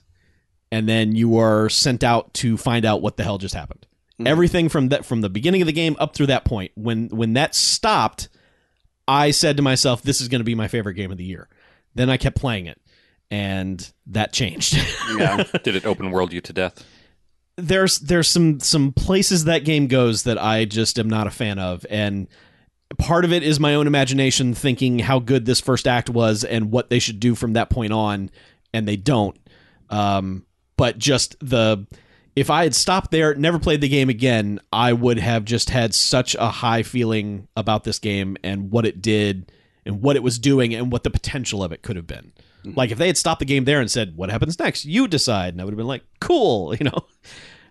And then you are sent out to find out what the hell just happened. Mhm. everything from that from the beginning of the game up through that point when when that stopped i said to myself this is going to be my favorite game of the year. Then i kept playing it and that changed. Yeah, Did it open world you to death? there's there's some some places that game goes that I just am not a fan of and part of it is my own imagination thinking how good this first act was and what they should do from that point on and they don't um but just the if I had stopped there never played the game again I would have just had such a high feeling about this game and what it did and what it was doing and what the potential of it could have been like if they had stopped the game there and said, "What happens next? You decide," and I would have been like, "Cool," you know.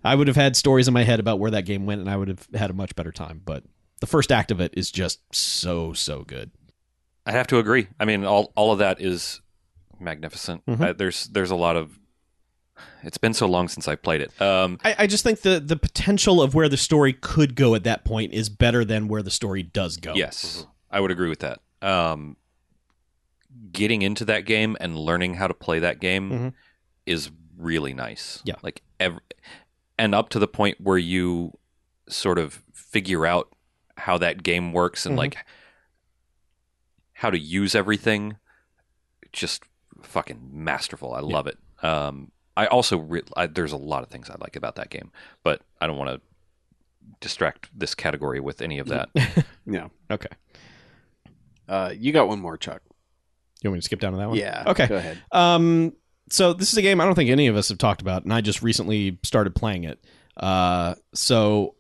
I would have had stories in my head about where that game went, and I would have had a much better time. But the first act of it is just so so good. I have to agree. I mean, all all of that is magnificent. Mhm. Uh, there's there's a lot of. It's been so long since I played it. Um, I, I just think the the potential of where the story could go at that point is better than where the story does go. Yes, I would agree with that. Um, getting into that game and learning how to play that game Mhm. is really nice. Yeah. like every, and up to the point where you sort of figure out how that game works and Mhm. like how to use everything. Just fucking masterful. I love it. Um, I also re- I, there's a lot of things I like about that game, but I don't want to distract this category with any of that. Yeah. Okay. Uh, you got one more, Chuck. You want me to skip down to that one? Yeah. Okay. Go ahead. Um, so this is a game I don't think any of us have talked about, and I just recently started playing it. Uh, so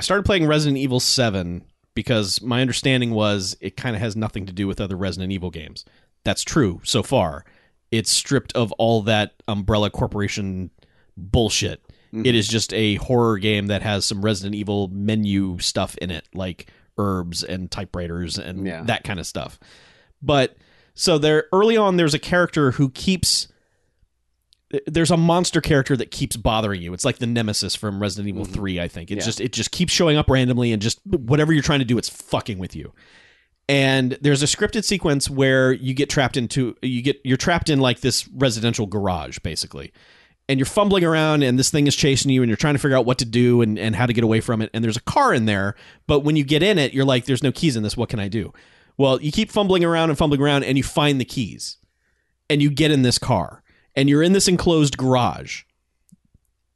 I started playing Resident Evil Seven because my understanding was it kind of has nothing to do with other Resident Evil games. That's true so far. It's stripped of all that Umbrella Corporation bullshit. Mhm. It is just a horror game that has some Resident Evil menu stuff in it, like herbs and typewriters and Yeah. that kind of stuff. But so there early on there's a character who keeps there's a monster character that keeps bothering you. It's like the nemesis from Resident Evil Mhm. 3, I think. It Yeah. just it just keeps showing up randomly and just whatever you're trying to do it's fucking with you. And there's a scripted sequence where you get trapped into you get you're trapped in like this residential garage basically. And you're fumbling around and this thing is chasing you and you're trying to figure out what to do and, and how to get away from it. And there's a car in there, but when you get in it, you're like, there's no keys in this. What can I do? Well, you keep fumbling around and fumbling around and you find the keys. And you get in this car. And you're in this enclosed garage.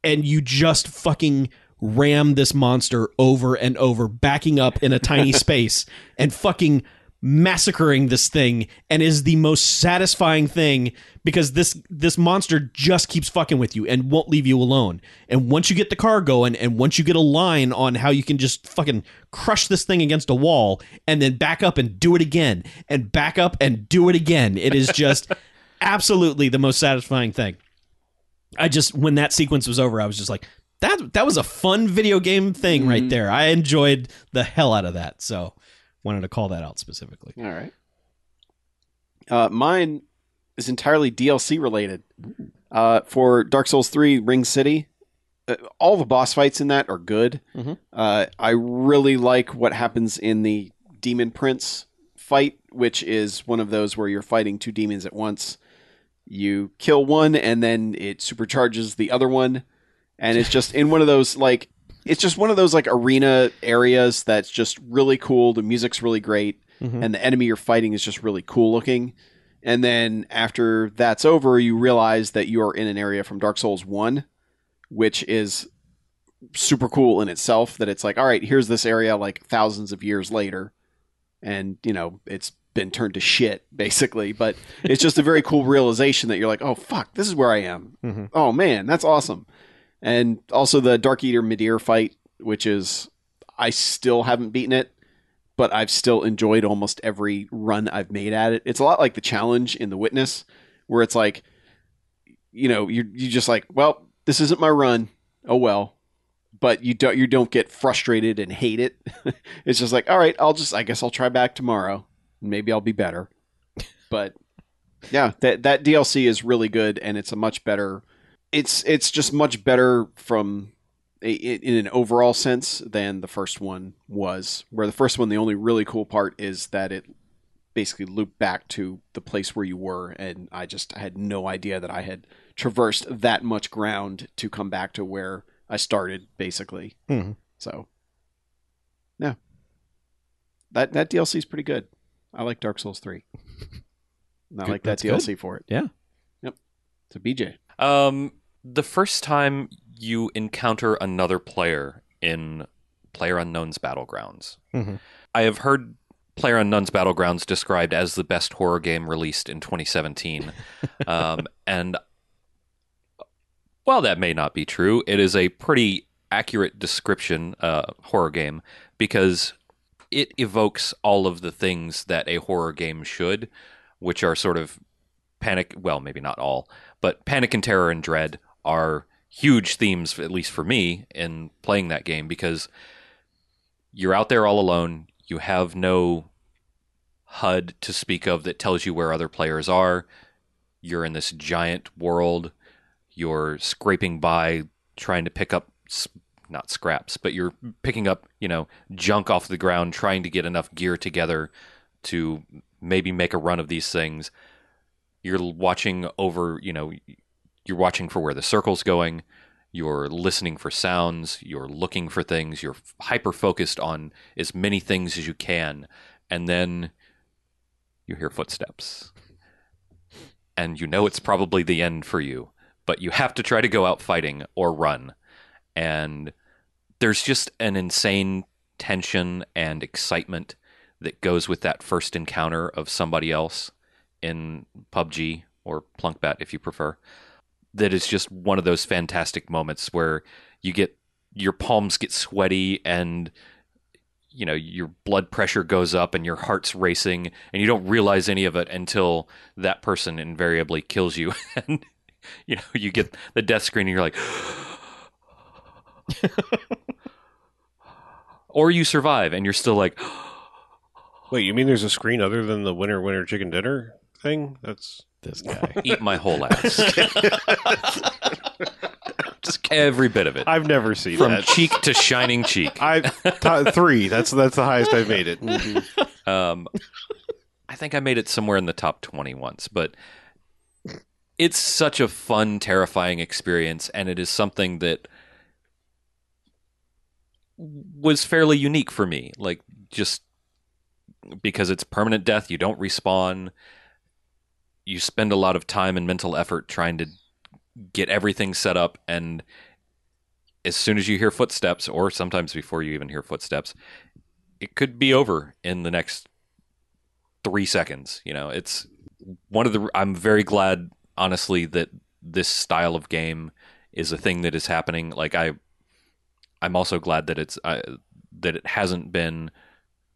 And you just fucking ram this monster over and over, backing up in a tiny space and fucking massacring this thing and is the most satisfying thing because this this monster just keeps fucking with you and won't leave you alone. And once you get the car going and once you get a line on how you can just fucking crush this thing against a wall and then back up and do it again and back up and do it again, it is just absolutely the most satisfying thing. I just when that sequence was over, I was just like that that was a fun video game thing right Mhm. there. I enjoyed the hell out of that. So wanted to call that out specifically. All right. Uh, mine is entirely DLC related. Uh, for Dark Souls 3 Ringed City, uh, all the boss fights in that are good. Mhm. Uh, I really like what happens in the Demon Prince fight, which is one of those where you're fighting two demons at once. You kill one, and then it supercharges the other one. And it's just in one of those, like, it's just one of those, like, arena areas that's just really cool. The music's really great Mhm. and the enemy you're fighting is just really cool looking. And then after that's over, you realize that you are in an area from Dark Souls 1, which is super cool in itself. That it's like, all right, here's this area like thousands of years later. And, you know, it's been turned to shit, basically. But it's just a very cool realization that you're like, oh, fuck, this is where I am. Mhm. Oh, man, that's awesome. And also the Dark Eater Midir fight, which is, I still haven't beaten it but I've still enjoyed almost every run I've made at it. It's a lot like the challenge in The Witness, where it's like, you know, you you just like, well, this isn't my run. Oh well, but you don't you don't get frustrated and hate it. it's just like, all right, I'll just I guess I'll try back tomorrow. Maybe I'll be better. But yeah, that that DLC is really good, and it's a much better. It's it's just much better from i- i- in an overall sense than the first one was. Where the first one, the only really cool part is that it basically looped back to the place where you were, and I just had no idea that I had traversed that much ground to come back to where I started, basically. Mhm. So, yeah, that that DLC is pretty good. I like Dark Souls three. And I Good- like that that's good. DLC for it. Yeah. Yep. So BJ. Um, the first time you encounter another player in Player Unknown's Battlegrounds, Mhm. I have heard Player Unknown's Battlegrounds described as the best horror game released in 2017, um, and while that may not be true, it is a pretty accurate description uh, horror game because it evokes all of the things that a horror game should, which are sort of panic. Well, maybe not all, but panic and terror and dread are huge themes, at least for me, in playing that game because you're out there all alone. You have no HUD to speak of that tells you where other players are. You're in this giant world. You're scraping by, trying to pick up not scraps, but you're picking up you know junk off the ground, trying to get enough gear together to maybe make a run of these things. You're watching over, you know, you're watching for where the circle's going. You're listening for sounds. You're looking for things. You're hyper focused on as many things as you can. And then you hear footsteps. And you know it's probably the end for you, but you have to try to go out fighting or run. And there's just an insane tension and excitement that goes with that first encounter of somebody else in PUBG or Plunkbat if you prefer. That is just one of those fantastic moments where you get your palms get sweaty and you know your blood pressure goes up and your heart's racing and you don't realize any of it until that person invariably kills you and you know you get the death screen and you're like or you survive and you're still like Wait, you mean there's a screen other than the winner winner chicken dinner thing? That's This guy. eat my whole ass just every bit of it I've never seen from that. cheek to shining cheek I t- three. That's that's the highest I've made it. Um, I think I made it somewhere in the top 20 once, but it's such a fun, terrifying experience, and it is something that was fairly unique for me. Like, just because it's permanent death, you don't respawn, you spend a lot of time and mental effort trying to get everything set up, and as soon as you hear footsteps, or sometimes before you even hear footsteps, it could be over in the next three seconds. You know, it's one of the. I'm very glad, honestly, that this style of game is a thing that is happening. Like I, I'm also glad that it's uh, that it hasn't been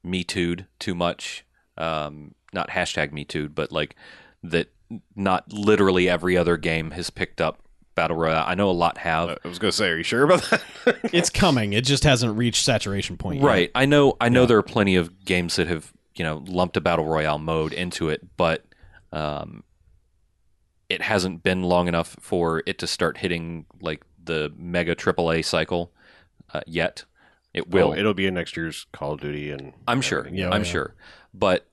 me too'd too much. Um, not hashtag me too'd, but like that. Not literally every other game has picked up battle royale. I know a lot have. I was gonna say, are you sure about that? It's coming. It just hasn't reached saturation point yet. Right. I know. I know Yeah. there are plenty of games that have you know lumped a battle royale mode into it, but um, it hasn't been long enough for it to start hitting like the mega AAA cycle uh, yet. It will. Oh, it'll be in next year's Call of Duty, and I'm sure. Yeah, I'm yeah. sure. But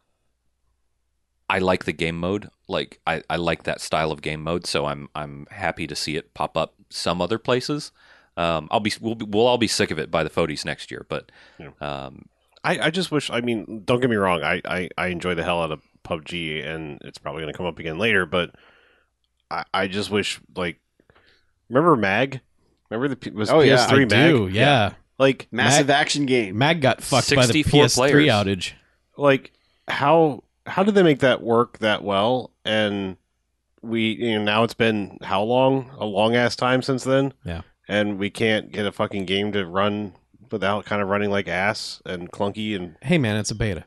I like the game mode. Like I, I like that style of game mode. So I'm I'm happy to see it pop up some other places. Um, I'll be we'll be, we'll all be sick of it by the Fodies next year. But Yeah. um, I, I just wish. I mean, don't get me wrong. I, I, I enjoy the hell out of PUBG, and it's probably going to come up again later. But I, I just wish, like, remember Mag? Remember the P- was Oh, yeah. PS3 I Mag? do. Yeah. Like, Massive Mag- action game. Mag got fucked by the 64 PS3 players. outage. like how how did they make that work that well? And we, you know, now it's been how long? A long ass time since then. Yeah. And we can't get a fucking game to run without kind of running like ass and clunky and Hey man, it's a beta.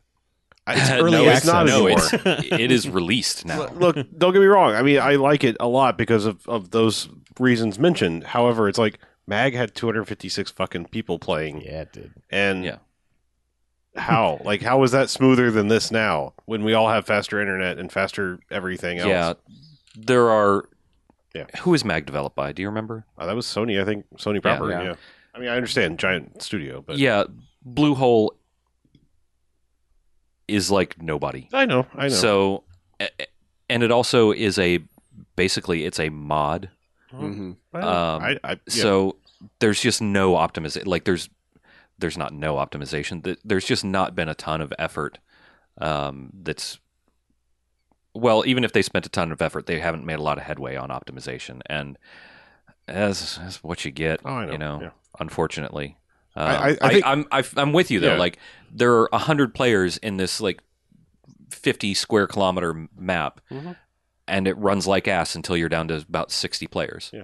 it's early no, it's not no, anymore. it's it is released now. Look, don't get me wrong. I mean, I like it a lot because of, of those reasons mentioned. However, it's like Mag had 256 fucking people playing, Yeah, it did. and Yeah. how like how is that smoother than this now when we all have faster internet and faster everything else? Yeah, there are. Yeah. Who is Mag developed by? Do you remember? Uh, that was Sony, I think. Sony proper. Yeah. Yeah. I mean, I understand giant studio, but yeah, Bluehole is like nobody. I know, I know. So, a- a- and it also is a basically it's a mod. Mhm. Well, um, I, I, yeah. So there's just no optimization. Like there's there's not no optimization. There's just not been a ton of effort. Um, that's well, even if they spent a ton of effort, they haven't made a lot of headway on optimization, and as that's what you get. Oh, know, You know, yeah. unfortunately. I- I- Um, I think- I'm I, I'm with you though. Yeah. Like there are hundred players in this like fifty square kilometer m- map, Mhm. And it runs like ass until you're down to about sixty players. Yeah.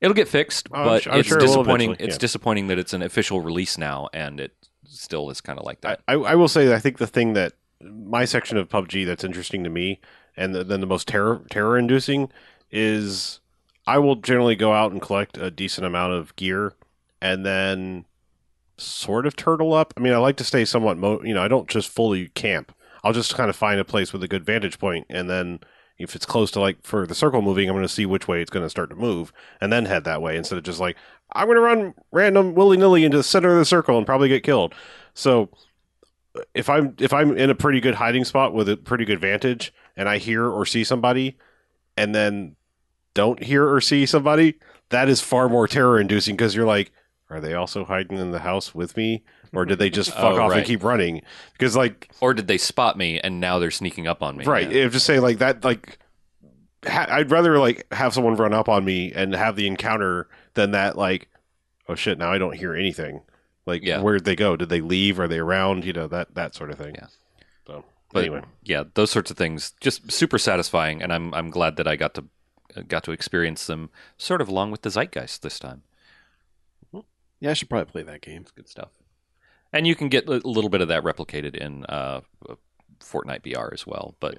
It'll get fixed, Oh, but I'm it's sure disappointing. It's yeah. disappointing that it's an official release now, and it still is kind of like that. I, I will say I think the thing that my section of PUBG that's interesting to me, and the, then the most terror terror inducing, is I will generally go out and collect a decent amount of gear, and then sort of turtle up. I mean, I like to stay somewhat, mo- you know, I don't just fully camp. I'll just kind of find a place with a good vantage point, and then if it's close to like for the circle moving, I'm going to see which way it's going to start to move, and then head that way instead of just like I'm going to run random willy nilly into the center of the circle and probably get killed. So if I'm if I'm in a pretty good hiding spot with a pretty good vantage, and I hear or see somebody, and then don't hear or see somebody, that is far more terror inducing because you're like, are they also hiding in the house with me? Or did they just oh, fuck Oh, off and keep running? Because like Or did they spot me and now they're sneaking up on me? right, if just say like that like ha- I'd rather like have someone run up on me and have the encounter than that like oh shit now I don't hear anything. Like Yeah. where'd they go? Did they leave? Are they around? You know that that sort of thing. Yeah. So But anyway, yeah, those sorts of things just super satisfying, and I'm I'm glad that I got to got to experience them sort of along with the zeitgeist this time. Yeah, I should probably play that game. It's good stuff, and you can get a little bit of that replicated in uh, Fortnite BR as well. But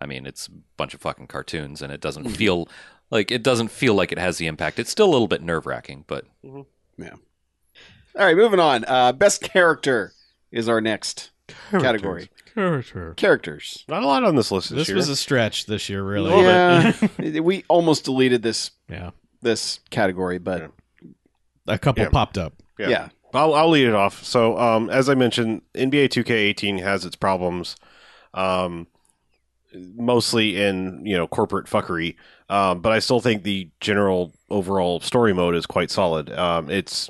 I mean, it's a bunch of fucking cartoons, and it doesn't feel like it doesn't feel like it has the impact. It's still a little bit nerve wracking, but yeah. All right, moving on. Uh, best character is our next category. Character. Characters. not a lot on this list this, This year. was a stretch this year, really. yeah, we almost deleted this yeah. this category, but A couple Yeah. popped up. yeah, I'll, I'll lead it off. So, um, as I mentioned, NBA 2K18 has its problems, um, mostly in you know corporate fuckery. Um, but I still think the general overall story mode is quite solid. Um, it's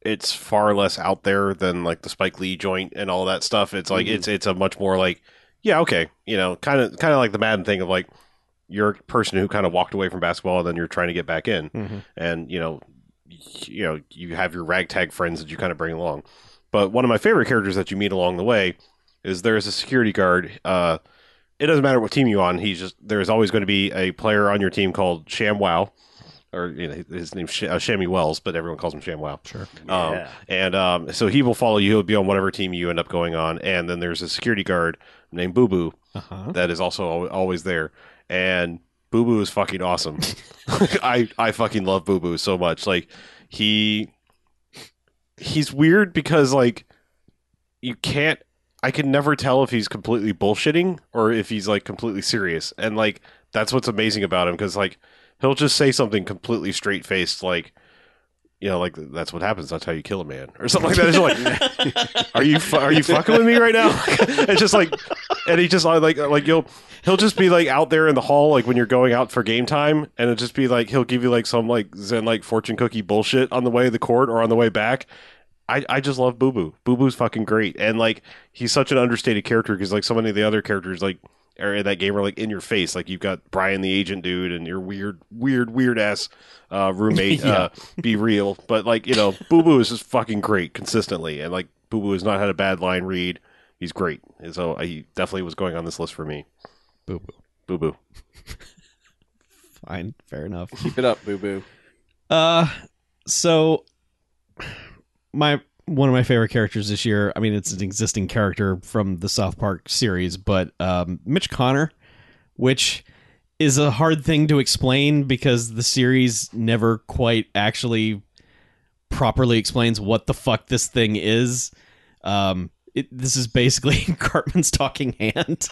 it's far less out there than like the Spike Lee joint and all that stuff. It's like Mhm. it's it's a much more like yeah okay you know kind of kind of like the Madden thing of like you're a person who kind of walked away from basketball and then you're trying to get back in Mhm. and you know you know you have your ragtag friends that you kind of bring along but one of my favorite characters that you meet along the way is there's a security guard uh it doesn't matter what team you're on he's just there's always going to be a player on your team called sham wow or you know his name's Sh- uh, shammy wells but everyone calls him sham wow Sure. um, Yeah. and um, so he will follow you he'll be on whatever team you end up going on and then there's a security guard named boo boo Uh-huh. that is also al- always there. And Boo Boo is fucking awesome. I I fucking love Boo Boo so much. Like he he's weird because like you can't I can never tell if he's completely bullshitting or if he's like completely serious. And like that's what's amazing about him because like he'll just say something completely straight faced like you know, like that's what happens. That's how you kill a man, or something like that. It's like, are you fu- are you fucking with me right now? it's just like, and he just like like you'll he'll just be like out there in the hall, like when you're going out for game time, and it'll just be like he'll give you like some like zen like fortune cookie bullshit on the way to the court or on the way back. I, I just love Boo Boo. Boo Boo's fucking great, and like he's such an understated character because like so many of the other characters like are in that game are like in your face. Like you've got Brian the agent dude and your weird, weird, weird ass uh, roommate. Yeah. uh, be real, but like you know, Boo Boo is just fucking great consistently, and like Boo Boo has not had a bad line read. He's great, and so he definitely was going on this list for me. Boo boo. Boo Boo. Fine. Fair enough. keep it up, Boo Boo. Uh, so my one of my favorite characters this year. I mean, it's an existing character from the South Park series, but um, Mitch Connor, which is a hard thing to explain because the series never quite actually properly explains what the fuck this thing is. Um, it, this is basically Cartman's talking hand.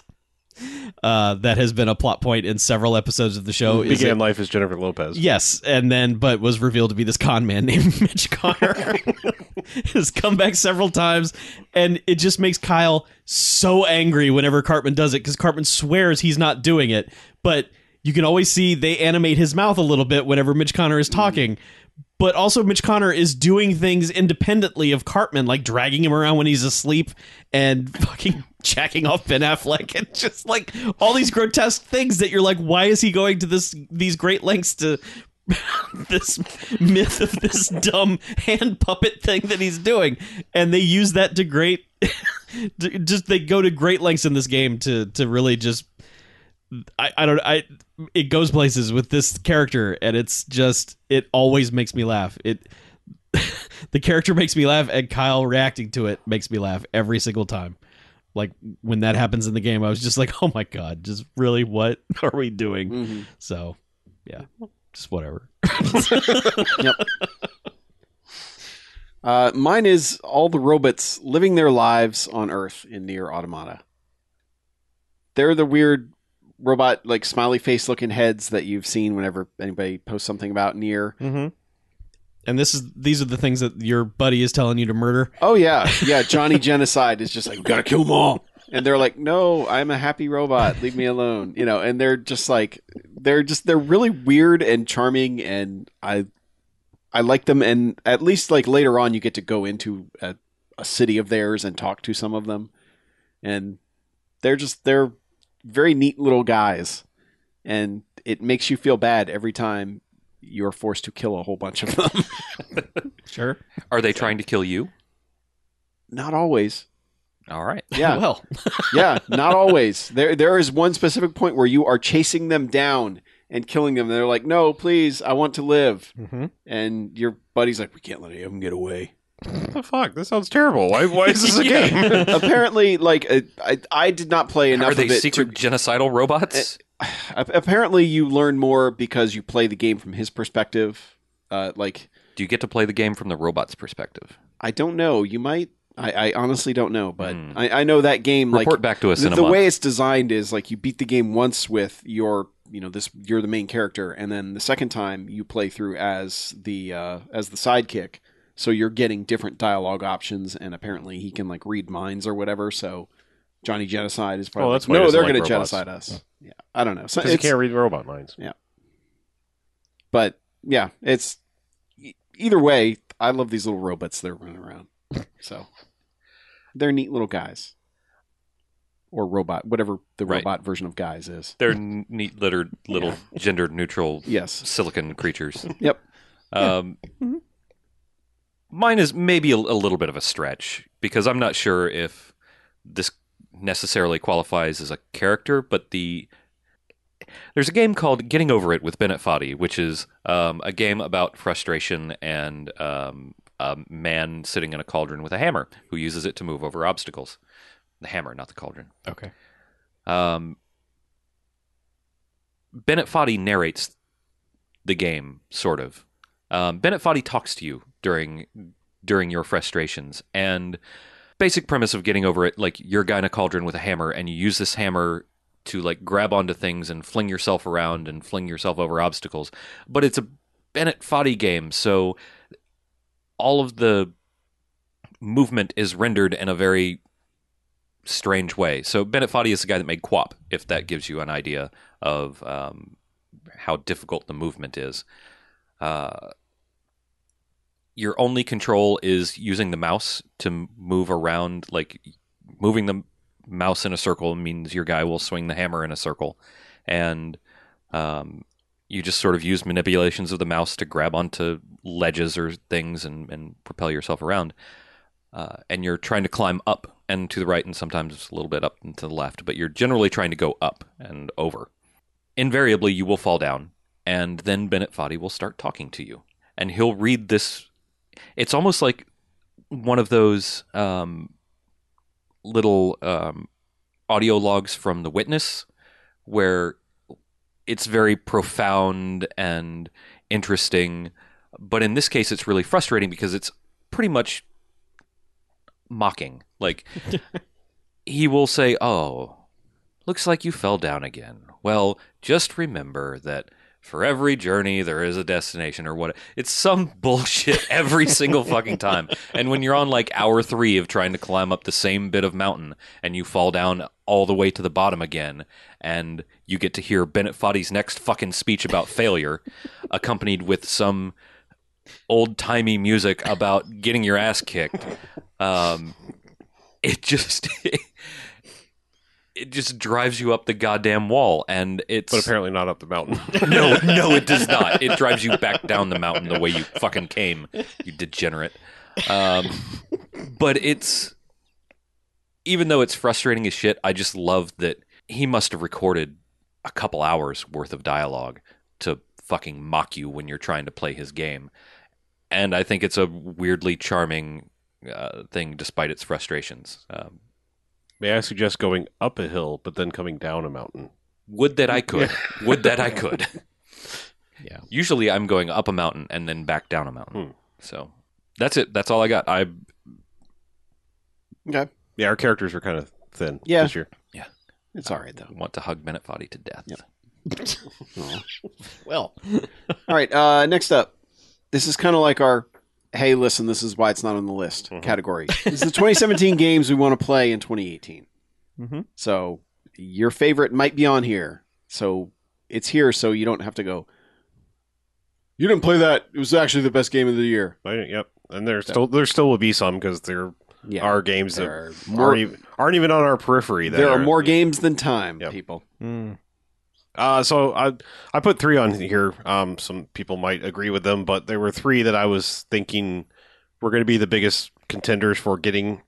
Uh, that has been a plot point in several episodes of the show. Is Began it- life as Jennifer Lopez. Yes, and then but was revealed to be this con man named Mitch Connor. has come back several times, and it just makes Kyle so angry whenever Cartman does it because Cartman swears he's not doing it, but you can always see they animate his mouth a little bit whenever Mitch Connor is talking. But also, Mitch Connor is doing things independently of Cartman, like dragging him around when he's asleep and fucking jacking off Ben Affleck, and just like all these grotesque things that you're like, why is he going to this these great lengths to this myth of this dumb hand puppet thing that he's doing? And they use that to great, just they go to great lengths in this game to to really just I, I don't I it goes places with this character and it's just it always makes me laugh. It the character makes me laugh and Kyle reacting to it makes me laugh every single time. Like when that happens in the game, I was just like, "Oh my god, just really what are we doing?" Mm-hmm. So, yeah. Just whatever. Uh, mine is all the robots living their lives on Earth in Nier Automata. they're the weird robot like smiley face looking heads that you've seen whenever anybody posts something about Nier. Mm-hmm. And this is these are the things that your buddy is telling you to murder. Oh yeah, yeah. Johnny Genocide is just like we gotta kill them all, and they're like, "No, I'm a happy robot. Leave me alone." You know, and they're just like, they're just they're really weird and charming, and I, I like them. And at least like later on, you get to go into a, a city of theirs and talk to some of them, and they're just they're very neat little guys, and it makes you feel bad every time you're forced to kill a whole bunch of them. Sure. Are they trying to kill you? Not always. All right. Yeah. Well, yeah, not always. There there is one specific point where you are chasing them down and killing them. They're like, "No, please, I want to live." mm-hmm. And your buddy's like, "We can't let any of them get away." What the fuck? This sounds terrible. Why? Why is this a Yeah. game? Apparently, like uh, I, I did not play enough Are they of it. secret genocidal robots? To, apparently, you learn more because you play the game from his perspective. Uh, like Do you get to play the game from the robot's perspective? I don't know. You might. I, I honestly don't know, but Hmm. I, I know that game. Report like back to us the, in a the month. way it's designed is like you beat the game once with your you know this you're the main character and then the second time you play through as the uh, as the sidekick so you're getting different dialogue options and apparently he can like read minds or whatever so johnny genocide is probably Oh, that's like, why he no doesn't they're like going to robots. genocide us yeah i don't know so Because you it's, can't read robot minds. Yeah. But yeah it's e- either way i love these little robots that are running around so they're neat little guys or robot whatever the Right. robot version of guys is They're n- neat, littered, little gender neutral yes silicon creatures. Yep. Um, Mine is maybe a, a little bit of a stretch because I'm not sure if this necessarily qualifies as a character, but the there's a game called Getting Over It with Bennett Foddy, which is um, a game about frustration and um, a man sitting in a cauldron with a hammer who uses it to move over obstacles. The hammer, not the cauldron. okay. Um, Bennett Foddy narrates the game, sort of. Um, Bennett Foddy talks to you during during your frustrations, and basic premise of getting over it, like you're a guy in a cauldron with a hammer, and you use this hammer to like grab onto things and fling yourself around and fling yourself over obstacles. But it's a Bennett Foddy game, so all of the movement is rendered in a very strange way. So Bennett Foddy is the guy that made QWOP, if that gives you an idea of um, how difficult the movement is. Uh, your only control is using the mouse to move around. Like moving the mouse in a circle means your guy will swing the hammer in a circle, and um, you just sort of use manipulations of the mouse to grab onto ledges or things and, and propel yourself around. Uh, and you're trying to climb up and to the right, and sometimes a little bit up and to the left, but you're generally trying to go up and over. Invariably, you will fall down, and then Bennett Foddy will start talking to you, and he'll read this. It's almost like one of those um, little um, audio logs from The Witness, where it's very profound and interesting, but in this case, it's really frustrating because it's pretty much mocking. Like he will say, "Oh, looks like you fell down again." Well, just remember that for every journey there is a destination or what. It's some bullshit every single fucking time. And when you're on like hour 3 of trying to climb up the same bit of mountain and you fall down all the way to the bottom again and you get to hear Bennett Foddy's next fucking speech about failure accompanied with some old-timey music about getting your ass kicked um, it just it just drives you up the goddamn wall, and it's But apparently not up the mountain. no, no, it does not. It drives you back down the mountain the way you fucking came, you degenerate. Um, but it's even though it's frustrating as shit, I just love that he must have recorded a couple hours worth of dialogue to fucking mock you when you're trying to play his game. And I think it's a weirdly charming uh, thing, despite its frustrations. Um, May I suggest going up a hill, but then coming down a mountain? Would that I could. Would that I could. Yeah. Usually I'm going up a mountain and then back down a mountain. Hmm. So that's it. That's all I got. I Okay. Yeah, our characters are kind of thin Yeah. this year. Yeah. It's all right though. want to hug Bennett Foddy to death. Yep. Well, All right. Uh, next up, this is kind of like our "Hey, listen, this is why it's not on the list" Mhm. category. It's the 2017 games we want to play in 2018. Mhm. So your favorite might be on here. So it's here, so you don't have to go. You didn't play that. It was actually the best game of the year. I- yep. And there still there still will be some because there Yeah, are games that are more. aren't even, aren't even on our periphery. That There are are more games than time, Yep. people. mm, Uh, so I I put three on here. Um, some people might agree with them, but there were three that I was thinking were going to be the biggest contenders for getting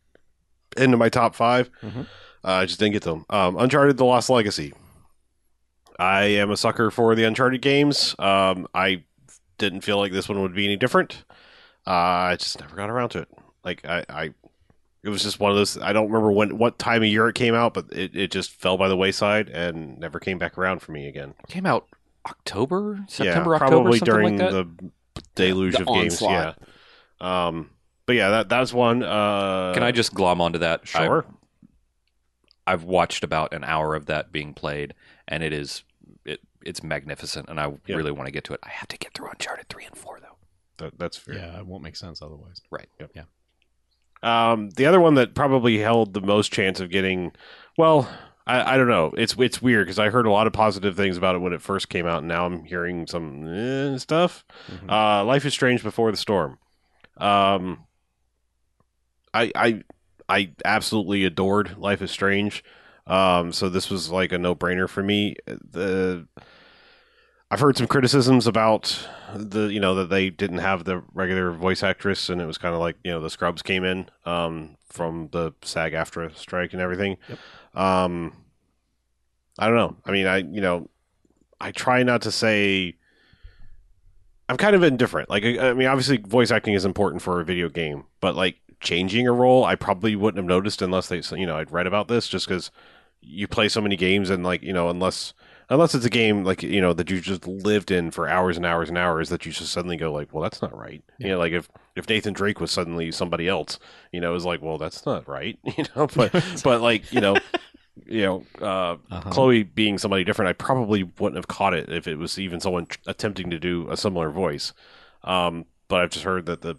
into my top 5 Mhm. Uh, I just didn't get them. Um, Uncharted: The Lost Legacy. I am a sucker for the Uncharted games. Um, I didn't feel like this one would be any different. Uh, I just never got around to it. Like I, I it was just one of those. I don't remember when what time of year it came out, but it, it just fell by the wayside and never came back around for me again. Came out October, September, yeah, October, probably something during like that. the deluge The of games. Yeah. Um, but yeah, that that's one. Uh, Can I just glom onto that? Sure. I've, I've watched about an hour of that being played, and it is it it's magnificent, and I Yeah. really want to get to it. I have to get through Uncharted three and four though. That, that's fair. yeah, it won't make sense otherwise. Um, the other one that probably held the most chance of getting, well, I, I don't know. It's it's weird because I heard a lot of positive things about it when it first came out, and now I'm hearing some eh, stuff. Mhm. Uh, Life is Strange Before the Storm. Um, I I I absolutely adored Life is Strange. Um, so this was like a no brainer for me. The I've heard some criticisms about the you know that they didn't have the regular voice actress, and it was kind of like you know the scrubs came in um, from the SAG-AFTRA strike and everything. Um, I don't know. I mean, I you know, I try not to say. I'm kind of indifferent. Like, I I mean, obviously, voice acting is important for a video game, but like changing a role, I probably wouldn't have noticed unless they, you know, I'd read about this just because you play so many games and like, you know, unless unless it's a game like you know that you just lived in for hours and hours and hours that you just suddenly go like, well, that's not right. You know, like if if Nathan Drake was suddenly somebody else, you know, it was like, well, that's not right. You know, but but like you know. You know, uh, Uh-huh. Chloe being somebody different, I probably wouldn't have caught it if it was even someone attempting to do a similar voice. Um, but I've just heard that the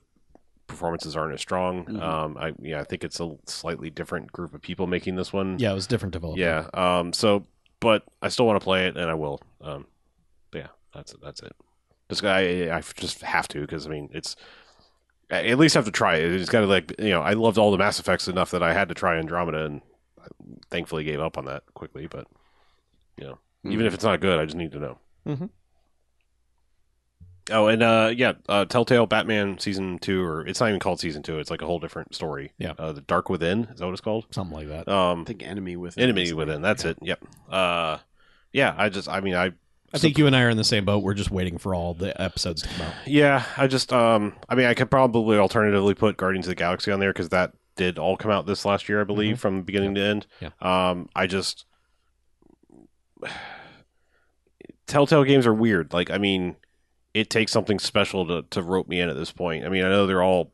performances aren't as strong. Mhm. Um, I yeah, I think it's a slightly different group of people making this one. Yeah, it was different development. yeah. Um, so, but I still want to play it, and I will. Um, but yeah, that's it. That's it. Just I I just have to because I mean it's. I at least have to try it. It's got to like you know I loved all the Mass Effects enough that I had to try Andromeda and I thankfully gave up on that quickly. But you know, even if it's not good, I just need to know. Mhm. Oh, and uh, yeah, uh, Telltale Batman season two, or it's not even called season two. It's like a whole different story. Yeah. uh, the Dark Within is that what it's called? something like that. Um, I think enemy with Enemy Within. That's it. Yep. Uh, yeah. I just. I mean, I. I think you and I are in the same boat. We're just waiting for all the episodes to come out. Yeah. I just. Um. I mean, I could probably alternatively put Guardians of the Galaxy on there because that did all come out this last year, I believe, from beginning to end. Yeah. Um. I just. Telltale games are weird. Like, I mean, it takes something special to to rope me in at this point. I mean, I know they're all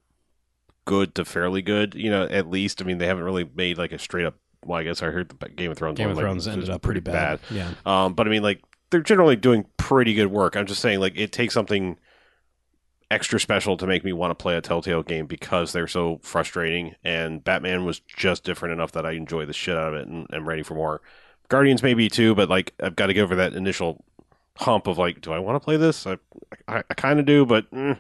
good to fairly good. You know, at least. I mean, they haven't really made like a straight up. Well, I guess I heard the Game of Thrones. Game one, of like, Thrones ended up pretty bad. Yeah. Um, but I mean, like they're generally doing pretty good work. I'm just saying, like it takes something extra special to make me want to play a Telltale game because they're so frustrating. And Batman was just different enough that I enjoy the shit out of it and I'm ready for more. Guardians maybe too, but like I've got to get over that initial hump of like, do I want to play this? I I, I kind of do, but. Mm.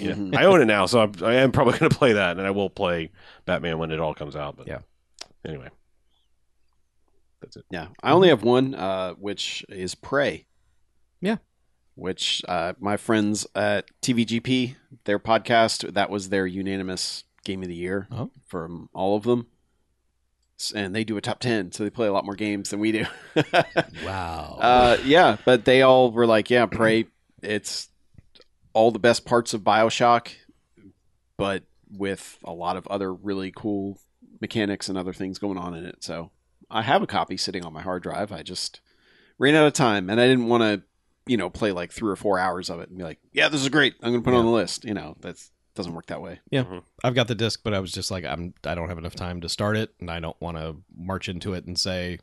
Yeah. I own it now, so I'm, I am probably going to play that, and I will play Batman when it all comes out. But Yeah. anyway, that's it. Yeah, I only have one, uh, which is Prey. Yeah. Which uh, my friends at TVGP, their podcast, that was their unanimous game of the year Oh. from all of them. And they do a top 10, so they play a lot more games than we do. Wow. uh, yeah, but they all were like, yeah, Prey, it's all the best parts of Bioshock, but with a lot of other really cool mechanics and other things going on in it. So I have a copy sitting on my hard drive. I just ran out of time and I didn't want to, you know, play like three or four hours of it and be like, yeah, this is great. I'm going to put it on the list. You know, that doesn't work that way. Yeah. I've got the disc, but I was just like, I'm I don't have enough time to start it, and I don't want to march into it and say,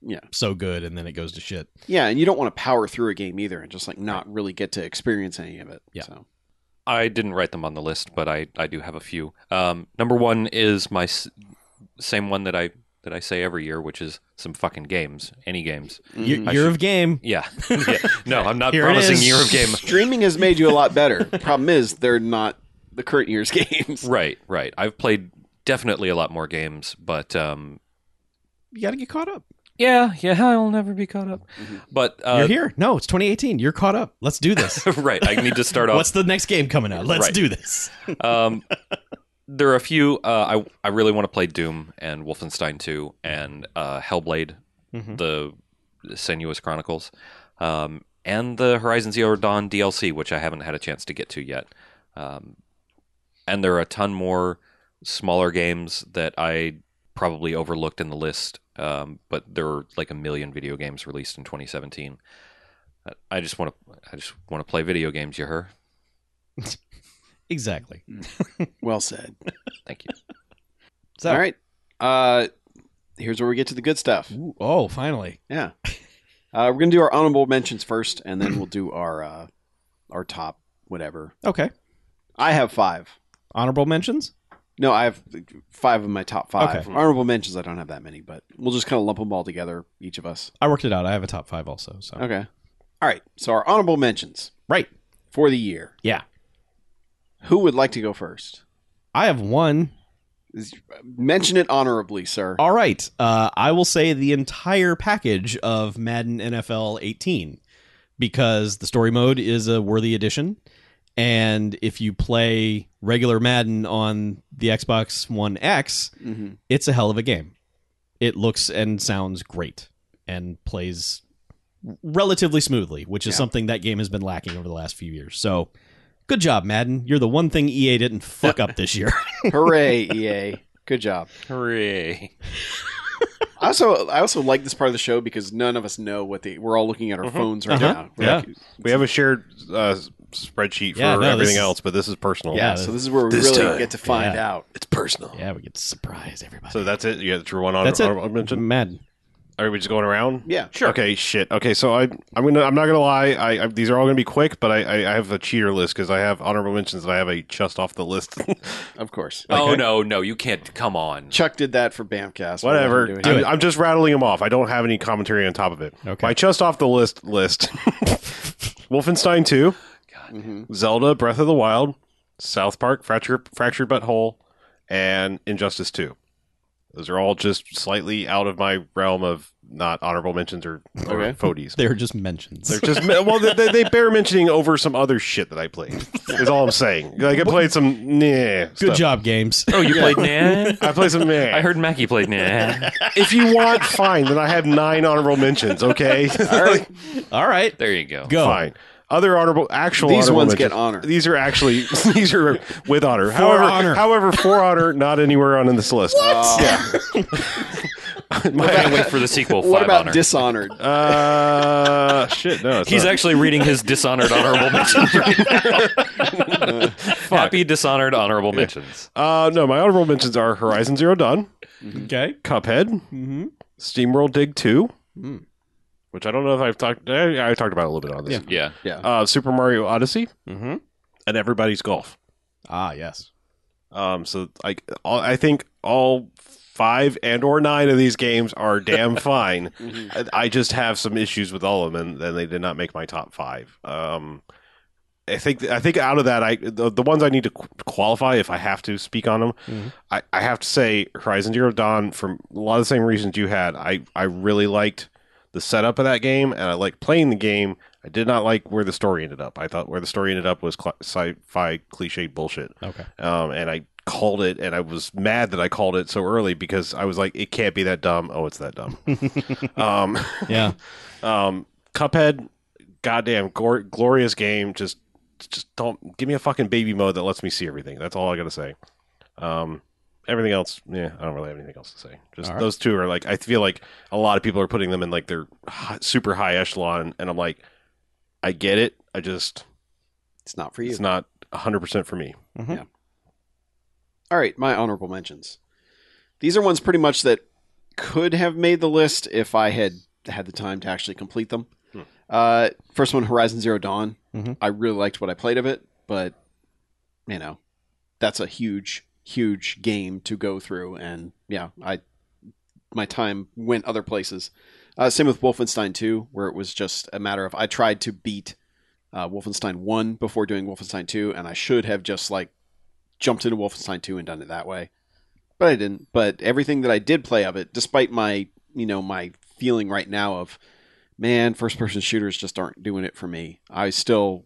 Yeah. so good and then it goes to shit. Yeah, and you don't want to power through a game either and just like not really get to experience any of it. Yeah. So. I didn't write them on the list, but I, I do have a few. Um, number one is my s- same one that I that I say every year, which is some fucking games, any games. Year, Mhm. year of game. Yeah, yeah. No, I'm not Here promising year of game. Streaming has made you a lot better. Problem is, they're not the current year's games. Right, right. I've played definitely a lot more games, but um, You got to get caught up. yeah, yeah, I'll never be caught up. But uh, You're here. No, it's 2018. You're caught up. Let's do this. right, I need to start off. What's the next game coming out? Let's Right. do this. um, there are a few. Uh, I I really want to play Doom and Wolfenstein 2 and uh, Hellblade, Mhm. the, the Senuous Chronicles, um, and the Horizon Zero Dawn DLC, which I haven't had a chance to get to yet. Um, and there are a ton more smaller games that I probably overlooked in the list, um, but there are like a million video games released in 2017. I- I just want to. I just want to play video games. You heard? Exactly. Well said. Thank you. So, All right. Uh, here's where we get to the good stuff. Ooh, oh, finally. Yeah. Uh, we're gonna do our honorable mentions first, and then we'll do our uh, our top whatever. Okay. I have five. Honorable mentions? No, I have five of my top five. Okay. Honorable mentions. I don't have that many, but we'll just kind of lump them all together, each of us. I worked it out. I have a top five also. So Okay. All right. So our honorable mentions Right. for the year. Yeah. Who would like to go first? I have one. Mention it honorably, sir. All right. Uh, I will say the entire package of Madden NFL 18 because the story mode is a worthy addition. And if you play regular Madden on the Xbox One X, Mhm. it's a hell of a game. It looks and sounds great and plays relatively smoothly, which is Yeah. something that game has been lacking over the last few years. So, good job, Madden. You're the one thing EA didn't fuck up this year. Hooray, EA! Good job. Hooray! I also I also like this part of the show because none of us know what the we're all looking at our phones right Uh-huh. now. We're Yeah. like- We have a shared uh, spreadsheet for Yeah, no, everything is- else, but this is personal. yeah, Yeah, so this is where we really time. get to find Yeah. out. It's personal. yeah, we get to surprise everybody. So that's it. You got your one on. That's it. honorable mention? Madden. Are we just going around? Yeah, sure. Okay, shit. Okay, so I, I'm gonna, I'm not gonna lie. I, I these are all gonna be quick, but I, I, I have a cheater list because I have honorable mentions and I have a just off the list. of course. Oh no, no, you can't. Come on. Chuck did that for Bamfcast. We'll Whatever. him I'm. I'm just rattling them off. I don't have any commentary on top of it. Okay. My just off the list list: Wolfenstein 2, Mhm. Zelda: Breath of the Wild, South Park: Fractured Fractured But Whole, and Injustice 2. Those are all just slightly out of my realm of not honorable mentions or, or Okay. FODs. They're just mentions. They're just well, they, they- they bear mentioning over some other shit that I played. Is all I'm saying. Like I played some nah. Good stuff. job, games. Oh, you played Nah? I played some nah. I heard Mackie played Nah. If you want, fine. Then I have nine honorable mentions. Okay. All right. All right, There you go. go. Fine. Other honorable, actual These honorable ones mentions- get honor. These are actually these are with honor. however, honor. however, for honor, not anywhere on in this list. Uh, My- Can't wait for the sequel. what Five about honor. Dishonored? uh, shit. No, it's He's not. actually reading his dishonored honorable mentions right now. Happy dishonored honorable mentions. Uh, no, my honorable mentions are Horizon Zero Dawn, Okay. Cuphead, Mm-hmm. SteamWorld Dig Two, Hmm. Which I don't know if I've talked. I, I talked about it a little bit on this. Yeah. Yeah. Uh, Super Mario Odyssey Mm-hmm. and Everybody's Golf. Ah, yes. Um, so like, all, I think all five and or nine of these games are damn fine. Mhm. I I just have some issues with all of them, and then they did not make my top five. Um, I think I think out of that, I the, the ones I need to qu- qualify if I have to speak on them, Mhm. I, I have to say Horizon Zero Dawn for a lot of the same reasons you had. I I really liked the setup of that game, and I liked playing the game. I did not like where the story ended up. I thought where the story ended up was cl- sci-fi cliche bullshit Okay. um, and I called it, and I was mad that I called it so early because I was like, it can't be that dumb. Oh, it's that dumb. um, Yeah. um, Cuphead, goddamn gor- glorious game. Just, just don't give me a fucking baby mode that lets me see everything. That's all I gotta say. Um, everything else, yeah, I don't really have anything else to say. Just All right. those two are like, I feel like a lot of people are putting them in like their hi- super high echelon, and I'm like, I get it. I just, It's not for you. it's not 100 percent for me. Yeah. All right, my honorable mentions. These are ones pretty much that could have made the list if I had had the time to actually complete them. Hmm. Uh, first one, Horizon Zero Dawn. Mhm. I really liked what I played of it, but you know, that's a huge, huge game to go through, and yeah, I my time went other places. Uh, same with Wolfenstein 2, where it was just a matter of I tried to beat uh, Wolfenstein 1 before doing Wolfenstein 2, and I should have just like jumped into Wolfenstein 2 and done it that way. But I didn't. But everything that I did play of it, despite my, you know, my feeling right now of, man, first person shooters just aren't doing it for me. I still,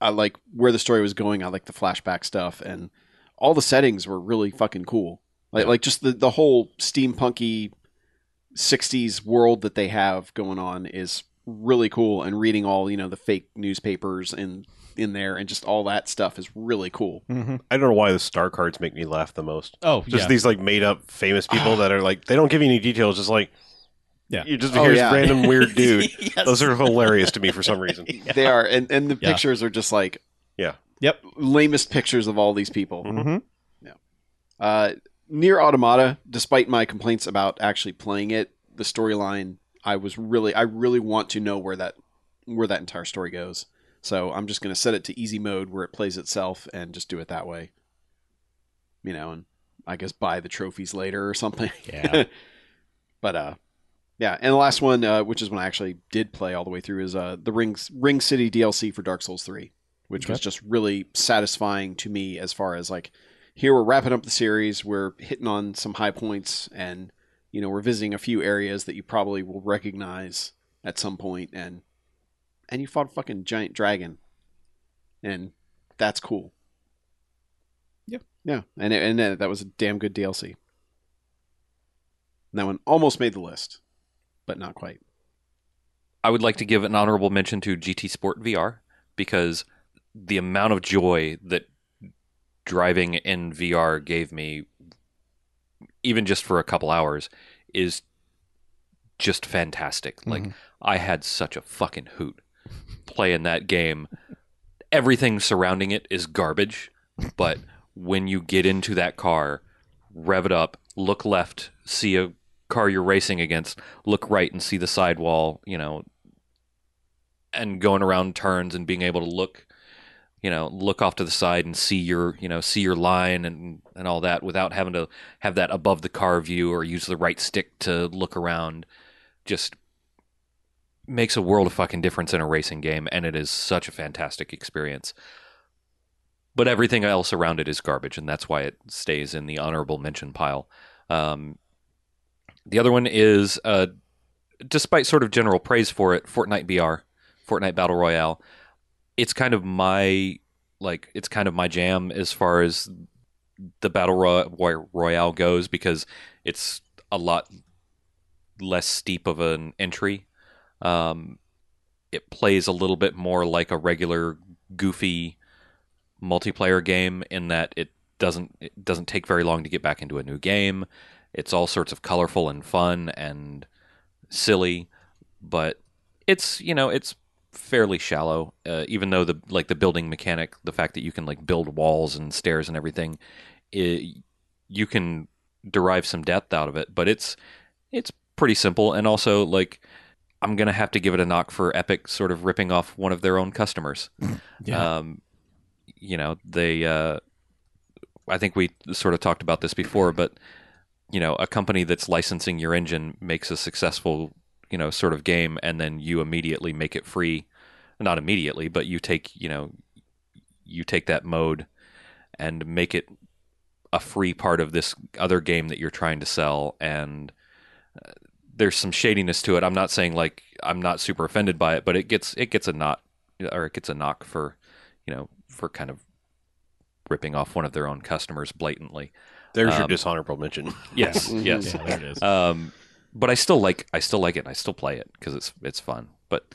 I like where the story was going. I like the flashback stuff, and all the settings were really fucking cool. Like, like just the, the whole steampunky 60s world that they have going on is really cool and reading all you know the fake newspapers in in there and just all that stuff is really cool Mm-hmm. I don't know why the star cards make me laugh the most. Oh, Just yeah. these like made up famous people that are like they don't give you any details. Just like Yeah. you just Oh, here's yeah. random weird dude. Yes. Those are hilarious to me for some reason. they are and and the Yeah. pictures are just like Yeah. Yep. lamest pictures of all these people. Mm-hmm. uh Nier Automata despite my complaints about actually playing it the storyline i was really i really want to know where that where that entire story goes. So i'm just going to set it to easy mode where it plays itself and just do it that way. You know and i guess buy the trophies later or something. Yeah. but uh yeah and the last one uh, which is when i actually did play all the way through is uh the ring Ringed City dlc for dark souls 3 which was just really satisfying to me as far as like here we're wrapping up the series we're hitting on some high points and you know we're visiting a few areas that you probably will recognize at some point and and you fought a fucking giant dragon and that's cool. Yeah. yeah and it, and uh, that was a damn good dlc that one almost made the list but not quite. I would like to give an honorable mention to GT Sport VR because the amount of joy that driving in VR gave me, even just for a couple hours, is just fantastic. Like, Mhm. I had such a fucking hoot playing that game. Everything surrounding it is garbage, but when you get into that car, rev it up, look left, see a car you're racing against, look right and see the sidewall, you know, and going around turns and being able to look, you know, look off to the side and see your, you know, see your line and and all that without having to have that above the car view or use the right stick to look around just makes a world of fucking difference in a racing game and it is such a fantastic experience. But everything else around it is garbage and that's why it stays in the honorable mention pile. Um, the other one is, uh, despite sort of general praise for it, Fortnite BR, Fortnite Battle Royale. It's kind of my like it's kind of my jam as far as the battle Roy- royale goes because it's a lot less steep of an entry. Um, it plays a little bit more like a regular goofy multiplayer game in that it doesn't it doesn't take very long to get back into a new game. It's all sorts of colorful and fun and silly, but it's you know it's fairly shallow. Uh, even though the like the building mechanic, the fact that you can like build walls and stairs and everything, it, you can derive some depth out of it. But it's it's pretty simple, and also like I'm gonna have to give it a knock for Epic sort of ripping off one of their own customers. Yeah. Um, you know, they. Uh, I think we sort of talked about this before, but you know, a company that's licensing your engine makes a successful, you know, sort of game, and then you immediately make it free. Not immediately, but you take, you know, you take that mode and make it a free part of this other game that you're trying to sell, and uh, there's some shadiness to it. I'm not saying like I'm not super offended by it, but it gets it gets a knot or it gets a knock for, you know, for kind of ripping off one of their own customers blatantly. There's your Um, dishonorable mention. Yes, yes. yeah, there it is. Um, but I still like I still like it. and I still play it because it's it's fun. But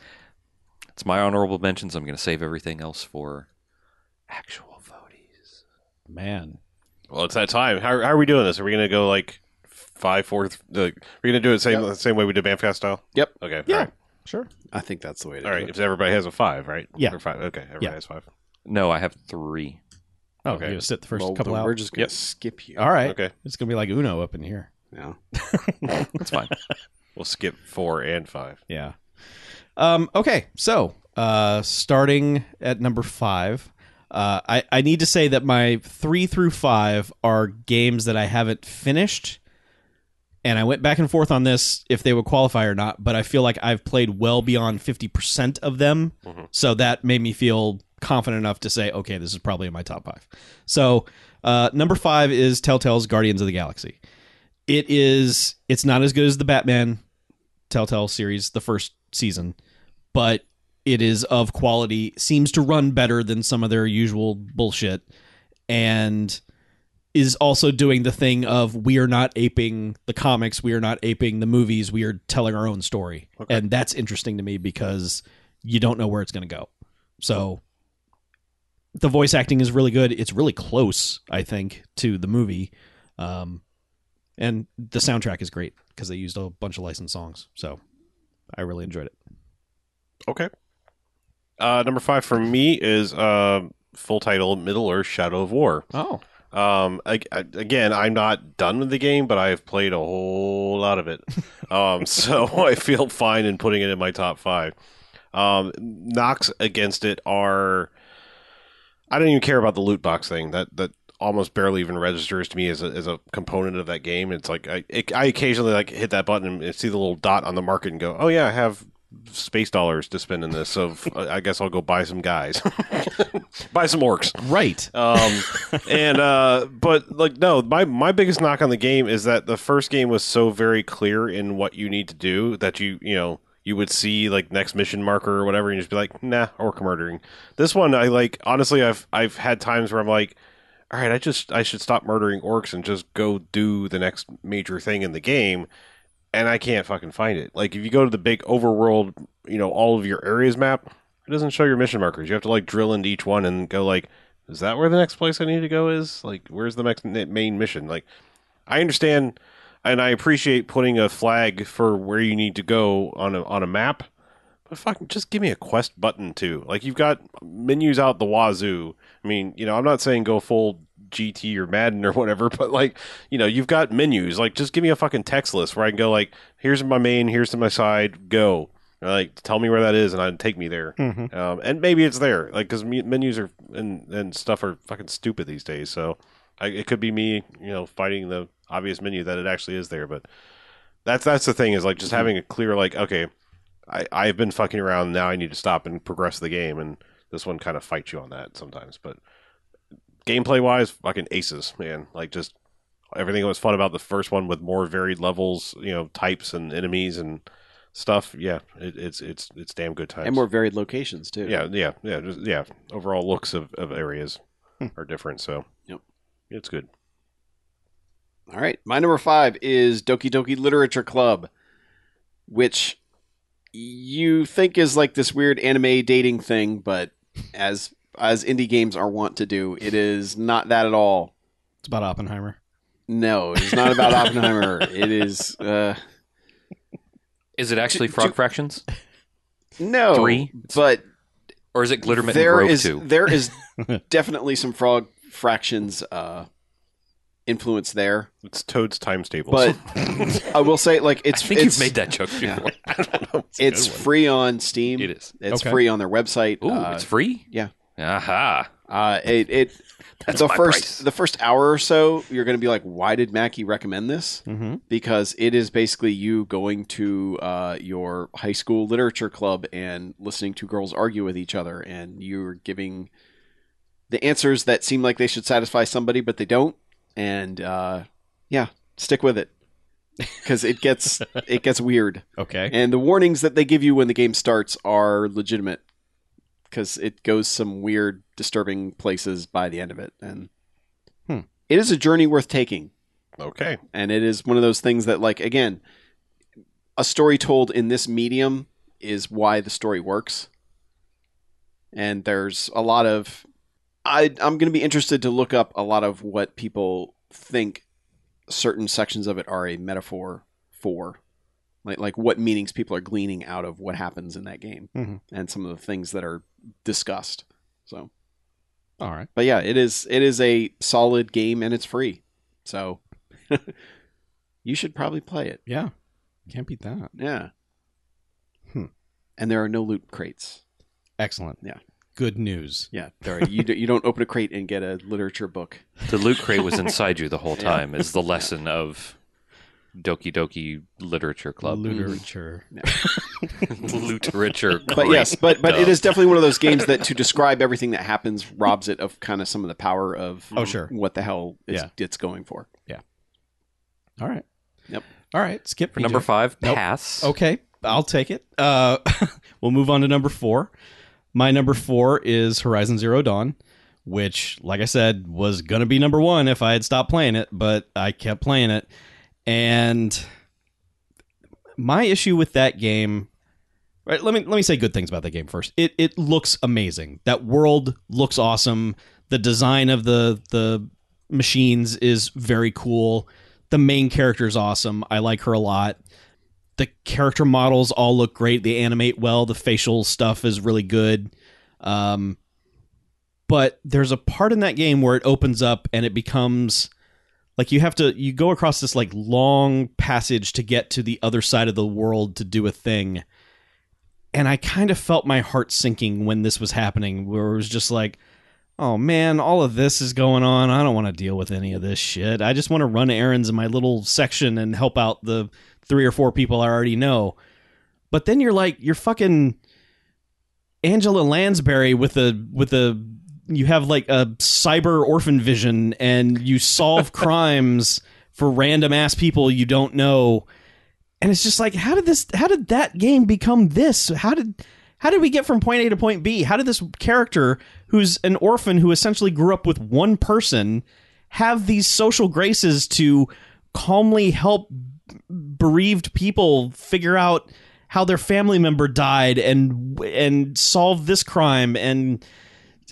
it's my honorable mentions. I'm going to save everything else for actual voties. Man. Well, it's that time. How, how are we doing this? Are we going to go like five, four? Th- like, are we going to do it same the same way we did Bamfcast style? Yep. Okay. Yeah. All right. Sure. i think that's the way to All do right. it If everybody has a five, right? Yeah. Or five. Okay. Everybody Yeah. has five. No, I have three. Oh, Okay. you're sit the first Well, couple then out. we're just gonna Yep. skip you All right. Okay. It's gonna be like Uno up in here. Yeah. That's fine. We'll skip four and five. Yeah. Um, okay, so uh, starting at number five, uh, I, I need to say that my three through five are games that I haven't finished. And I went back and forth on this if they would qualify or not, but I feel like I've played well beyond 50% of them. Mhm. So that made me feel confident enough to say, okay, this is probably in my top five. So uh, number five is Telltale's Guardians of the Galaxy. It is, it's not as good as the Batman Telltale series, the first season, but it is of quality, seems to run better than some of their usual bullshit, and is also doing the thing of we are not aping the comics, we are not aping the movies, we are telling our own story. Okay. And that's interesting to me because you don't know where it's going to go. So the voice acting is really good. It's really close, I think, to the movie. Um, and the soundtrack is great because they used a bunch of licensed songs. So I really enjoyed it. Okay. Uh, number five for me is uh, full title Middle Earth Shadow of War. Oh, Um, I, I, again, I'm not done with the game, but I've played a whole lot of it. um, so I feel fine in putting it in my top five. Um, knocks against it are I don't even care about the loot box thing. That that almost barely even registers to me as a, as a component of that game. It's like I it, I occasionally like hit that button and see the little dot on the market and go, oh yeah, I have space dollars to spend in this. So I guess I'll go buy some guys, buy some orcs. right. Um, and uh, but like no, my my biggest knock on the game is that the first game was so very clear in what you need to do that you you know you would see like next mission marker or whatever and you just be like nah orc murdering. This one I like honestly I've I've had times where I'm like. All right, I just I should stop murdering orcs and just go do the next major thing in the game, and I can't fucking find it. Like if you go to the big overworld, you know, all of your areas map, it doesn't show your mission markers. You have to like drill into each one and go like, is that where the next place I need to go is? Like, where's the next main mission? Like, I understand and I appreciate putting a flag for where you need to go on a on a map, fucking just give me a quest button too. Like you've got menus out the wazoo. I mean, you know, I'm not saying go full GT or Madden or whatever, but like, you know, you've got menus. Like, just give me a fucking text list where I can go like, here's my main, here's to my side, go. Like, tell me where that is, and I'd take me there. Mhm. Um, and maybe it's there, like, because menus are and and stuff are fucking stupid these days. So I, it could be me, you know, fighting the obvious menu that it actually is there. But that's that's the thing is like just having a clear like, okay, I I've been fucking around. Now I need to stop and progress the game, and this one kind of fights you on that sometimes. But gameplay wise, fucking aces, man. Like just everything that was fun about the first one with more varied levels, you know, types and enemies and stuff. Yeah, it, it's it's it's damn good times. and more varied locations too. Yeah, yeah, yeah, just, yeah. Overall looks of, of areas Hmm. are different, so Yep. it's good. All right. My number five is Doki Doki Literature Club, which you think is like this weird anime dating thing, but as as indie games are wont to do, it is not that at all. It's about Oppenheimer. No, it is not about Oppenheimer. It is uh Is it actually Frog ju- Fractions? no Three? but Or is it Glittermint there and Grove is 2? there is definitely some frog fractions uh influence there. It's Toad's times tables. But I will say like it's I think it's, you've made that joke yeah. before. I don't know. a it's free on Steam. It is. It's Okay. free on their website. Ooh, Uh, it's free? yeah. Aha. Uh, it, it That's the my first price. the first hour or so, you're going to be like, why did Mackie recommend this? Mm-hmm. Because it is basically you going to uh, your high school literature club and listening to girls argue with each other, and you're giving the answers that seem like they should satisfy somebody, but they don't. And uh, yeah, stick with it because it gets it gets weird. Okay. And the warnings that they give you when the game starts are legitimate because it goes some weird, disturbing places by the end of it. And Hmm. it is a journey worth taking. Okay. And it is one of those things that, like, again, a story told in this medium is why the story works. And there's a lot of. I, I'm going to be interested to look up a lot of what people think certain sections of it are a metaphor for like like what meanings people are gleaning out of what happens in that game Mhm. and some of the things that are discussed so All right. but yeah it is it is a solid game and it's free so You should probably play it. Yeah. Can't beat that. Yeah. Hmm. And there are no loot crates. Excellent. Yeah. Good news. Yeah, there you do, you don't open a crate and get a literature book. The loot crate was inside you the whole Yeah. time. Is the lesson of Doki Doki Literature Club. Literature. Literature. But yes, but but it Duh. definitely one of those games that to describe everything that happens robs it of kind of some of the power of Oh, sure. what the hell it's, Yeah. it's going for. Yeah. All right. Yep. All right. Skip For number PJ. five, Nope. pass. Okay, I'll take it. Uh, we'll move on to number four. My number four is Horizon Zero Dawn, which, like I said, was gonna be number one if I had stopped playing it, but I kept playing it. And my issue with that game, right? Let me let me say good things about that game first. It it looks amazing. That world looks awesome. The design of the the machines is very cool. The main character is awesome. I like her a lot the character models all look great. They animate well. The facial stuff is really good. Um, but there's a part in that game where it opens up and it becomes like you have to you go across this like long passage to get to the other side of the world to do a thing. And I kind of felt my heart sinking when this was happening, where it was just like, oh man, all of this is going on. I don't want to deal with any of this shit. I just want to run errands in my little section and help out the three or four people I already know. But then you're like, you're fucking Angela Lansbury with a with a you have like a cyber orphan vision and you solve crimes for random ass people you don't know. And it's just like, how did this how did that game become this? How did how did we get from point A to point B? How did this character who's an orphan who essentially grew up with one person have these social graces to calmly help bereaved people figure out how their family member died and and solve this crime and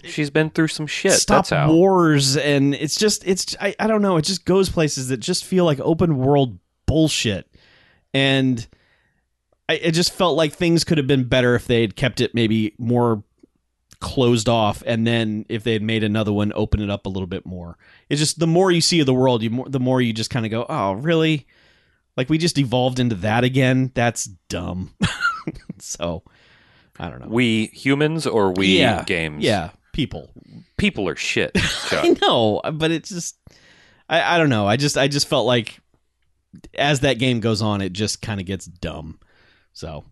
She's been through some shit. stop wars. And it's just it's I, I don't know. It just goes places that just feel like open world bullshit. And I it just felt like things could have been better if they had kept it maybe more closed off. And then if they had made another one open it up a little bit more. It's just the more you see of the world you more the more you just kind of go oh really like we just evolved into that again that's dumb so i don't know We humans or we yeah games? yeah people People are shit. I know, but it's just I, I don't know. I just I just felt like as that game goes on, it just kind of gets dumb. So,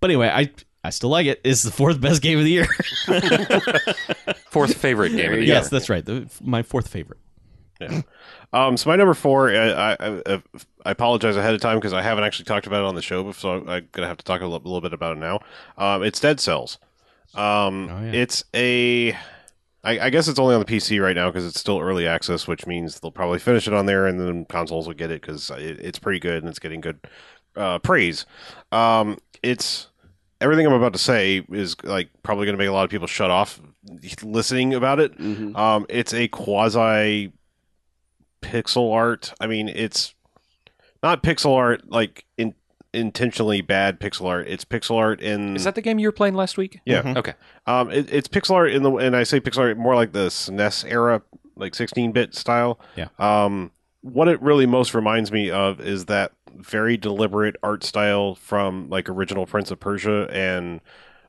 but anyway, I I still like it. It's the fourth best game of the year. Fourth favorite game of the year. yes, that's right. The, my fourth favorite. Um, so my number four, I, I, I, apologize ahead of time because I haven't actually talked about it on the show, so I'm gonna have to talk a little, little bit about it now. Um, it's Dead Cells. Um, Oh, yeah. it's a, I, I guess it's only on the PC right now because it's still early access, which means they'll probably finish it on there, and then consoles will get it because it, it's pretty good and it's getting good uh, praise. Um, it's everything I'm about to say is like probably going to make a lot of people shut off listening about it. Mhm. Um, it's a quasi pixel art. I mean, it's not pixel art like in, intentionally bad pixel art. It's pixel art in Is that the game you were playing last week? yeah. Mhm. Okay. Um, it, it's pixel art in the and I say pixel art more like the SNES era, like 16-bit style. Yeah. Um, what it really most reminds me of is that very deliberate art style from like original Prince of Persia and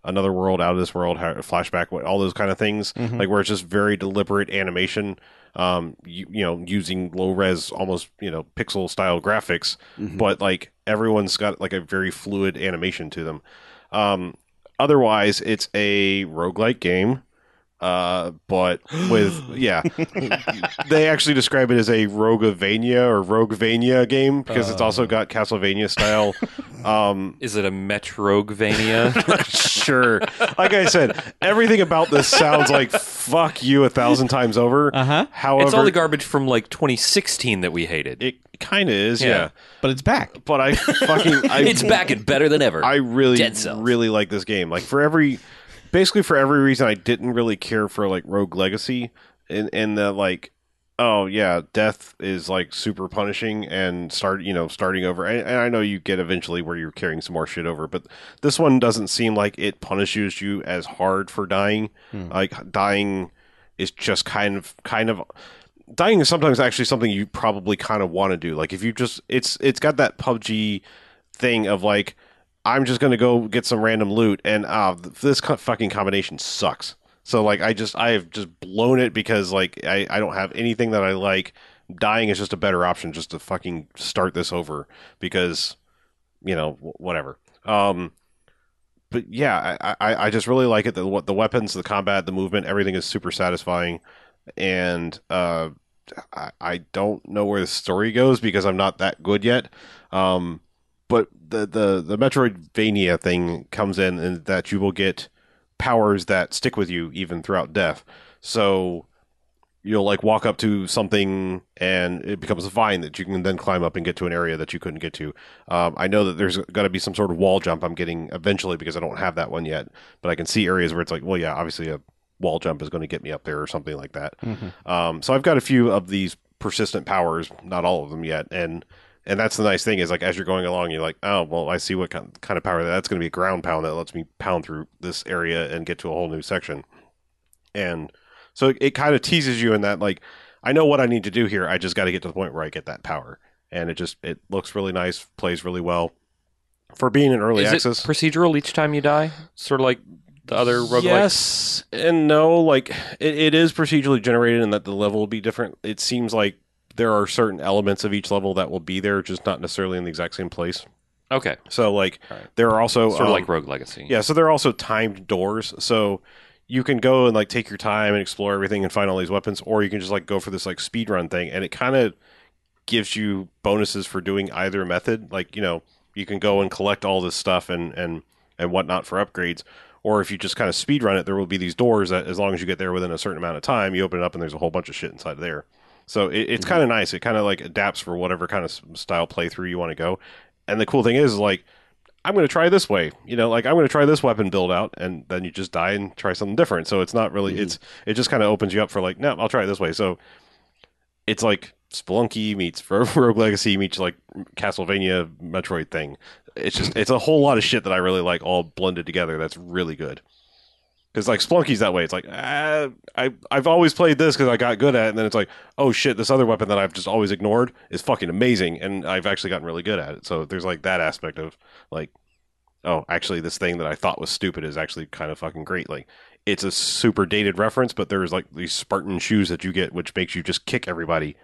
Another World, Out of This World, Flashback, all those kind of things. Mhm. Like where it's just very deliberate animation. Um, you, you know, using low res, almost you know, pixel style graphics Mhm. but like everyone's got like a very fluid animation to them. Um, otherwise, it's a roguelike game. Uh, but with yeah, they actually describe it as a Roguevania or Roguevania game because it's also got Castlevania style. Um, Is it a Metroidvania? sure, like I said, everything about this sounds like fuck you a thousand times over. Uh huh. However, it's all the garbage from like 2016 that we hated. it kind of is, Yeah. yeah. But it's back. But I fucking I it's back and better than ever. I really, Dead Cells. really like this game. Like for every, basically for every reason I didn't really care for like Rogue Legacy, and and the like, oh yeah, death is like super punishing and start you know starting over. And, and I know you get eventually where you're carrying some more shit over, but this one doesn't seem like it punishes you as hard for dying. Hmm. Like dying is just kind of kind of dying is sometimes actually something you probably kind of want to do. Like if you just it's it's got that PUBG thing of like I'm just going to go get some random loot and uh this fucking combination sucks. So like I just I have just blown it because like I I don't have anything that I like. Dying is just a better option just to fucking start this over because you know wh- whatever. Um but yeah, I, I, I just really like it. The the weapons, the combat, the movement, everything is super satisfying, and uh, I, I don't know where the story goes because I'm not that good yet. Um, but the the the Metroidvania thing comes in, and that you will get powers that stick with you even throughout death. So you'll like walk up to something and it becomes a vine that you can then climb up and get to an area that you couldn't get to. Um, I know that there's got to be some sort of wall jump I'm getting eventually because I don't have that one yet, but I can see areas where it's like, well, yeah, obviously a wall jump is going to get me up there or something like that. Um, so I've got a few of these persistent powers, not all of them yet, and and that's the nice thing is like as you're going along, you're like, oh well, I see what kind of power that- that's going to be a ground pound that lets me pound through this area and get to a whole new section, and so it, it kind of teases you in that like I know what I need to do here. I just got to get to the point where I get that power, and it just it looks really nice, plays really well for being an early Is access. it procedural each time you die? Sort of like the other roguelikes? Yes and no. Like it, it is procedurally generated, and that the level will be different. It seems like there are certain elements of each level that will be there, just not necessarily in the exact same place. Okay. So like Alright. there are also Sort of um, like Rogue Legacy. yeah, so there are also timed doors. So you can go and like take your time and explore everything and find all these weapons, or you can just like go for this like speed run thing, and it kind of gives you bonuses for doing either method. Like you know, you can go and collect all this stuff and and and whatnot for upgrades. Or if you just kind of speed run it, there will be these doors that, as long as you get there within a certain amount of time, you open it up and there's a whole bunch of shit inside of there. So it, it's mm-hmm. kind of nice. It kind of like adapts for whatever kind of style playthrough you want to go. And the cool thing is, like, I'm going to try this way. You know, like I'm going to try this weapon build out, and then you just die and try something different. So it's not really. Mm-hmm. It's it just kind of opens you up for like, no, I'll try it this way. So it's like Spelunky meets Rogue Legacy meets like Castlevania Metroid thing. It's just it's a whole lot of shit that I really like all blended together. That's really good. Because like Spelunky's that way. It's like ah, I I've always played this because I got good at, it. and then it's like oh shit, this other weapon that I've just always ignored is fucking amazing, and I've actually gotten really good at it. So there's like that aspect of like oh actually this thing that I thought was stupid is actually kind of fucking great. Like it's a super dated reference, but there's like these Spartan shoes that you get, which makes you just kick everybody.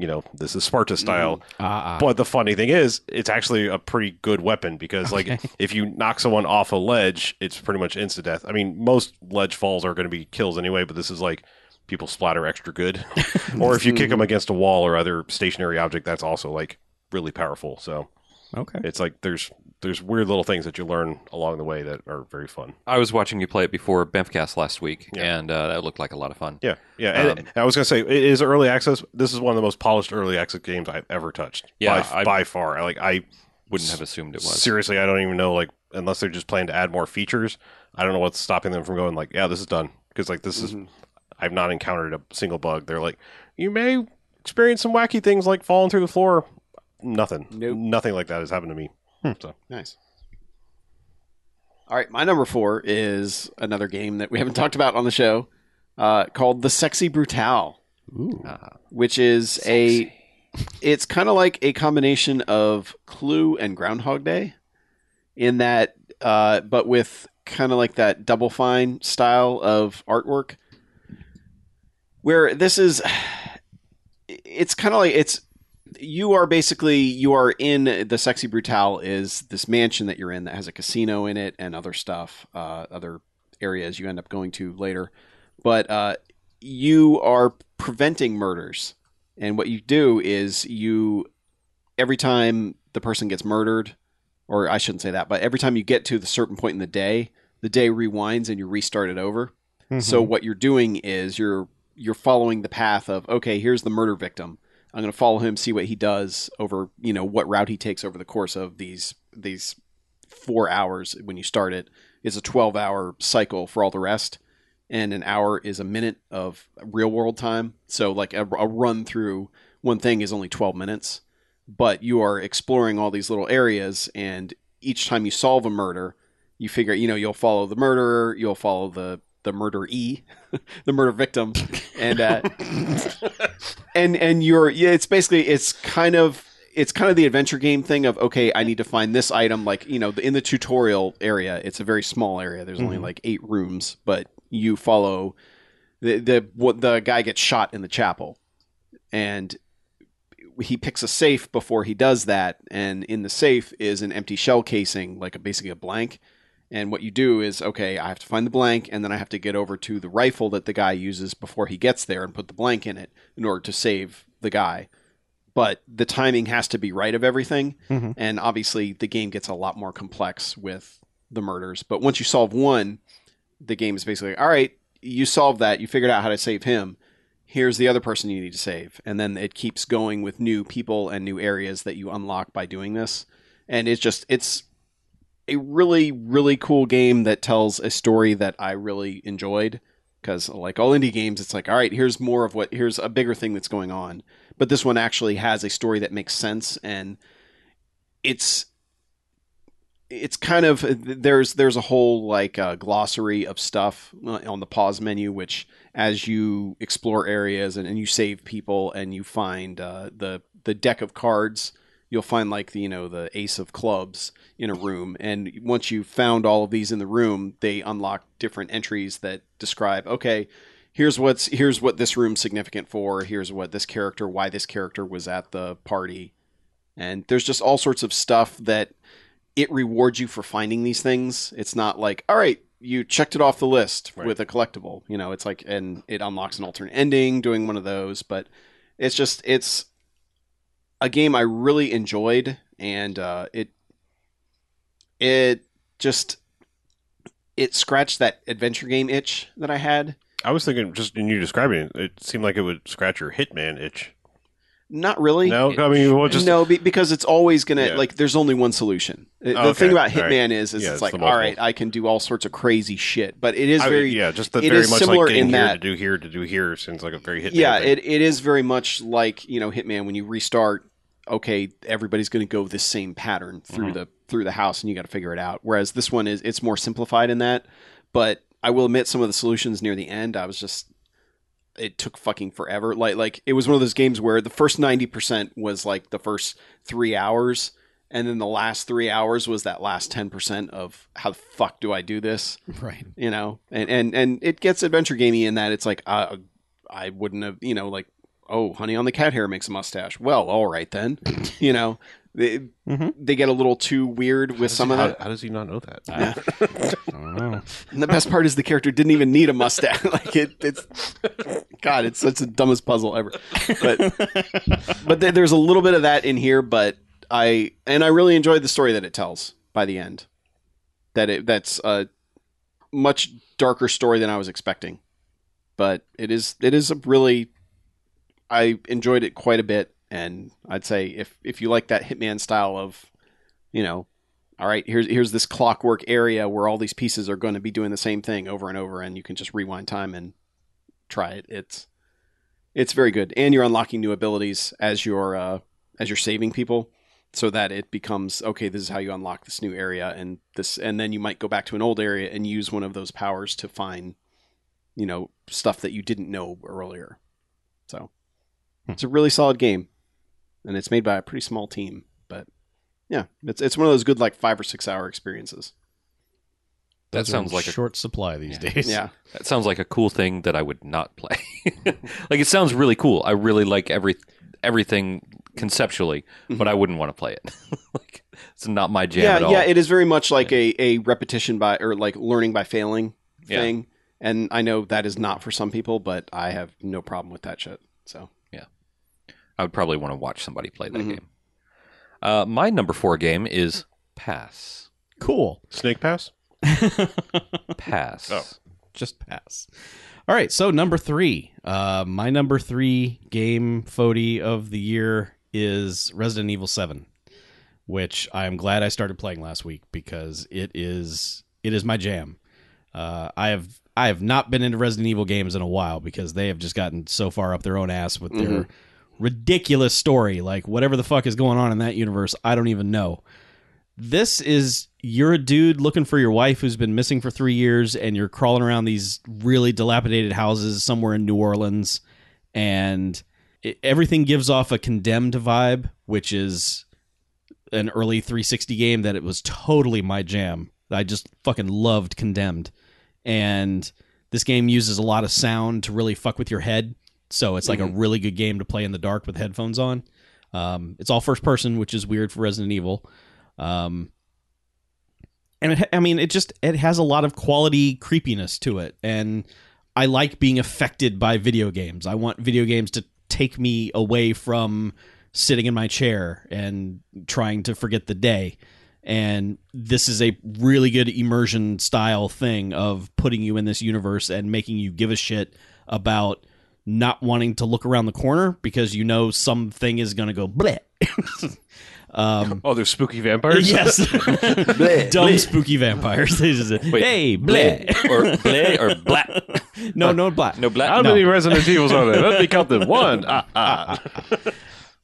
You know, this is Sparta style. Ah, ah. But the funny thing is, it's actually a pretty good weapon because, like, if you knock someone off a ledge, it's pretty much instant death. I mean, most ledge falls are going to be kills anyway, but this is like people splatter extra good. or if you kick them against a wall or other stationary object, that's also like really powerful. So okay. it's like there's there's weird little things that you learn along the way that are very fun. I was watching you play it before Bamfcast last week, Yeah. and uh, that looked like a lot of fun. Yeah, yeah. And Um, I was gonna say it is early access. This is one of the most polished early access games I've ever touched. Yeah, by, I- by far. I like I Wouldn't have assumed it was. Seriously, I don't even know. Like, unless they're just planning to add more features, I don't know what's stopping them from going like, yeah, this is done. Because like this is, I've not encountered a single bug. They're like, you may experience some wacky things like falling through the floor. Nothing. Nope. Nothing like that has happened to me. So Nice. All right, my number four is another game that we haven't talked about on the show, uh, called The Sexy Brutal, Uh, which is a. It's kind of like a combination of Clue and Groundhog Day, in that, uh, but with kind of like that Double Fine style of artwork. Where this is, it's kind of like it's you are basically you are in the sexy brutal is this mansion that you're in that has a casino in it and other stuff uh, other areas you end up going to later. But uh, you are preventing murders. And what you do is you every time the person gets murdered or i shouldn't say that but every time you get to the certain point in the day the day rewinds and you restart it over. So what you're doing is you're you're following the path of okay here's the murder victim I'm going to follow him, see what he does over, you know, what route he takes over the course of these these four hours. When you start it, it's a 12 hour cycle for all the rest, and an hour is a minute of real world time. So like a, a run through one thing is only 12 minutes, but you are exploring all these little areas, and each time you solve a murder, you figure, you know, you'll follow the murderer, you'll follow the the murder E, the murder victim, and uh, and and you're yeah, it's basically it's kind of it's kind of the adventure game thing of okay, I need to find this item. Like you know, in the tutorial area, it's a very small area. There's only Mhm. like eight rooms, but you follow the the what the guy gets shot in the chapel, and he picks a safe before he does that, and in the safe is an empty shell casing, like a, basically a blank. And what you do is, okay, I have to find the blank, and then I have to get over to the rifle that the guy uses before he gets there and put the blank in it in order to save the guy. But the timing has to be right of everything, Mhm. and obviously the game gets a lot more complex with the murders. But once you solve one, the game is basically, all right, you solved that, you figured out how to save him. Here's the other person you need to save, and then it keeps going with new people and new areas that you unlock by doing this. And it's just it's a really really cool game that tells a story that I really enjoyed because like all indie games it's like all right here's more of what here's a bigger thing that's going on. But this one actually has a story that makes sense and it's it's kind of there's there's a whole like uh, glossary of stuff on the pause menu which as you explore areas and, and you save people and you find uh, the the deck of cards you'll find like the you know the ace of clubs in a room. And once you've found all of these in the room they unlock different entries that describe okay here's what's here's what this room's significant for. Here's what this character why this character was at the party. And there's just all sorts of stuff that it rewards you for finding these things. It's not like all right you checked it off the list Right. with a collectible you know it's like and it unlocks an alternate ending doing one of those. But it's just it's a game I really enjoyed, and uh, it it just it scratched that adventure game itch that I had. I was thinking, just in you describing it, it seemed like it would scratch your Hitman itch. Not really. No, I mean, well, just no, be, because it's always gonna Yeah. like. There's only one solution. The Okay, thing about all right. Hitman is, is Yeah, it's it's like, the all right. I can do all sorts of crazy shit, but it is I- very, yeah, just the it very is much similar like getting in here that- to do here to do here seems like a very Hitman. yeah, it, it is very much like you know Hitman when you restart. Okay, everybody's going to go this same pattern through Mhm. the through the house, and you got to figure it out. Whereas this one is it's more simplified in that. But I will admit, some of the solutions near the end, I was just it took fucking forever. Like like it was one of those games where the first ninety percent was like the first three hours, and then the last three hours was that last ten percent of how the fuck do I do this? Right. you know and and and it gets adventure gamey in that it's like uh, i wouldn't have you know like oh honey on the cat hair makes a mustache well all right then you know they, Mhm. they get a little too weird with some of that how does he not know that? Yeah. I don't know. and the best part is the character didn't even need a mustache like it it's god it's such the dumbest puzzle ever but but there- there's a little bit of that in here but i and i really enjoyed the story that it tells by the end that it that's a much darker story than i was expecting but it is it is a really i enjoyed it quite a bit and i'd say if if you like that hitman style of you know all right here's here's this clockwork area where all these pieces are going to be doing the same thing over and over and you can just rewind time and try it it's it's very good and you're unlocking new abilities as you're uh, as you're saving people so that it becomes okay this is how you unlock this new area and this and then you might go back to an old area and use one of those powers to find you know stuff that you didn't know earlier so. It's a really solid game and it's made by a pretty small team but yeah it's it's one of those good like 5 or 6 hour experiences That Those sounds in like a short supply these Yeah. days. yeah That sounds like a cool thing that I would not play. like it sounds really cool. I really like every everything conceptually, mm-hmm. but I wouldn't want to play it. like it's not my jam yeah, at all. yeah, it is very much like a, a repetition by or like learning by failing Yeah. thing. And I know that is not for some people, but I have no problem with that shit. So I would probably want to watch somebody play that Mhm. game. Uh, my number four game is Pass. Cool. Snake Pass. Pass. Oh. Just pass. All right, so number three. Uh, my number three game Fody of the year is Resident Evil Seven, which I am glad I started playing last week because it is it is my jam. Uh, I have I have not been into Resident Evil games in a while because they have just gotten so far up their own ass with their ridiculous story. Like whatever the fuck is going on in that universe, I don't even know. This is you're a dude looking for your wife who's been missing for three years, and you're crawling around these really dilapidated houses somewhere in New Orleans, and it, everything gives off a condemned vibe, which is an early 360 game that it was totally my jam. I just fucking loved Condemned, and this game uses a lot of sound to really fuck with your head. So it's like a really good game to play in the dark with headphones on. Um, it's all first person, which is weird for Resident Evil. Um, and it, I mean, it just it has a lot of quality creepiness to it, and I like being affected by video games. I want video games to take me away from sitting in my chair and trying to forget the day. And this is a really good immersion style thing of putting you in this universe and making you give a shit about not wanting to look around the corner because you know something is going to go bleh. um, Oh, there's spooky vampires. yes, bleh, dumb spooky vampires. They just say, hey, bleh. or bleh or black. no, no black. No black. How No. many Resident Evils are there? Let me count them. One. Ah, ah.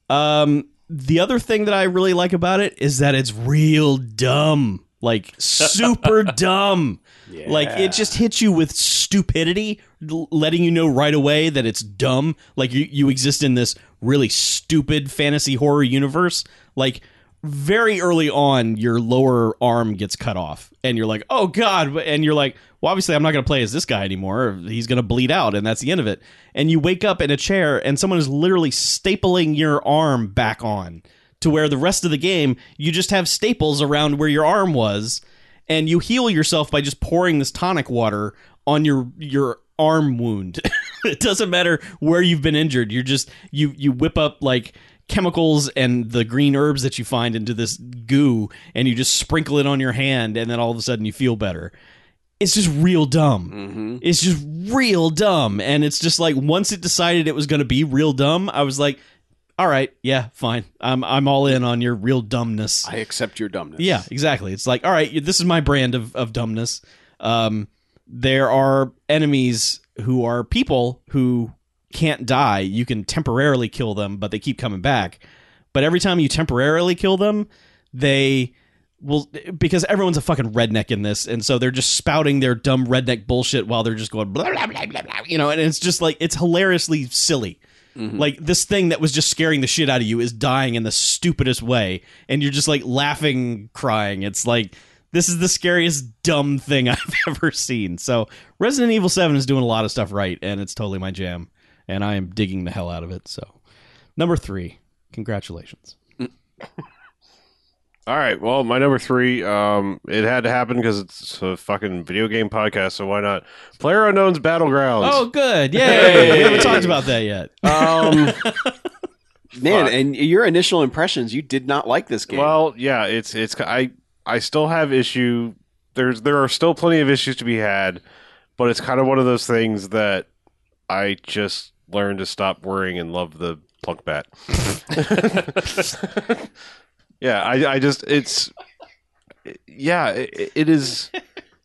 Um, the other thing that I really like about it is that it's real dumb, like super dumb. Like it just hits you with stupidity, l- letting you know right away that it's dumb. Like you, you exist in this really stupid fantasy horror universe. Like very early on, your lower arm gets cut off, and you're like, "Oh God!" And you're like, "Well, obviously, I'm not going to play as this guy anymore. He's going to bleed out, and that's the end of it." And you wake up in a chair, and someone is literally stapling your arm back on to where the rest of the game you just have staples around where your arm was, and you heal yourself by just pouring this tonic water on your your arm wound. it doesn't matter where you've been injured. You're just you you whip up like chemicals and the green herbs that you find into this goo and you just sprinkle it on your hand and then all of a sudden you feel better. It's just real dumb. Mm-hmm. It's just real dumb and it's just like once it decided it was going to be real dumb, I was like all right, yeah, fine. I'm I'm all in on your real dumbness. I accept your dumbness. Yeah, exactly. It's like, all right, this is my brand of, of dumbness. Um, there are enemies who are people who can't die. You can temporarily kill them, but they keep coming back. But every time you temporarily kill them, they will because everyone's a fucking redneck in this, and so they're just spouting their dumb redneck bullshit while they're just going blah blah blah blah, blah you know, and it's just like it's hilariously silly. Mm-hmm. Like this thing that was just scaring the shit out of you is dying in the stupidest way, and you're just like laughing, crying. It's like this is the scariest dumb thing I've ever seen. So Resident Evil Seven is doing a lot of stuff right, and it's totally my jam, and I am digging the hell out of it. So number three, congratulations. All right. Well, my number three, um, it had to happen because it's a fucking video game podcast, so why not? Player Unknown's Battlegrounds. Oh, good, yay! we haven't talked about that yet. Um, Man, Fuck. and your initial impressions, you did not like this game. well, yeah, it's it's I I still have issue. There's there are still plenty of issues to be had, but it's kind of one of those things that I just learned to stop worrying and love the plunk bat. yeah, I I just it's yeah, it, it is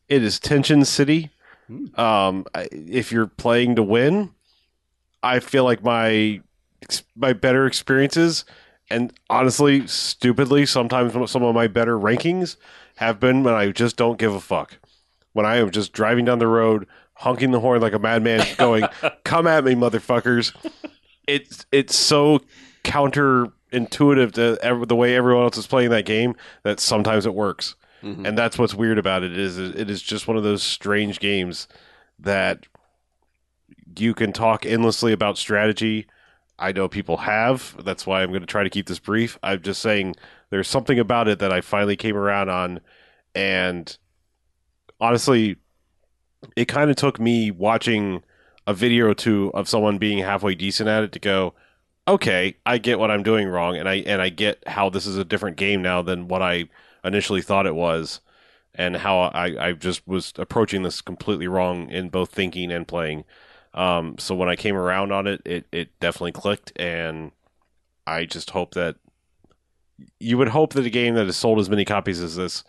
it is tension city. Um, if you're playing to win, I feel like my my better experiences and honestly, stupidly, sometimes some of my better rankings have been when I just don't give a fuck. When I am just driving down the road, honking the horn like a madman, going, "Come at me, motherfuckers!" It's it's so counterintuitive to ev- the way everyone else is playing that game that sometimes it works, Mhm. and that's what's weird about it. Is it is just one of those strange games that you can talk endlessly about strategy. I know people have. That's why I'm going to try to keep this brief. I'm just saying there's something about it that I finally came around on. And honestly, it kind of took me watching a video or two of someone being halfway decent at it to go, okay, I get what I'm doing wrong, and I and I get how this is a different game now than what I initially thought it was, and how I, I just was approaching this completely wrong in both thinking and playing. Um, so when I came around on it, it, it definitely clicked, and I just hope that you would hope that a game that has sold as many copies as this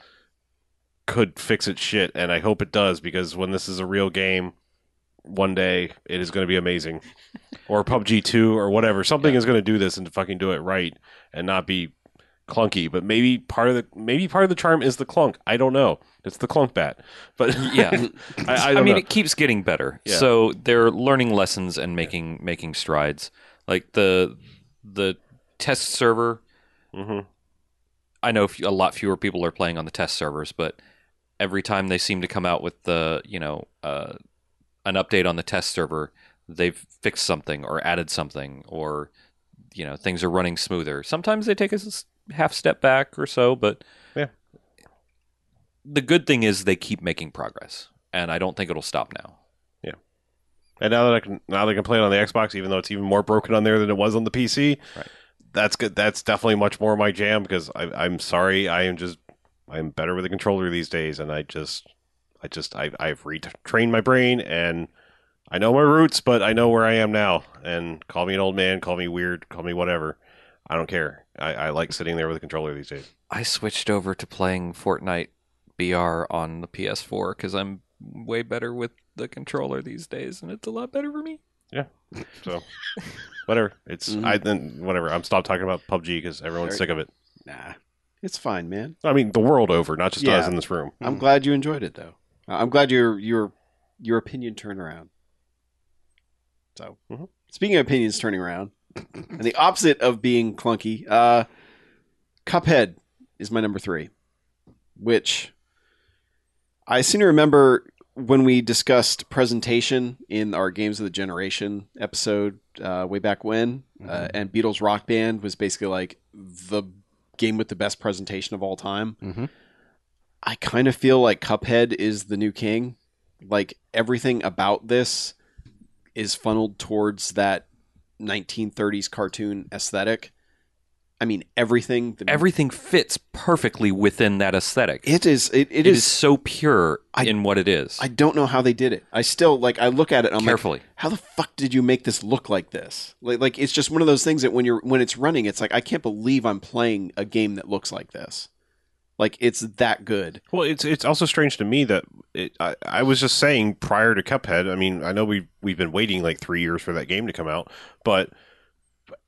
could fix its shit, and I hope it does because when this is a real game, one day it is going to be amazing. or PUBG two or whatever, something is going to do this and fucking do it right, and not be clunky, but maybe part of the maybe part of the charm is the clunk. I don't know. It's the clunk bat, but Yeah. I, I, I, mean, know. it keeps getting better. Yeah. So they're learning lessons and making making strides. Like the the test server, Mhm. I know a lot fewer people are playing on the test servers, but every time they seem to come out with the you know uh, an update on the test server, they've fixed something or added something, or you know things are running smoother. Sometimes they take a s- half step back or so, but Yeah. The good thing is they keep making progress, and I don't think it'll stop now. Yeah. And now that I can now that I can play it on the Xbox, even though it's even more broken on there than it was on the PC, Right. that's good. That's definitely much more my jam because I, I'm sorry, I am just I'm better with a controller these days, and I just I just I, I've retrained my brain and I know my roots, but I know where I am now. And call me an old man, call me weird, call me whatever. I don't care. I, I like sitting there with a controller these days. I switched over to playing Fortnite BR on the PS4 because I'm way better with the controller these days, and it's a lot better for me. Yeah. So whatever. It's Mhm. I then whatever. I'm stopped talking about PUBG because everyone's sick of it. Nah, it's fine, man. I mean, the world over, not just us in this room. I'm glad you enjoyed it, though. I- I'm glad your your your opinion turned around. So, Mhm. speaking of opinions turning around, and the opposite of being clunky, uh, Cuphead is my number three, which I seem to remember when we discussed presentation in our Games of the Generation episode uh, way back when, uh, and Beatles Rock Band was basically like the game with the best presentation of all time. Mhm. I kind of feel like Cuphead is the new king. Like everything about this is funneled towards that 1930s cartoon aesthetic. I mean, everything. The, Everything fits perfectly within that aesthetic. It is. It, it it is, is. so pure I- in what it is. I don't know how they did it. I still like. I look at it. I'm like, Carefully. how the fuck did you make this look like this? Like, like it's just one of those things that when you're when it's running, it's like I can't believe I'm playing a game that looks like this. Like it's that good. Well, it's it's also strange to me that it, I, I was just saying prior to Cuphead. I mean, I know we we've been waiting like three years for that game to come out, but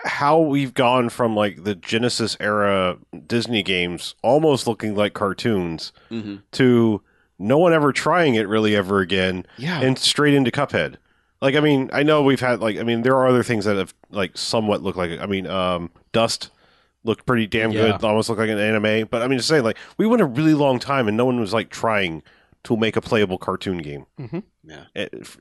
how we've gone from like the Genesis era Disney games almost looking like cartoons Mm-hmm. to no one ever trying it really ever again Yeah. and straight into Cuphead. Like, I mean, I know we've had like, I mean, there are other things that have like somewhat looked like. I mean, um, Dust looked pretty damn Yeah. good, almost looked like an anime. But I mean, just saying, like, we went a really long time and no one was like trying to make a playable cartoon game. yeah. It-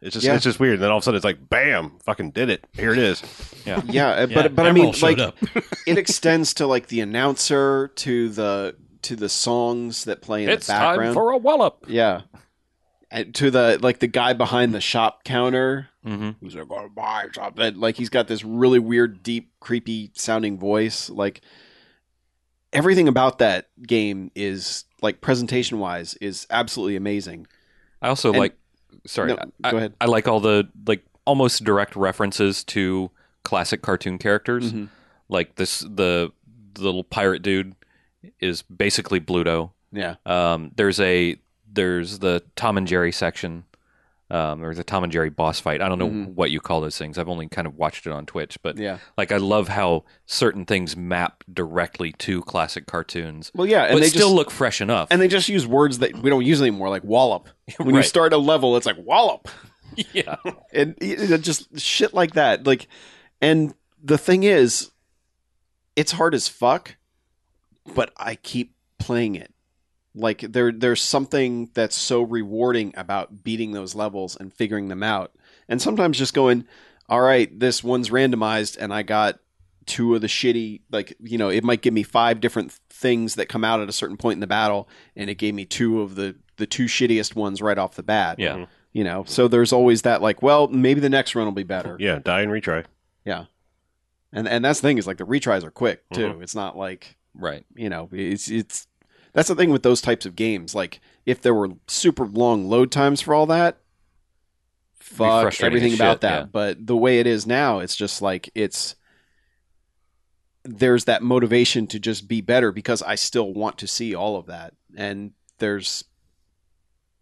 it's just, Yeah. it's just weird. And then all of a sudden, it's like, bam, fucking did it. Here it is. yeah. Yeah, uh, Yeah, but but I mean, like it extends to like the announcer to the to the songs that play in It's the background. time for a wallop. yeah, and to the like the guy behind the shop counter hmm who's like, "Oh, buy something." Like he's got this really weird, deep, creepy sounding voice. Like everything about that game is like presentation wise is absolutely amazing. I also And- like. Sorry, No, I, go ahead. I like all the like almost direct references to classic cartoon characters. Mhm. Like this, the, the little pirate dude is basically Bluto. Yeah, Um, there's a there's the Tom and Jerry section. Um, there's a Tom and Jerry boss fight. I don't know Mhm. what you call those things. I've only kind of watched it on Twitch, but yeah. like I love how certain things map directly to classic cartoons, Well, yeah, and but they still just look fresh enough. and they just use words that we don't use anymore, like wallop. When you start a level, it's like wallop. yeah, and it just shit like that like and the thing is it's hard as fuck but i keep playing it like there there's something that's so rewarding about beating those levels and figuring them out. And sometimes just going all right this one's randomized and i got two of the shitty like you know it might give me five different things that come out at a certain point in the battle and it gave me two of the the two shittiest ones right off the bat. Yeah. Mm-hmm. you know so there's always that like well maybe the next run will be better. Yeah, die and retry. Yeah. And and that's the thing is like the retries are quick too. Mm-hmm. It's not like Right. you know it's it's that's the thing with those types of games like if there were super long load times for all that fuck everything about shit, that yeah. but the way it is now it's just like it's there's that motivation to just be better because I still want to see all of that and there's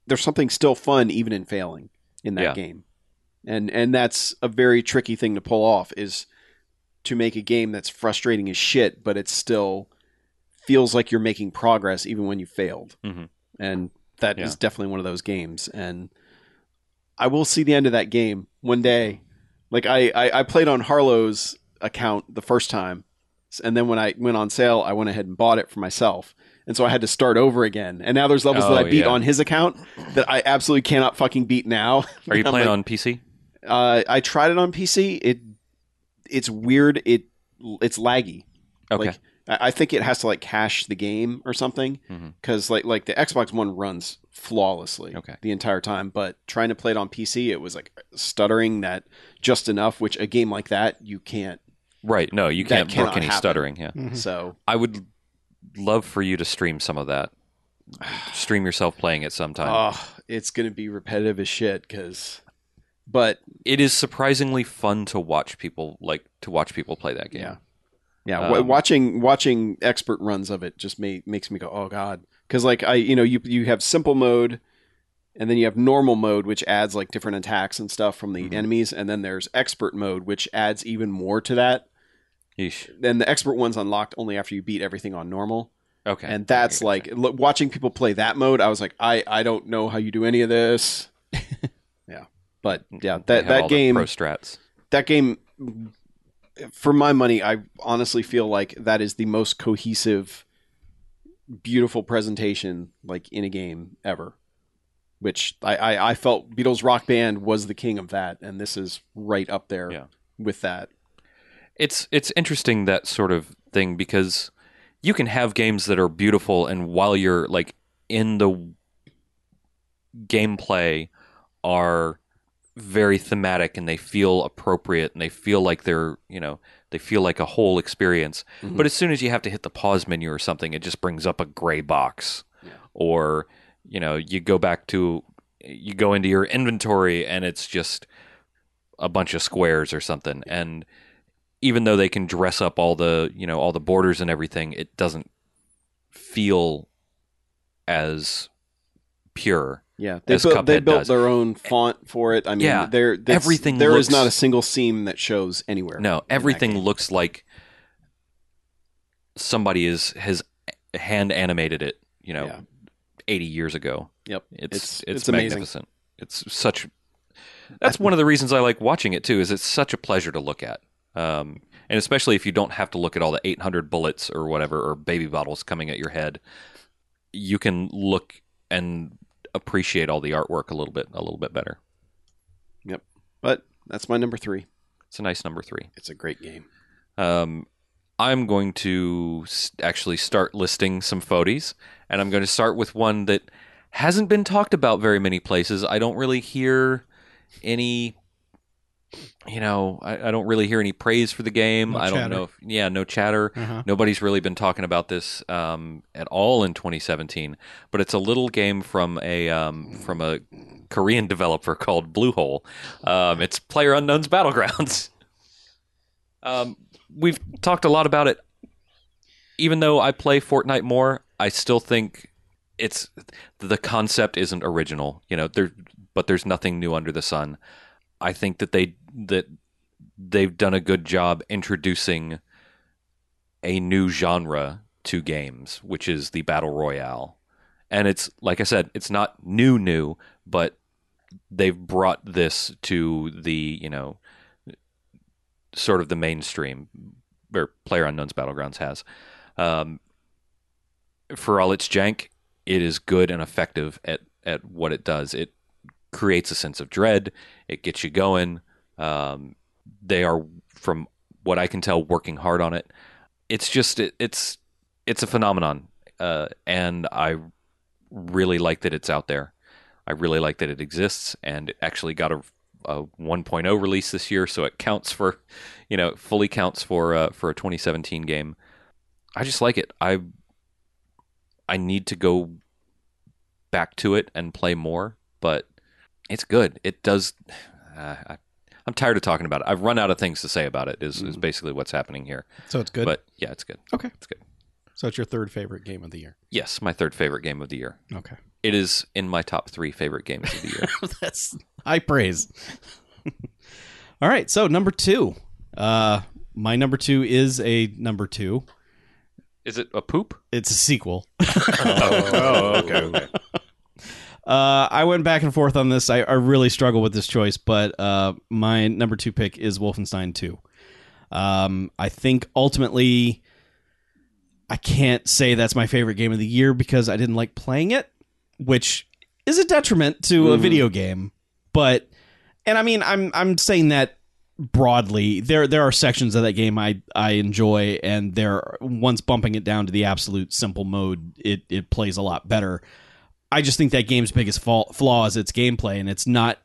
there's something still fun even in failing in that Yeah. game and and that's a very tricky thing to pull off is to make a game that's frustrating as shit, but it's still feels like you're making progress even when you failed. Mhm. And that is Yeah. definitely one of those games. And I will see the end of that game one day. Like I, I, I played on Harlow's account the first time, and then when I went on sale, I went ahead and bought it for myself. And so I had to start over again. And now there's levels Oh, that I beat yeah. on his account that I absolutely cannot fucking beat now. Are you playing like, on PC? Uh, I tried it on PC. It it's weird. It it's laggy. Okay. Like I I think it has to like cache the game or something because like like the Xbox One runs flawlessly Okay. the entire time. But trying to play it on PC, it was like stuttering that just enough. Which a game like that you can't. right. No, you can't cannot work any happen. stuttering. Yeah. Mhm. So I would love for you to stream some of that. stream yourself playing it sometime. oh, it's gonna be repetitive as shit. Because, but it is surprisingly fun to watch people like to watch people play that game. Yeah. Yeah, Um, watching watching expert runs of it just ma- makes me go, oh god, because like I, you know, you you have simple mode, and then you have normal mode, which adds like different attacks and stuff from the Mhm. enemies, and then there's expert mode, which adds even more to that. Yeesh. Then the expert one's unlocked only after you beat everything on normal, Okay. and that's Okay, like lo- watching people play that mode. I was like, I I don't know how you do any of this. yeah, but yeah, that that game pro strats. that game for my money i honestly feel like that is the most cohesive beautiful presentation like in a game ever which i i, I felt beatles rock band was the king of that and this is right up there Yeah. with that It's it's interesting that sort of thing because you can have games that are beautiful and while you're like in the gameplay are very thematic and they feel appropriate and they feel like they're, you know, they feel like a whole experience. Mhm. But as soon as you have to hit the pause menu or something, it just brings up a gray box. Yeah. Or, you know, you go back to you go into your inventory and it's just a bunch of squares or something and even though they can dress up all the you know all the borders and everything it doesn't feel as pure yeah they built, they built their own font for it i mean Yeah. there Everything there is looks- not a single seam that shows anywhere no everything looks like somebody is has hand animated it you know Yeah. 80 years ago Yep. it's It's- it's, it's amazing. magnificent it's such that's one of the reasons i like watching it too is it's such a pleasure to look at um, and especially if you don't have to look at all the 800 bullets or whatever or baby bottles coming at your head you can look and appreciate all the artwork a little bit a little bit better Yep. but that's my number three it's a nice number three it's a great game um, I'm going to actually start listing some photos, and I'm going to start with one that hasn't been talked about very many places. I don't really hear any, you know, I, I don't really hear any praise for the game. No I don't chatter. know. If, yeah, no chatter. Uh-huh. Nobody's really been talking about this um, at all in 2017. But it's a little game from a um, from a Korean developer called Bluehole. Um, it's PlayerUnknown's Battlegrounds. Um, we've talked a lot about it. Even though I play Fortnite more, I still think it's the concept isn't original. You know, there, but there's nothing new under the sun. I think that they that they've done a good job introducing a new genre to games, which is the battle royale. And it's like I said, it's not new new, but they've brought this to the, you know, sort of the mainstream or PlayerUnknown's Battlegrounds has. Um, for all its jank, it is good and effective at, at what it does. It creates a sense of dread. It gets you going. Um, they are, from what I can tell, working hard on it. It's just it, it's it's a phenomenon, uh, and I really like that it's out there. I really like that it exists, and it actually got a, a 1.0 release this year, so it counts for, you know, fully counts for uh, for a 2017 game. I just like it. I I need to go back to it and play more, but it's good. It does. Uh, I, I'm tired of talking about it. I've run out of things to say about it. Is, is basically what's happening here. So it's good. But yeah, it's good. okay. It's good. So it's your third favorite game of the year. Yes, my third favorite game of the year. Okay. It is in my top three favorite games of the year. That's high praise. All right, so number two, uh, my number two is a number two. Is it a poop? It's a sequel. oh, okay, okay. Uh, I went back and forth on this. I, I really struggle with this choice, but uh, my number two pick is Wolfenstein 2. Um, I think ultimately, I can't say that's my favorite game of the year because I didn't like playing it, which is a detriment to a Mhm. video game. But, and I mean, I'm I'm saying that broadly. There there are sections of that game I I enjoy, and there once bumping it down to the absolute simple mode, it it plays a lot better. I just think that game's biggest fault, flaw is its gameplay, and it's not.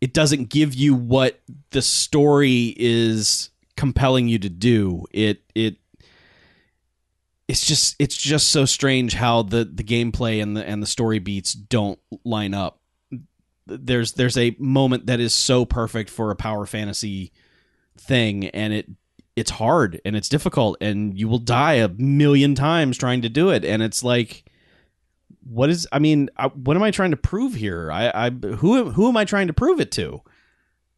It doesn't give you what the story is compelling you to do. It it it's just it's just so strange how the the gameplay and the and the story beats don't line up. There's there's a moment that is so perfect for a power fantasy thing, and it it's hard and it's difficult, and you will die a million times trying to do it, and it's like what is i mean I, what am i trying to prove here? I i who who am i trying to prove it to?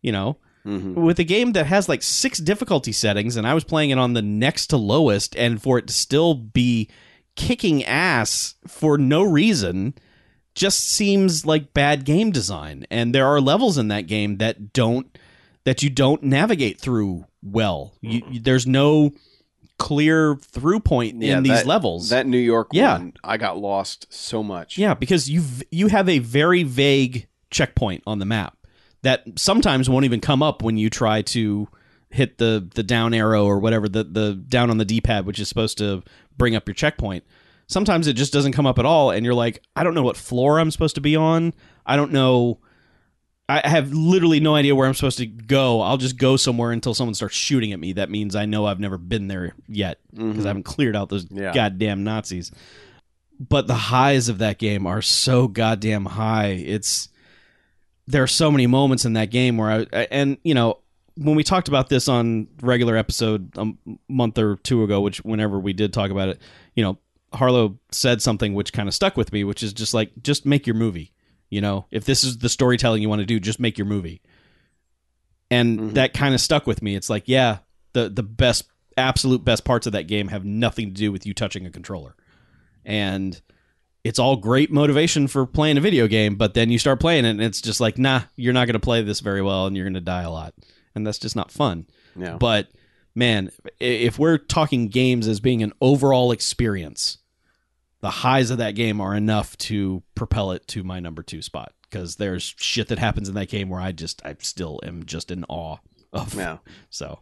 You know? Mhm. with a game that has like six difficulty settings and i was playing it on the next to lowest and for it to still be kicking ass for no reason just seems like bad game design. And there are levels in that game that don't that you don't navigate through well. You- there's no clear through point Yeah, in these that- levels That New York Yeah. one, I got lost so much. yeah, because you you have a very vague checkpoint on the map that sometimes won't even come up when you try to hit the the down arrow or whatever the the down on the D-pad which is supposed to bring up your checkpoint. Sometimes it just doesn't come up at all and you're like, I don't know what floor I'm supposed to be on. I don't know I have literally no idea where I'm supposed to go. I'll just go somewhere until someone starts shooting at me. That means I know I've never been there yet because I mm-hmm. haven't cleared out those Yeah. goddamn Nazis. But the highs of that game are so goddamn high. It's there are so many moments in that game where I and you know when we talked about this on regular episode a month or two ago, which whenever we did talk about it, you know Harlow said something which kind of stuck with me, which is just like just make your movie. You know, if this is the storytelling you want to do, just make your movie. And Mhm. that kind of stuck with me. It's like, yeah, the the best absolute best parts of that game have nothing to do with you touching a controller. And it's all great motivation for playing a video game, but then you start playing it and it's just like, nah, you're not going to play this very well and you're going to die a lot. And that's just not fun. Yeah. But man, if we're talking games as being an overall experience, the highs of that game are enough to propel it to my number two spot because there's shit that happens in that game where I just I still am just in awe of. Yeah. So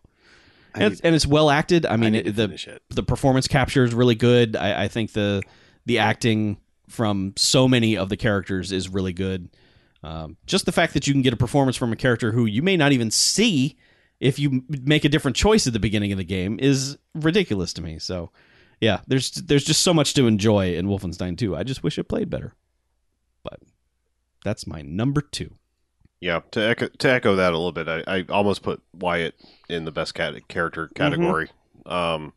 and, it's, and it's well acted. I mean, to it, the it. the performance capture is really good. I, I think the the acting from so many of the characters is really good. Um, just the fact that you can get a performance from a character who you may not even see if you make a different choice at the beginning of the game is ridiculous to me. So, yeah, there's there's just so much to enjoy in Wolfenstein 2. I just wish it played better. But that's my number two. Yeah, to echo, to echo that a little bit, I, I almost put Wyatt in the best cat- character category. Um,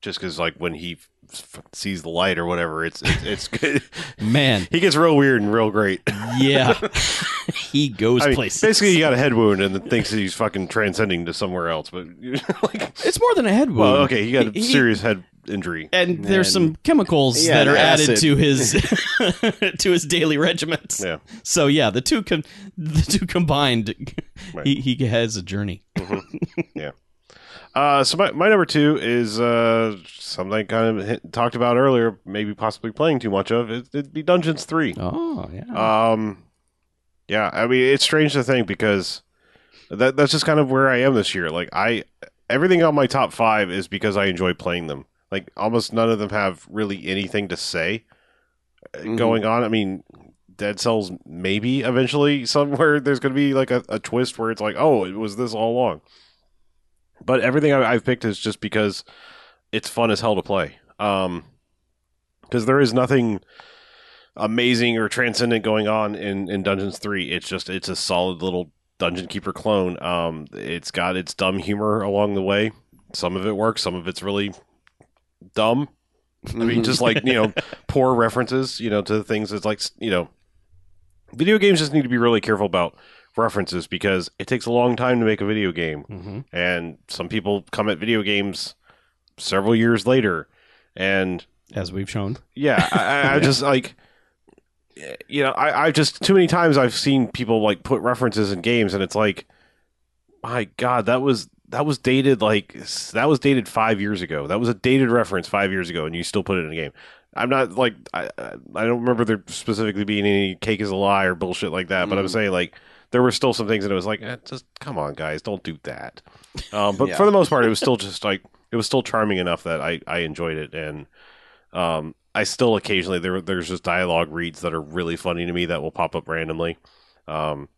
just because, like, when he f- sees the light or whatever, it's it's, it's good. Man, he gets real weird and real great. yeah, he goes I mean, places. basically, he got a head wound and then thinks that he's fucking transcending to somewhere else. But like, it's more than a head wound. well, okay, he got a He- serious head injury. and there's And- some chemicals Yeah, that are added to his to his daily regiments. Yeah. So yeah, the two con- the two combined, Right. he he has a journey. Uh, so my, my number two is uh, something I kind of hit, talked about earlier, maybe possibly playing too much of. It, it'd be Dungeons three. Oh yeah. Um, yeah, I mean it's strange to think because that that's just kind of where I am this year. Like I, everything on my top five is because I enjoy playing them. Like almost none of them have really anything to say uh Mhm. going on. I mean, Dead Cells maybe eventually somewhere there's going to be like a, a twist where it's like, oh, it was this all along. But everything I, I've picked is just because it's fun as hell to play. Um, because there is nothing amazing or transcendent going on in, in Dungeons 3. It's just it's a solid little Dungeon Keeper clone. Um it's got its dumb humor along the way. Some of it works, some of it's really dumb. I mean just like, you know, poor references, you know, to the things that's like, you know, video games just need to be really careful about references because it takes a long time to make a video game, Mm-hmm. and some people come at video games several years later, and As we've shown. yeah, I, I- I just like, you know, I, I just too many times I've seen people like put references in games, and it's like, my God, that was that was dated like that was dated five years ago. That was a dated reference five years ago, and you still put it in a game. I'm not like I I don't remember there specifically being any cake is a lie or bullshit like that, but I'm Mhm. saying like there were still some things that it was like, eh, just come on, guys, don't do that. Um, but Yeah. for the most part, it was still just like it was still charming enough that I I enjoyed it, and um, I still occasionally there there's just dialogue reads that are really funny to me that will pop up randomly, um,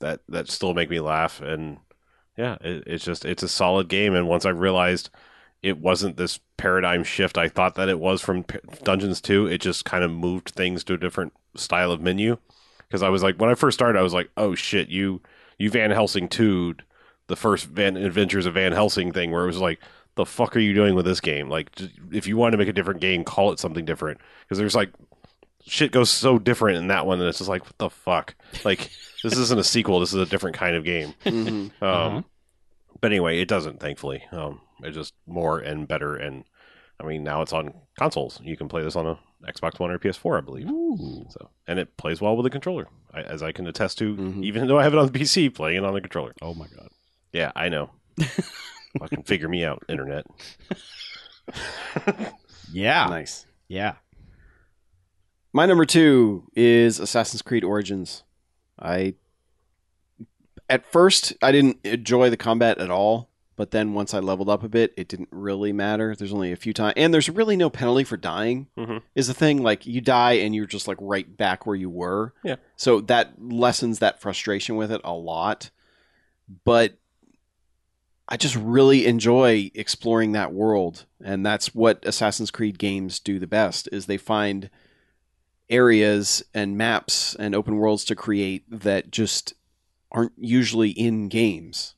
that that still make me laugh, and yeah, it, it's just it's a solid game, and once I realized it wasn't this paradigm shift I thought that it was from P- Dungeons 2. It just kind of moved things to a different style of menu. Because I was like, when I first started, I was like, oh shit, you you Van Helsing 2 the first Van Adventures of Van Helsing thing, where it was like, the fuck are you doing with this game? Like, if you want to make a different game, call it something different. Because there's like shit goes so different in that one, and it's just like, what the fuck? Like, this isn't a sequel. This is a different kind of game. Mhm. Um, Uh-huh. But anyway, it doesn't. Thankfully, um, it's just more and better. And I mean, now it's on consoles. You can play this on a Xbox One or PS4, I believe. So, and it plays well with a controller, I, as I can attest to. Mhm. Even though I have it on the PC, playing it on the controller. Oh my god. Yeah, I know. Fucking figure me out, internet. Yeah. Nice. Yeah. My number two is Assassin's Creed Origins. I at first I didn't enjoy the combat at all, but then once I leveled up a bit, it didn't really matter. There's only a few times, and there's really no penalty for dying. Mhm. Is the thing like you die and you're just like right back where you were. Yeah. So that lessens that frustration with it a lot, but I just really enjoy exploring that world, and that's what Assassin's Creed games do the best. Is they find areas and maps and open worlds to create that just aren't usually in games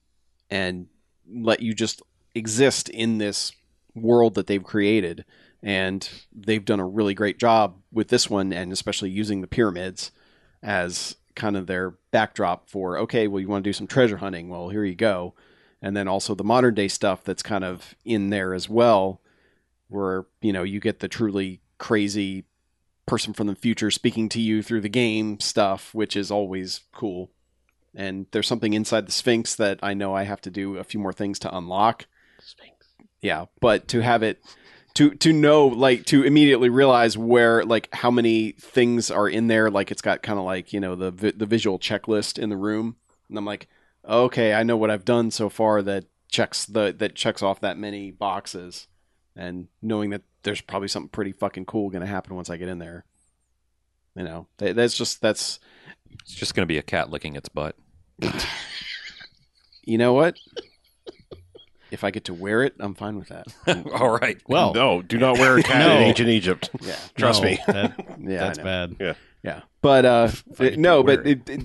and let you just exist in this world that they've created. And they've done a really great job with this one and especially using the pyramids as kind of their backdrop for okay well you want to do some treasure hunting? Well here you go. And then also the modern day stuff that's kind of in there as well where you know you get the truly crazy person from the future speaking to you through the game stuff, which is always cool. And there's something inside the Sphinx that I know I have to do a few more things to unlock. Sphinx. Yeah, but to have it to to know like to immediately realize where like how many things are in there like it's got kind of like, you know, the vi- the visual checklist in the room. And I'm like, "Okay, I know what I've done so far that checks the that checks off that many boxes." And knowing that there's probably something pretty fucking cool going to happen once I get in there. You know, that, that's just that's It's just going to be a cat licking its butt. you know what. If I get to wear it, I'm fine with that. All right. Well, no, do not wear a cat No. in ancient Egypt. Yeah, Trust no, me. that- yeah, that's bad. Yeah, yeah. but uh, it- no, to wear but it, it,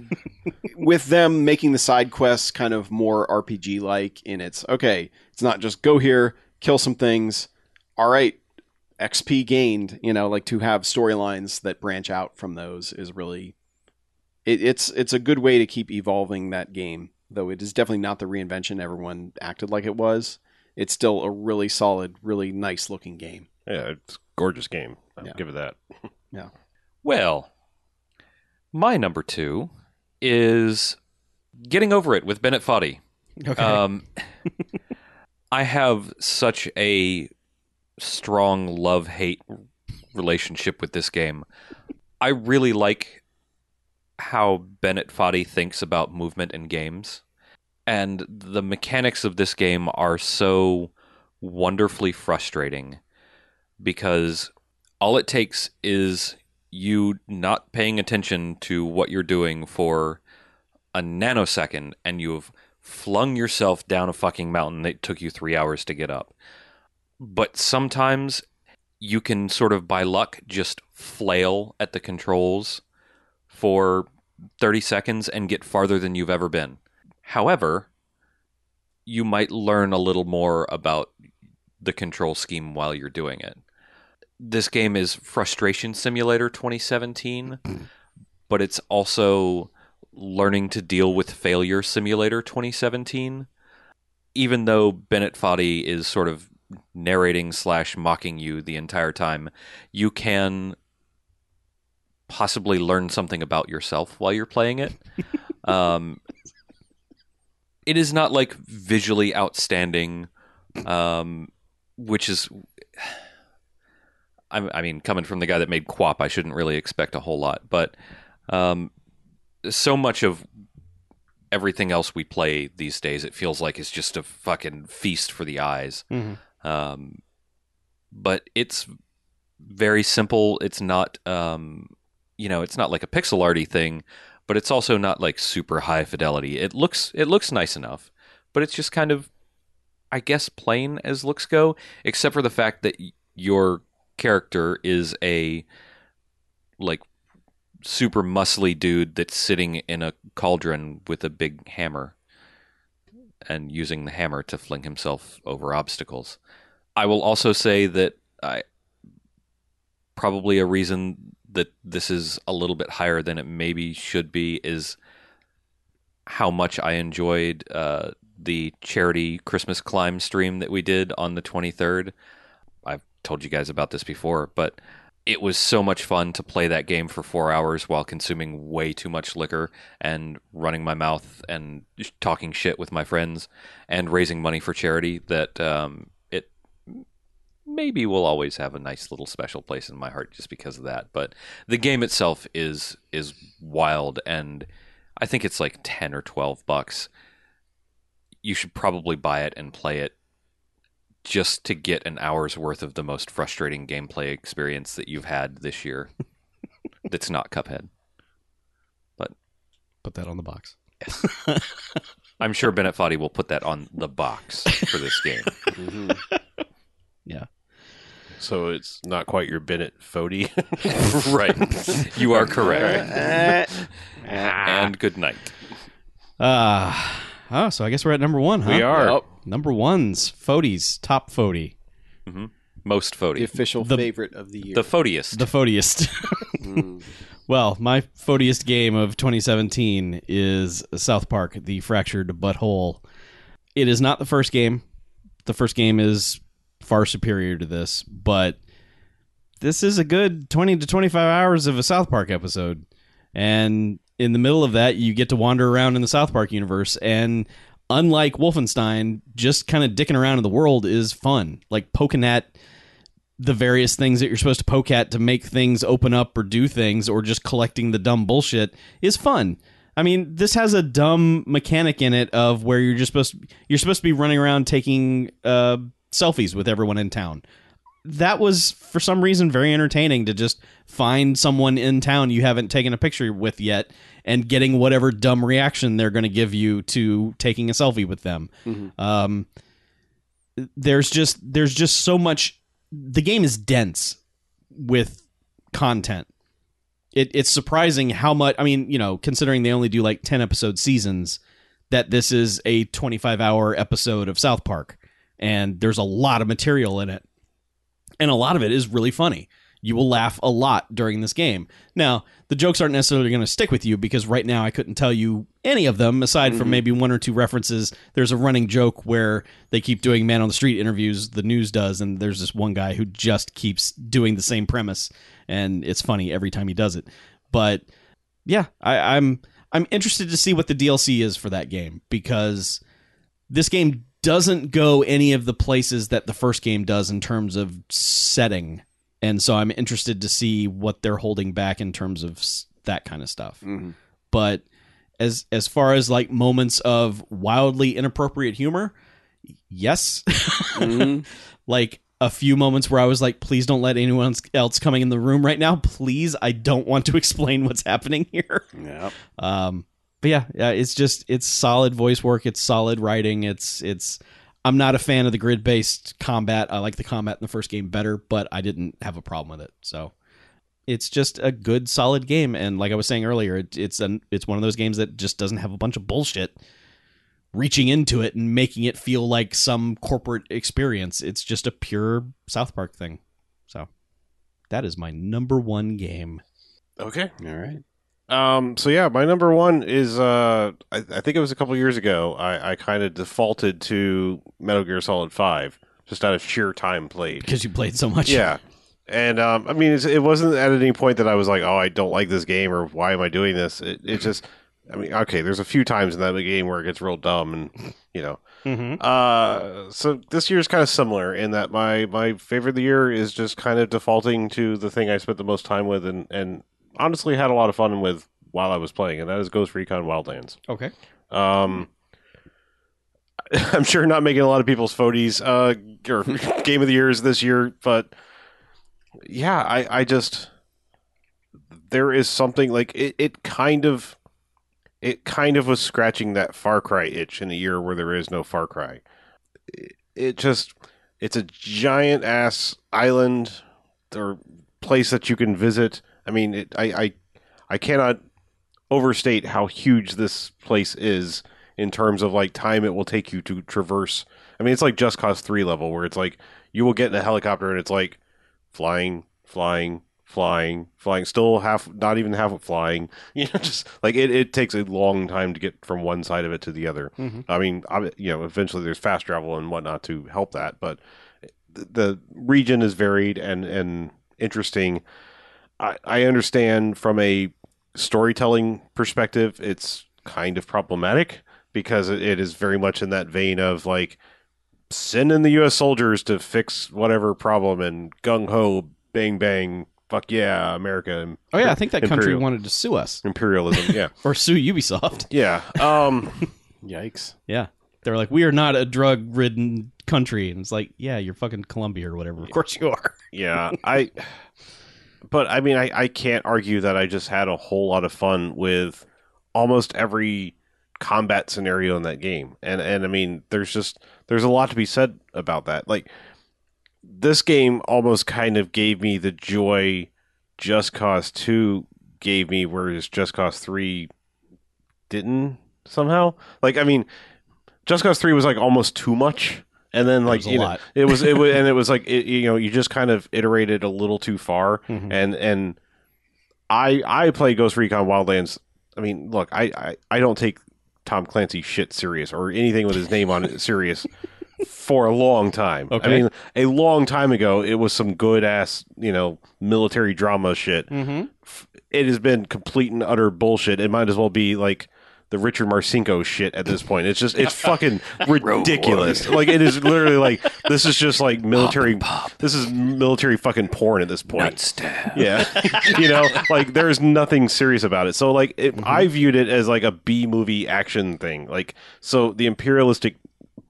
with them making the side quests kind of more RPG like in its okay, it's not just go here, kill some things. All right, XP gained. You know, like to have storylines that branch out from those is really it, it's it's a good way to keep evolving that game. Though it is definitely not the reinvention everyone acted like it was. It's still a really solid, really nice looking game. Yeah, it's a gorgeous game. I'll Yeah. give it that. Yeah. Well, my number two is getting over it with Bennett Foddy. Okay. Um, I have such a strong love hate relationship with this game. I really like how Bennett Foddy thinks about movement in games. And the mechanics of this game are so wonderfully frustrating because all it takes is you not paying attention to what you're doing for a nanosecond and you've flung yourself down a fucking mountain that took you three hours to get up. But sometimes you can sort of by luck just flail at the controls for 30 seconds and get farther than you've ever been. However, you might learn a little more about the control scheme while you're doing it. This game is Frustration Simulator 2017, but it's also learning to deal with failure simulator 2017 even though bennett foddy is sort of narrating slash mocking you the entire time you can possibly learn something about yourself while you're playing it um, it is not like visually outstanding um, which is I, I mean coming from the guy that made QWOP i shouldn't really expect a whole lot but um, so much of everything else we play these days, it feels like it's just a fucking feast for the eyes. Mhm. Um, but it's very simple. It's not, um, you know, it's not like a pixel arty thing, but it's also not like super high fidelity. It looks it looks nice enough, but it's just kind of, I guess, plain as looks go, except for the fact that your character is a like super muscly dude that's sitting in a cauldron with a big hammer and using the hammer to fling himself over obstacles. I will also say that I probably a reason that this is a little bit higher than it maybe should be is how much I enjoyed uh, the charity Christmas climb stream that we did on the 23rd. I've told you guys about this before, but it was so much fun to play that game for four hours while consuming way too much liquor and running my mouth and talking shit with my friends and raising money for charity that um, it maybe will always have a nice little special place in my heart just because of that. But the game itself is is wild and I think it's like ten or twelve bucks. You should probably buy it and play it just to get an hour's worth of the most frustrating gameplay experience that you've had this year. that's not Cuphead. But put that on the box. Yes. I'm sure Bennett Foddy will put that on the box for this game. Mhm. So it's not quite your Bennett Fody. right. You are correct. And good night. Ah, oh, so I guess we're at number one, huh? we are. Yep. Number one's Fodies, top Fody, Most the official The- favorite of the year. The Fodiest. the Fodiest. Mm. well, my Fodiest game of 2017 is South Park: The Fractured Butthole. It is not the first game. The first game is far superior to this, but this is a good 20 to 25 hours of a South Park episode. And in the middle of that, you get to wander around in the South Park universe. And unlike Wolfenstein, just kind of dicking around in the world is fun. Like poking at the various things that you're supposed to poke at to make things open up or do things, or just collecting the dumb bullshit is fun. I mean, this has a dumb mechanic in it of where you're just supposed you're supposed to be running around taking uh, selfies with everyone in town. That was for some reason very entertaining to just find someone in town you haven't taken a picture with yet and getting whatever dumb reaction they're going to give you to taking a selfie with them. Mhm. Um, there's just there's just so much. The game is dense with content. It, it's surprising how much. I mean, you know, considering they only do like ten episode seasons, that this is a 25 hour episode of South Park, and there's a lot of material in it, and a lot of it is really funny. You will laugh a lot during this game. Now, the jokes aren't necessarily going to stick with you because right now I couldn't tell you any of them aside from Mhm. maybe one or two references. There's a running joke where they keep doing man on the street interviews, the news does, and there's this one guy who just keeps doing the same premise, and it's funny every time he does it. But yeah, I, I'm I'm interested to see what the DLC is for that game because this game doesn't go any of the places that the first game does in terms of setting, and so I'm interested to see what they're holding back in terms of s- that kind of stuff Mhm. but as as far as like moments of wildly inappropriate humor yes Mhm. like a few moments where i was like please don't let anyone else coming in the room right now please i don't want to explain what's happening here Yeah. um but yeah, yeah it's just it's solid voice work it's solid writing it's it's i'm not a fan of the grid based combat. I like the combat in the first game better but i didn't have a problem with it. So it's just a good solid game. And like i was saying earlier it, it's an it's one of those games that just doesn't have a bunch of bullshit reaching into it and making it feel like some corporate experience. It's just a pure south park thing. So that is my number one game. Okay. All right. Um, so yeah, my number one is uh, I, I think it was a couple years ago. I, I kind of defaulted to Metal Gear Solid Five just out of sheer time played. because you played so much. Yeah, and um, I mean, it's, it wasn't at any point that I was like, "Oh, I don't like this game," or "Why am I doing this?" It, it just, I mean, okay, there's a few times in that game where it gets real dumb, and you know, Mm-hmm. uh, so this year's kind of similar in that my my favorite of the year is just kind of defaulting to the thing I spent the most time with, and and honestly had a lot of fun with while I was playing, and that is Ghost Recon Wildlands. Okay. Um, I'm sure not making a lot of people's photos uh, or game of the years this year, but yeah, I, I just there is something like it, it kind of it kind of was scratching that Far Cry itch in a year where there is no Far Cry. It, it just it's a giant ass island or place that you can visit. I mean, it, I, I I cannot overstate how huge this place is in terms of like time it will take you to traverse. I mean, it's like Just Cause 3 level where it's like you will get in a helicopter and it's like flying, flying, flying, flying, still half, not even half of flying. You know, just like it, it takes a long time to get from one side of it to the other. Mhm. I mean, I, you know, eventually there's fast travel and whatnot to help that, but the, the region is varied and, and interesting. I, I understand from a storytelling perspective, it's kind of problematic because it, is very much in that vein of like send in the U.S. soldiers to fix whatever problem and gung ho, bang bang, fuck yeah, America, Oh yeah, I think that country wanted to sue us imperialism, yeah, or sue Ubisoft. yeah. Um, Yikes. Yeah. They're like, we are not a drug ridden country. And it's like, yeah, you're fucking Colombia or whatever. Of course you are. yeah, I. But I mean, I, I can't argue that I just had a whole lot of fun with almost every combat scenario in that game, and and I mean, there's just there's a lot to be said about that. Like this game almost kind of gave me the joy Just Cause Two gave me, whereas Just Cause Three didn't somehow. Like I mean, Just Cause Three was like almost too much, and then like you know, it was it was and it was like it, you know you just kind of iterated a little too far, Mhm. and and I I play Ghost Recon Wildlands. I mean, look, I I, I don't take Tom Clancy shit serious or anything with his name on it serious. For a long time. I mean, a long time ago, it was some good ass, you know, military drama shit Mm-hmm. it has been complete and utter bullshit. It might as well be like the Richard Marcinko shit at this point. It's just it's fucking ridiculous. like it is literally like this is just like military. pop This is military fucking porn at this point. Yeah, you know, like there is nothing serious about it. So like it, I viewed it as like a B movie action thing. Like so the imperialistic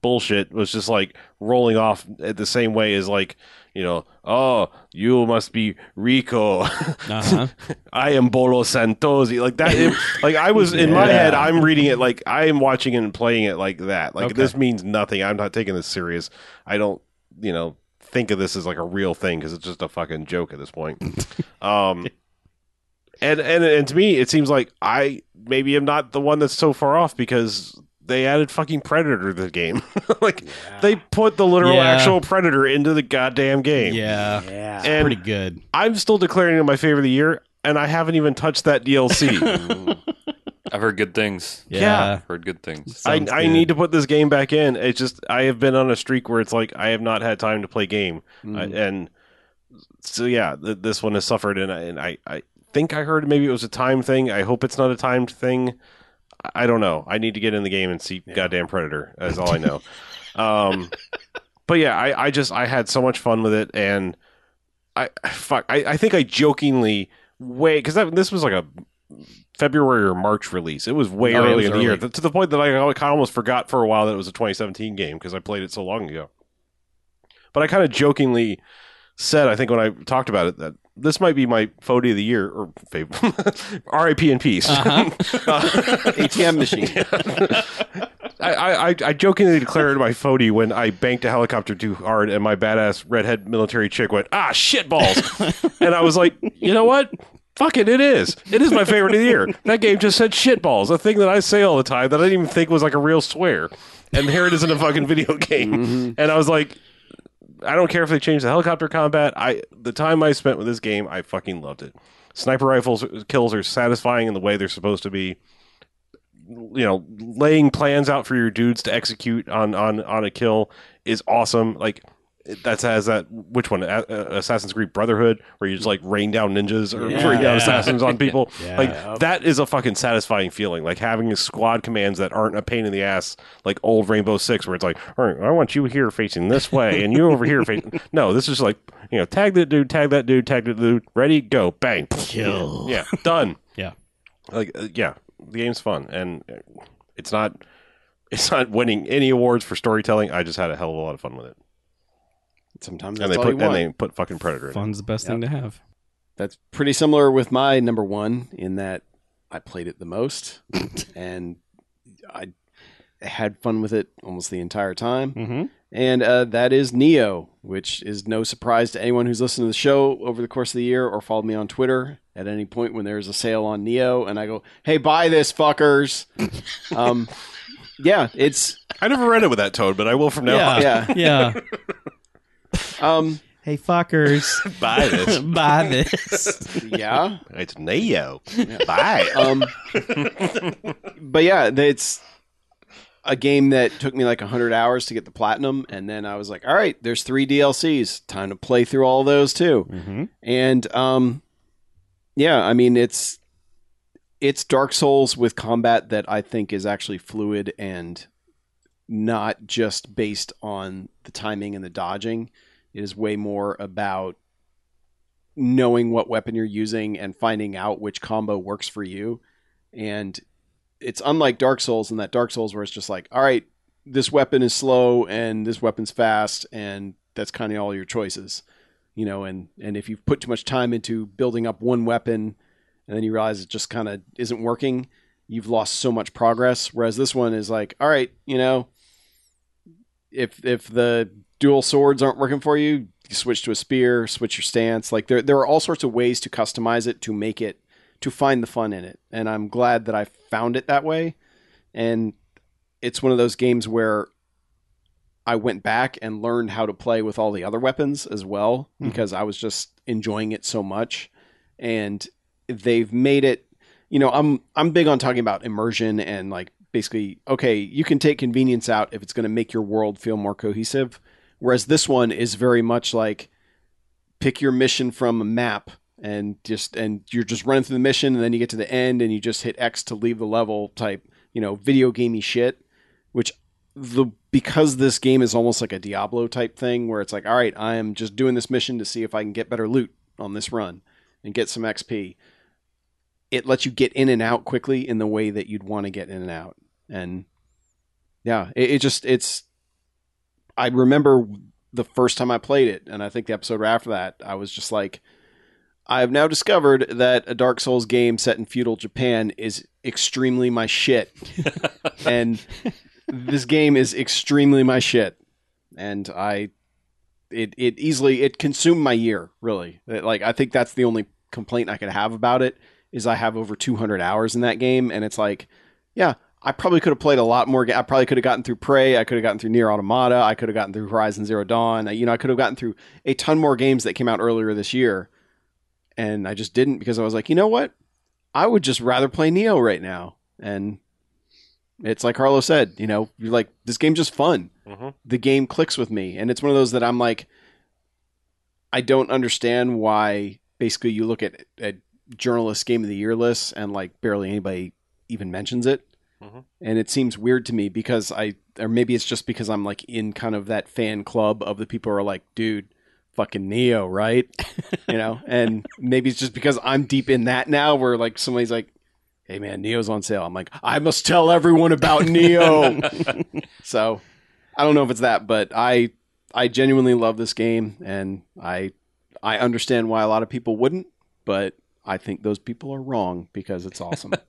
bullshit was just like rolling off at the same way as like you know, oh, you must be Rico. Uh-huh. I am Bolo Santosi. Like that. it- like I was in my head. I'm reading it like I am watching it and playing it like that. Like Okay. this means nothing. I'm not taking this serious. I don't. You know. Think of this as like a real thing because it's just a fucking joke at this point. um, and and and to me, it seems like I maybe am not the one that's so far off because they added fucking Predator to the game. like they put the literal Yeah. actual Predator into the goddamn game. Yeah. Yeah. And Pretty good. I'm still declaring it my favorite of the year, and I haven't even touched that DLC. I've heard good things. Yeah. I've heard good things. I, Sounds I good. need to put this game back in. It's just I have been on a streak where it's like I have not had time to play game, Mm. I- and so yeah, th- this one has suffered, and I, and I I think I heard maybe it was a time thing. I hope it's not a timed thing. I- I don't know. I need to get in the game and see goddamn Predator. That's all I know. um, but yeah, I, I just I had so much fun with it, and I fuck. I, I think I jokingly way because this was like a February or March release. It was way Oh, yeah, it early was in the year to the point that I kind of almost forgot for a while that it was a 2017 game because I played it so long ago. But I kind of jokingly said, I think when I talked about it, that this might be my Fody of the year or fav- RIP in peace. Uh-huh. ATM machine. I, I, I- I jokingly declared my Fody when I banked a helicopter too hard and my badass redhead military chick went, ah, shit balls. and I was like, you know what? Fuck it, it is. It is my favorite of the year. That game just said shit balls, a thing that I say all the time that I didn't even think was like a real swear. And here it is in a fucking video game. And I was like, I don't care if they change the helicopter combat. I the time I spent with this game, I fucking loved it. sniper rifles kills are satisfying in the way they're supposed to be. You know, laying plans out for your dudes to execute on on on a kill is awesome. Like that has that which one Assassin's Creed Brotherhood where you just like rain down ninjas or Yeah. rain down Yeah. assassins on people. Yeah. Like that is a fucking satisfying feeling. Like having a squad commands that aren't a pain in the ass, like old Rainbow Six, where it's like, all right, I want you here facing this way and you over here facing. No, this is like you know, tag that dude, tag that dude, tag that dude. Ready, go, bang, Kill. yeah, done. Yeah. Like uh, yeah, the game's fun and it's not. It's not winning any awards for storytelling. I just had a hell of a lot of fun with it, Sometimes and they all put you and they put fucking Predator. In it. Fun's the best thing to have. That's pretty similar with my number one in that I played it the most and I had fun with it almost the entire time. Mm-hmm. And uh, that is Nioh, which is no surprise to anyone who's listened to the show over the course of the year or followed me on Twitter at any point when there's a sale on Nioh and I go, hey, buy this, fuckers. um, yeah, it's. I never read it with that tone, but I will from now on. Yeah. Yeah. Um, hey, fuckers. Buy this. Buy this. yeah. It's Nioh. Buy it. Um, but yeah, it's a game that took me like 100 hours to get the platinum. And then I was like, all right, there's three DLCs. Time to play through all those too. Mm-hmm. And um, yeah, I mean, it's it's Dark Souls with combat that I think is actually fluid and not just based on the timing and the dodging. It is way more about knowing what weapon you're using and finding out which combo works for you. And it's unlike Dark Souls in that Dark Souls where it's just like, all right, this weapon is slow and this weapon's fast, and that's kind of all your choices. You know, and and if you've put too much time into building up one weapon and then you realize it just kind of isn't working, you've lost so much progress. Whereas this one is like, all right, you know, if if the dual swords aren't working for you, you switch to a spear, switch your stance. Like there there are all sorts of ways to customize it to make it to find the fun in it. And I'm glad that I found it that way. And it's one of those games where I went back and learned how to play with all the other weapons as well Hmm. because I was just enjoying it so much. And they've made it you know, I'm I'm big on talking about immersion and like basically okay, you can take convenience out if it's going to make your world feel more cohesive. Whereas this one is very much like pick your mission from a map and just and you're just running through the mission and then you get to the end and you just hit X to leave the level type, you know, video gamey shit, which the because this game is almost like a Diablo type thing where it's like, all right, I am just doing this mission to see if I can get better loot on this run and get some XP. It lets you get in and out quickly in the way that you'd want to get in and out. And yeah, it, it just it's I remember the first time I played it, and I think the episode after that, I was just like, I have now discovered that a Dark Souls game set in feudal Japan is extremely my shit. and this game is extremely my shit. And I it it easily it consumed my year, really. It- like I think that's the only complaint I could have about it is I have over 200 hours in that game and it's like, yeah, I probably could have played a lot more. I probably could have gotten through Prey. I could have gotten through Nier Automata. I could have gotten through Horizon Zero Dawn. I- You know, I could have gotten through a ton more games that came out earlier this year, and I just didn't because I was like, you know what? I would just rather play Nioh right now. And it's like Carlos said, you know, you're like, this game's just fun. Mhm. The game clicks with me, and it's one of those that I'm like, I don't understand why. Basically, you look at at journalist game of the year lists, and like barely anybody even mentions it Mhm. and it seems weird to me because I or maybe it's just because I'm like in kind of that fan club of the people who are like, dude, fucking Nioh, right? you know, and maybe it's just because I'm deep in that now where like somebody's like, Hey man, Nioh's on sale. I'm like, I must tell everyone about Nioh. so I don't know if it's that, but I I genuinely love this game and I I understand why a lot of people wouldn't, but I think those people are wrong because it's awesome.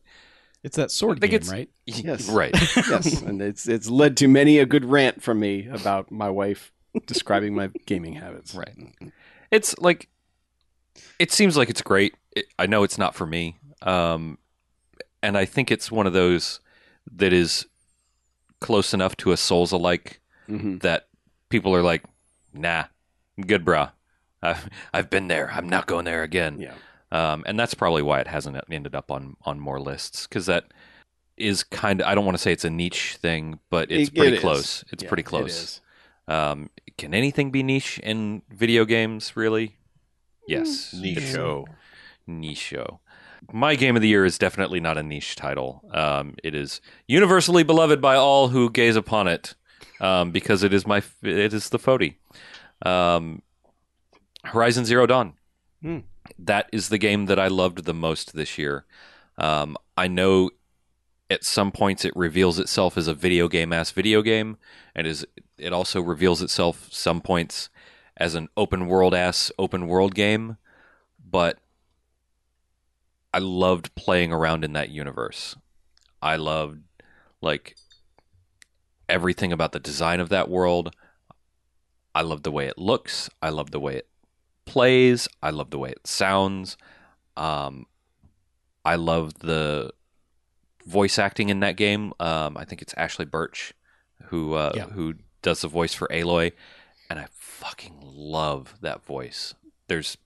It's that sword I think game, it's- right? Yes. Right. yes, and it's it's led to many a good rant from me about my wife describing my gaming habits. Right. It's like it seems like it's great. It, I know it's not for me. Um and I think it's one of those that is close enough to a Souls alike hmm that people are like, "Nah, I'm good, brah. I've I've been there. I'm not going there again." Yeah. Um, and that's probably why it hasn't ended up on on more lists because that is kind of I don't want to say it's a niche thing, but it's It- pretty it is. close. It's Yeah, pretty close. is. Um, can anything be niche in video games? Really? Yes. Niche It's show. Niche show. My game of the year is definitely not a niche title. Um, it is universally beloved by all who gaze upon it, um, because it is my it is the Fody. Um, Horizon Zero Dawn. Hmm. That is the game that I loved the most this year. Um, I know at some points it reveals itself as a video game ass video game, and is it also reveals itself some points as an open world ass open world game, but I loved playing around in that universe. I loved like everything about the design of that world. I love the way it looks. I love the way it plays. I love the way it sounds. Um, I love the voice acting in that game. Um, I think it's Ashly Burch who uh, Yeah. who does the voice for Aloy, and I fucking love that voice. There's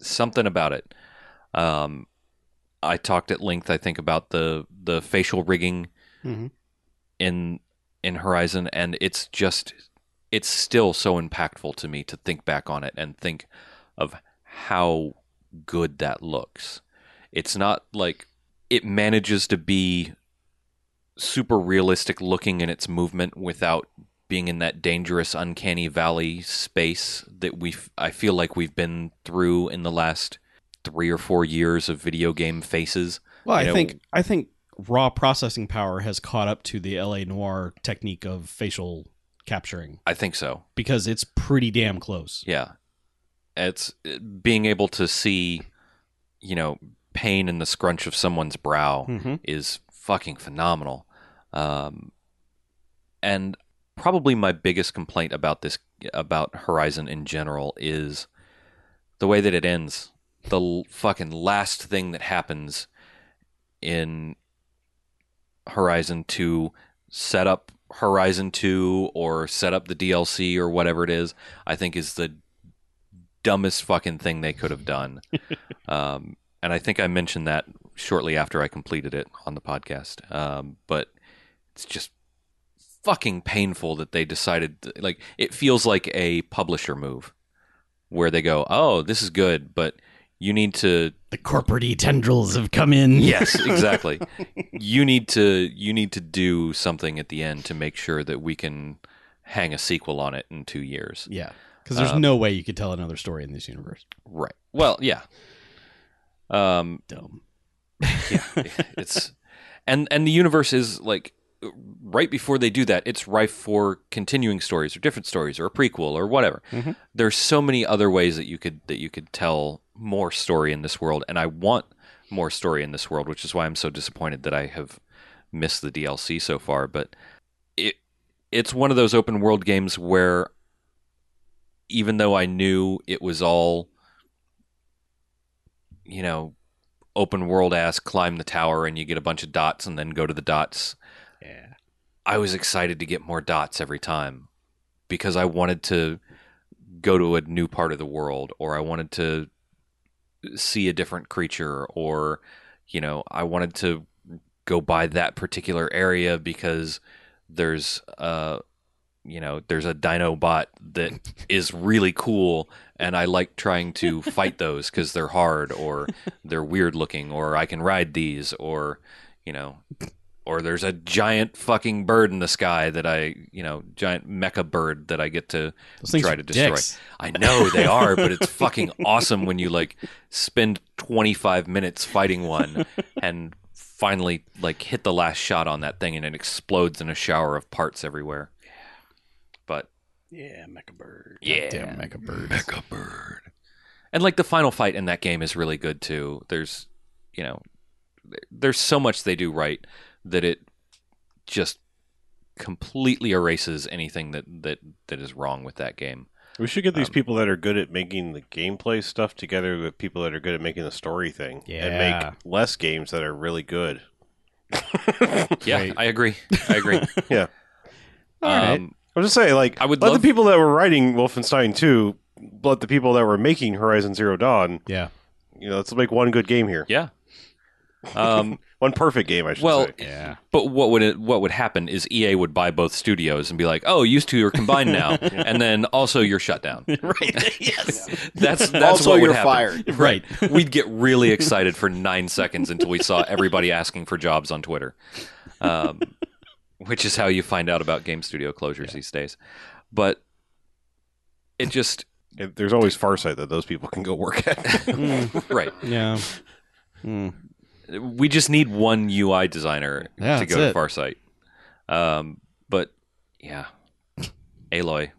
something about it. Um, I talked at length, I think, about the the facial rigging Mhm. in in Horizon, and it's just it's still so impactful to me to think back on it and think of how good that looks. It's not like it manages to be super realistic looking in its movement without being in that dangerous uncanny valley space that we I feel like we've been through in the last 3 or 4 years of video game faces. Well, I know- think I think raw processing power has caught up to the LA Noire technique of facial capturing I think so. because it's pretty damn close. Yeah. It's being able to see, you know, pain in the scrunch of someone's brow Mhm. is fucking phenomenal. Um, and probably my biggest complaint about this, about Horizon in general, is the way that it ends. The l- fucking last thing that happens in Horizon to set up Horizon 2 or set up the DLC or whatever it is, I think is the dumbest fucking thing they could have done. um, and I think I mentioned that shortly after I completed it on the podcast. Um, but it's just fucking painful that they decided, like, it feels like a publisher move where they go, oh, this is good, but you need to The corporate tendrils have come in. Yes, exactly. you need to you need to do something at the end to make sure that we can hang a sequel on it in 2 years. Yeah. Because there's Um, no way you could tell another story in this universe. Right. Well, yeah. Um Dumb. yeah, it's and and the universe is like right before they do that, it's rife for continuing stories or different stories or a prequel or whatever. Mhm. There's so many other ways that you could that you could tell more story in this world, and I want more story in this world, which is why I'm so disappointed that I have missed the DLC so far. But it it's one of those open world games where even though I knew it was all you know open world ass climb the tower and you get a bunch of dots and then go to the dots. Yeah. I was excited to get more dots every time because I wanted to go to a new part of the world or I wanted to see a different creature or you know, I wanted to go by that particular area because there's uh you know, there's a dino bot that is really cool and I like trying to fight those cuz they're hard or they're weird looking or I can ride these or you know or there's a giant fucking bird in the sky that I, you know, giant mecha bird that I get to Those try to destroy. dicks. I know they are, but it's fucking awesome when you like spend 25 minutes fighting one and finally like hit the last shot on that thing and it explodes in a shower of parts everywhere. Yeah. But Yeah, Mecha Bird. yeah, Damn mecha bird. Mecha bird. And like the final fight in that game is really good too. There's, you know, there's so much they do right that it just completely erases anything that that that is wrong with that game. We should get these Um, people that are good at making the gameplay stuff together with people that are good at making the story thing, and make less games that are really good. Yeah, Right. I agree. I agree. Yeah. All right. um, I'm just saying, like, I would let love- the people that were writing Wolfenstein 2, let the people that were making Horizon Zero Dawn Yeah. You know, let's make one good game here. Yeah. Um, One perfect game, I should well, say. Yeah. but what would it, what would happen is EA would buy both studios and be like, "Oh, you two are combined now," and then also you're shut down. right. yes. That's that's also, what would you're happen. fired. Right. We'd get really excited for nine seconds until we saw everybody asking for jobs on Twitter, um, which is how you find out about game studio closures these days. But it just It- there's always Farsight that those people can go work at. right. Yeah. Hmm. We just need one UI designer Yeah, to that's go to it. Farsight. Um, but yeah, Aloy,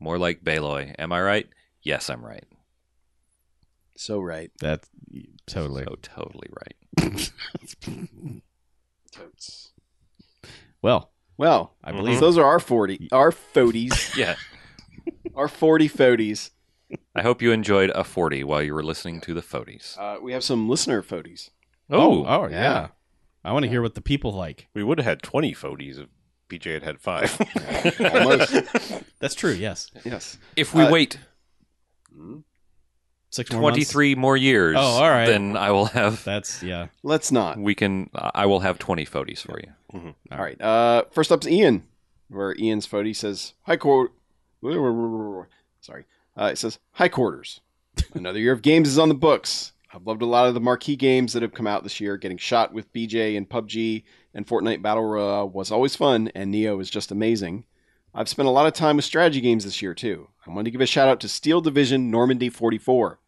more like Baloy. Am I right? Yes, I'm right. So right. That's totally. So totally right. Well, Well, I believe those are our forty, our foties, Yeah. our forty foties. I hope you enjoyed a 40 while you were listening to the Foties. Uh, we have some listener foties. Oh, oh yeah. yeah. I want to hear what the people like. we would have had 20 Fodies if BJ had had five. Almost. That's true. Yes. yes. If we Uh, wait Six more months? 23 more years, Oh, all right. then I will have That's yeah. Let's not. we can I will have 20 Foties for you. All right. Uh, first up's Ian, where Ian's fody says, "Hi, quote." Sorry. Uh, it says, "Hi, quarters." Another year of games is on the books. I've loved a lot of the marquee games that have come out this year. Getting shot with BJ and PUBG and Fortnite Battle Royale was always fun, and Nioh is just amazing. I've spent a lot of time with strategy games this year too. I wanted to give a shout out to Steel Division Normandy 44.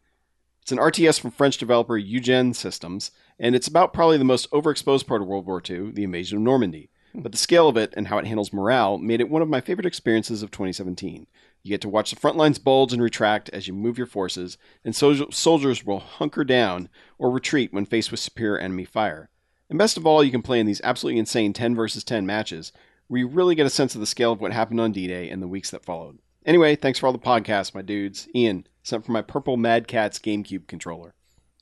It's an RTS from French developer Eugen Systems, and it's about probably the most overexposed part of World War II, the invasion of Normandy. Hmm. But the scale of it and how it handles morale made it one of my favorite experiences of 2017. You get to watch the front lines bulge and retract as you move your forces, and sol- soldiers will hunker down or retreat when faced with superior enemy fire. And best of all, you can play in these absolutely insane 10 versus 10 matches, where you really get a sense of the scale of what happened on D Day and the weeks that followed. Anyway, thanks for all the podcasts, my dudes. Ian, sent for my purple Mad Catz GameCube controller.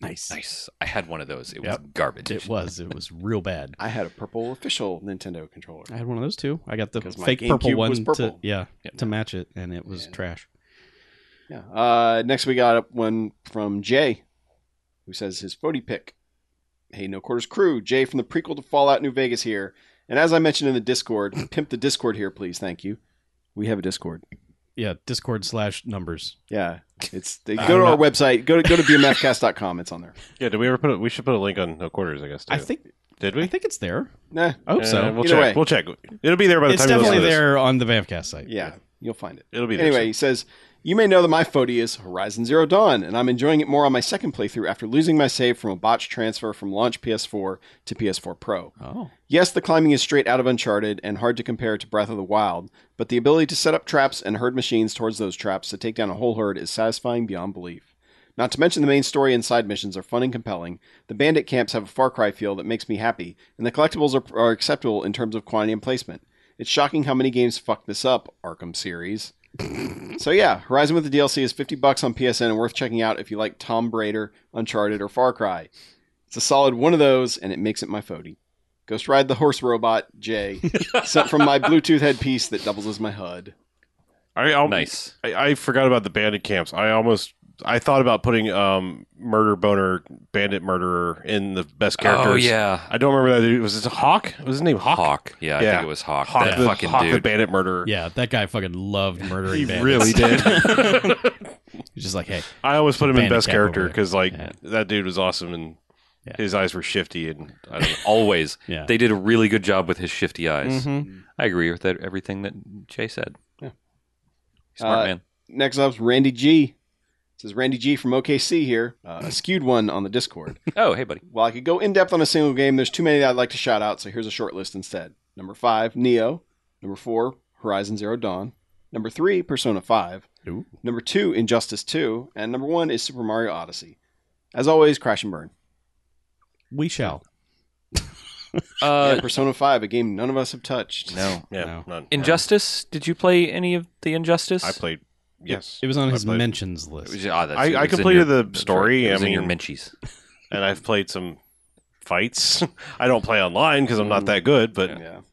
Nice. Nice. I had one of those. It was garbage. It was. It was real bad. I had a purple official Nintendo controller. I had one of those too. I got the 'Cause my fake purple one was to purple. yeah, Yeah. to match it, and it was Yeah. trash. Yeah. Uh, next, we got one from Jay, who says his Fody pick. Hey, No Quarters crew. Jay from the prequel to Fallout New Vegas here. And as I mentioned in the Discord, pimp the Discord here, please. Thank you. We have a Discord. Yeah, Discord slash numbers. Yeah. It's they I'm go to our website. Go to go to bamfcast.com. It's on there. yeah, did we ever put it? We should put a link on No Quarters, I guess. Too. I think Did we? I think it's there. Nah. I hope Uh, so. We'll Either check. way. We'll check. It'll be there by the It's time you listen definitely to this. there on the Bamfcast site. Yeah. You'll find it. It'll be there. Anyway, soon. he says, You may know that my Fody is Horizon Zero Dawn, and I'm enjoying it more on my second playthrough after losing my save from a botched transfer from launch PS4 to PS4 Pro. Oh, Yes, the climbing is straight out of Uncharted and hard to compare to Breath of the Wild, but the ability to set up traps and herd machines towards those traps to take down a whole herd is satisfying beyond belief. Not to mention the main story and side missions are fun and compelling. The bandit camps have a Far Cry feel that makes me happy, and the collectibles are, are acceptable in terms of quantity and placement. It's shocking how many games fuck this up, Arkham series. So yeah, Horizon with the DLC is 50 bucks on PSN and worth checking out if you like Tom Raider, Uncharted, or Far Cry. It's a solid one of those, and it makes it my Fody. Ghost Ride the Horse Robot, Jay, sent from my Bluetooth headpiece that doubles as my HUD. I, I'll, Nice. I, I forgot about the bandit camps. I almost I thought about putting um, murder boner bandit murderer in the best characters. Oh yeah. I don't remember that. dude. Was it Hawk? Was his name Hawk? Hawk. Yeah, I think it was Hawk. Hawk, that the, fucking Hawk the dude. bandit murderer. yeah, that guy fucking loved murdering. he bandits. really did. He's just like, hey, I always put him in best character because like Yeah. that dude was awesome and Yeah. his eyes were shifty and I don't know. Always. yeah, They did a really good job with his shifty eyes. Mhm. I agree with that, everything that Jay said. Yeah. Smart Uh, man. Next up's Randy G. This is Randy G from OKC here, uh, a skewed one on the Discord. Oh, hey, buddy. While I could go in depth on a single game, there's too many that I'd like to shout out, so here's a short list instead. Number five, Nioh. Number four, Horizon Zero Dawn. Number three, Persona 5. Ooh. Number two, Injustice 2. And number one is Super Mario Odyssey. As always, crash and burn. we shall. Uh, and Persona 5, a game none of us have touched. no. yeah, No. none. Injustice? Did you play any of the Injustice? I played. Yes, It was on I his played- mentions It list. was- ah, that's- I- it I was in completed your- the that's story, Right. It was I in your mean- Minchies. and I've played some fights. I don't play online because I'm not that good, but Yeah. You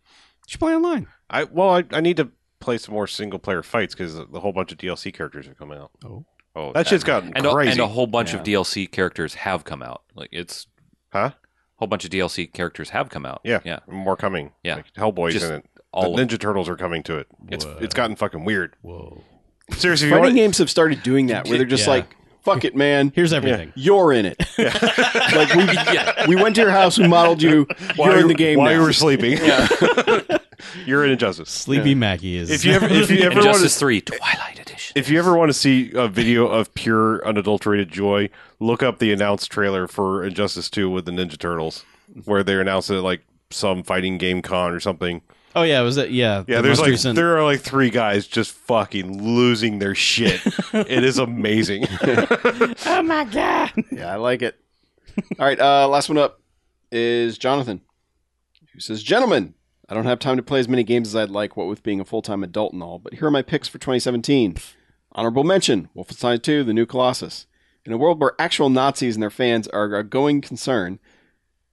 should play online. I well, I, I need to play some more single player fights because the whole bunch of DLC characters are coming out. Oh, Oh, That shit's gotten and a, crazy. and a whole bunch Yeah. of DLC characters have come out. Like it's huh? a whole bunch of DLC characters have come out. Yeah, yeah. More coming. Yeah. Like, Hellboy's Just in it. all the of- Ninja Turtles are coming to it. It's it's gotten fucking weird. Whoa. Seriously, if you Fighting want, games have started doing that where they're just Yeah. like, "Fuck it, man, Here's everything. you're in it." like we we went to your house, we modeled you. while you're in you- the game while now. you were sleeping. you're in Injustice. Sleepy Mackie is. If you ever if you ever want Injustice to Three Twilight Edition. if you ever want to see a video of pure unadulterated joy, look up the announced trailer for Injustice 2 with the Ninja Turtles, where they announced it at, like some fighting game con or something. Oh yeah, was it? Yeah, Yeah, the there's most like recent- there are like three guys just fucking losing their shit. it is amazing. oh my god. Yeah, I like it. All right, uh, last one up is Jonathan, who says, "Gentlemen, I don't have time to play as many games as I'd like, what with being a full time adult and all. But here are my picks for 2017. Honorable mention: Wolfenstein 2: The New Colossus. In a world where actual Nazis and their fans are a going concern."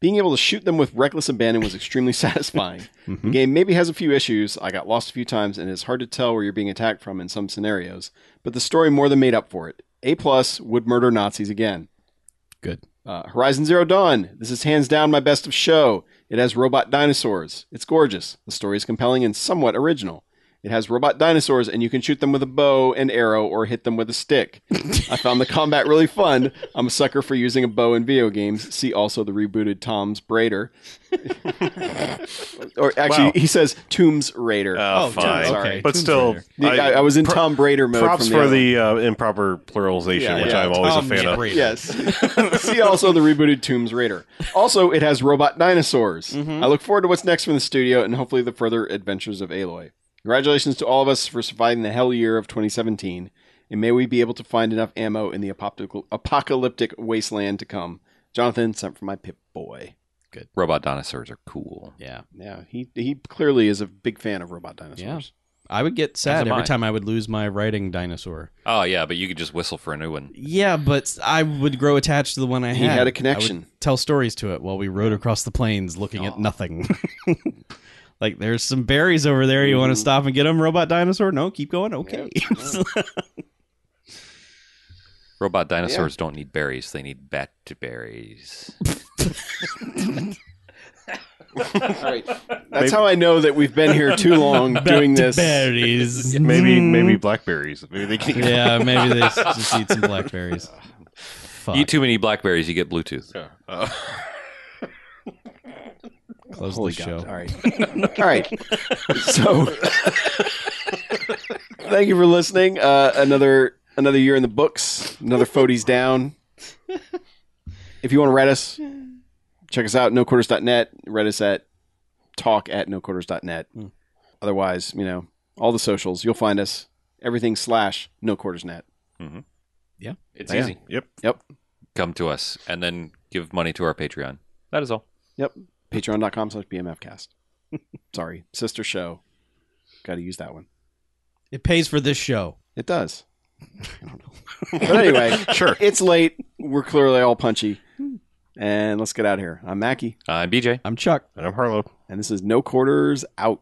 Being able to shoot them with reckless abandon was extremely satisfying. The game maybe has a few issues. I got lost a few times, and it's hard to tell where you're being attacked from in some scenarios. But the story more than made up for it. A plus would murder Nazis again. Good. Uh, Horizon Zero Dawn. This is hands down my best of show. It has robot dinosaurs. It's gorgeous. The story is compelling and somewhat original. It has robot dinosaurs, and you can shoot them with a bow and arrow or hit them with a stick. I found the combat really fun. I'm a sucker for using a bow in video games. See also the rebooted Tom's Raider. or actually, Wow. he says Tombs Raider. Oh, Oh, fine. sorry. But Tomb still, Raider. The- I, I was in Tom Raider mode. props from for other the uh, improper pluralization, Yeah, which yeah. I'm always Tom a fan of. Yes. See also the rebooted Tombs Raider. Also, it has robot dinosaurs. I look forward to what's next from the studio and hopefully the further adventures of Aloy. Congratulations to all of us for surviving the hell year of 2017, and may we be able to find enough ammo in the apocalyptic, apocalyptic wasteland to come. Jonathan sent for my Pip Boy. Good. Robot dinosaurs are cool. Yeah. Yeah, he he clearly is a big fan of robot dinosaurs. Yeah. I would get sad every I. time I would lose my writing dinosaur. Oh yeah, but you could just whistle for a new one. Yeah, but I would grow attached to the one I He had. had a I connection. would tell stories to it while we rode across the plains looking at nothing. like, there's some berries over there. You want to stop and get them, robot dinosaur? No, keep going. Okay. Robot dinosaurs don't need berries; they need bat berries. All right, that's how I know that we've been here too long doing this. berries. Maybe Mm. maybe blackberries. Maybe they can. Yeah, maybe they just eat some blackberries. Fuck. Eat too many blackberries, you get Bluetooth. Uh, Close Holy the God. show. All right. All right. So thank you for listening. Uh, another another year in the books. Another Fodes down. If you want to write us, check us out, noquarters.net. Write us at talk at noquarters.net. Otherwise, you know, all the socials, you'll find us. Everything slash noquartersnet. It's Yeah. It's easy. yep. Yep. Come to us and then give money to our Patreon. That is all. Yep. Patreon.com slash Bamfcast. Sorry. Sister show. Got to use that one. It pays for this show. It does. I don't know. But anyway, Sure. it's late. We're clearly all punchy. And let's get out of here. I'm Mackie, I'm BJ. I'm Chuck. And I'm Harlow. and this is No Quarters Out.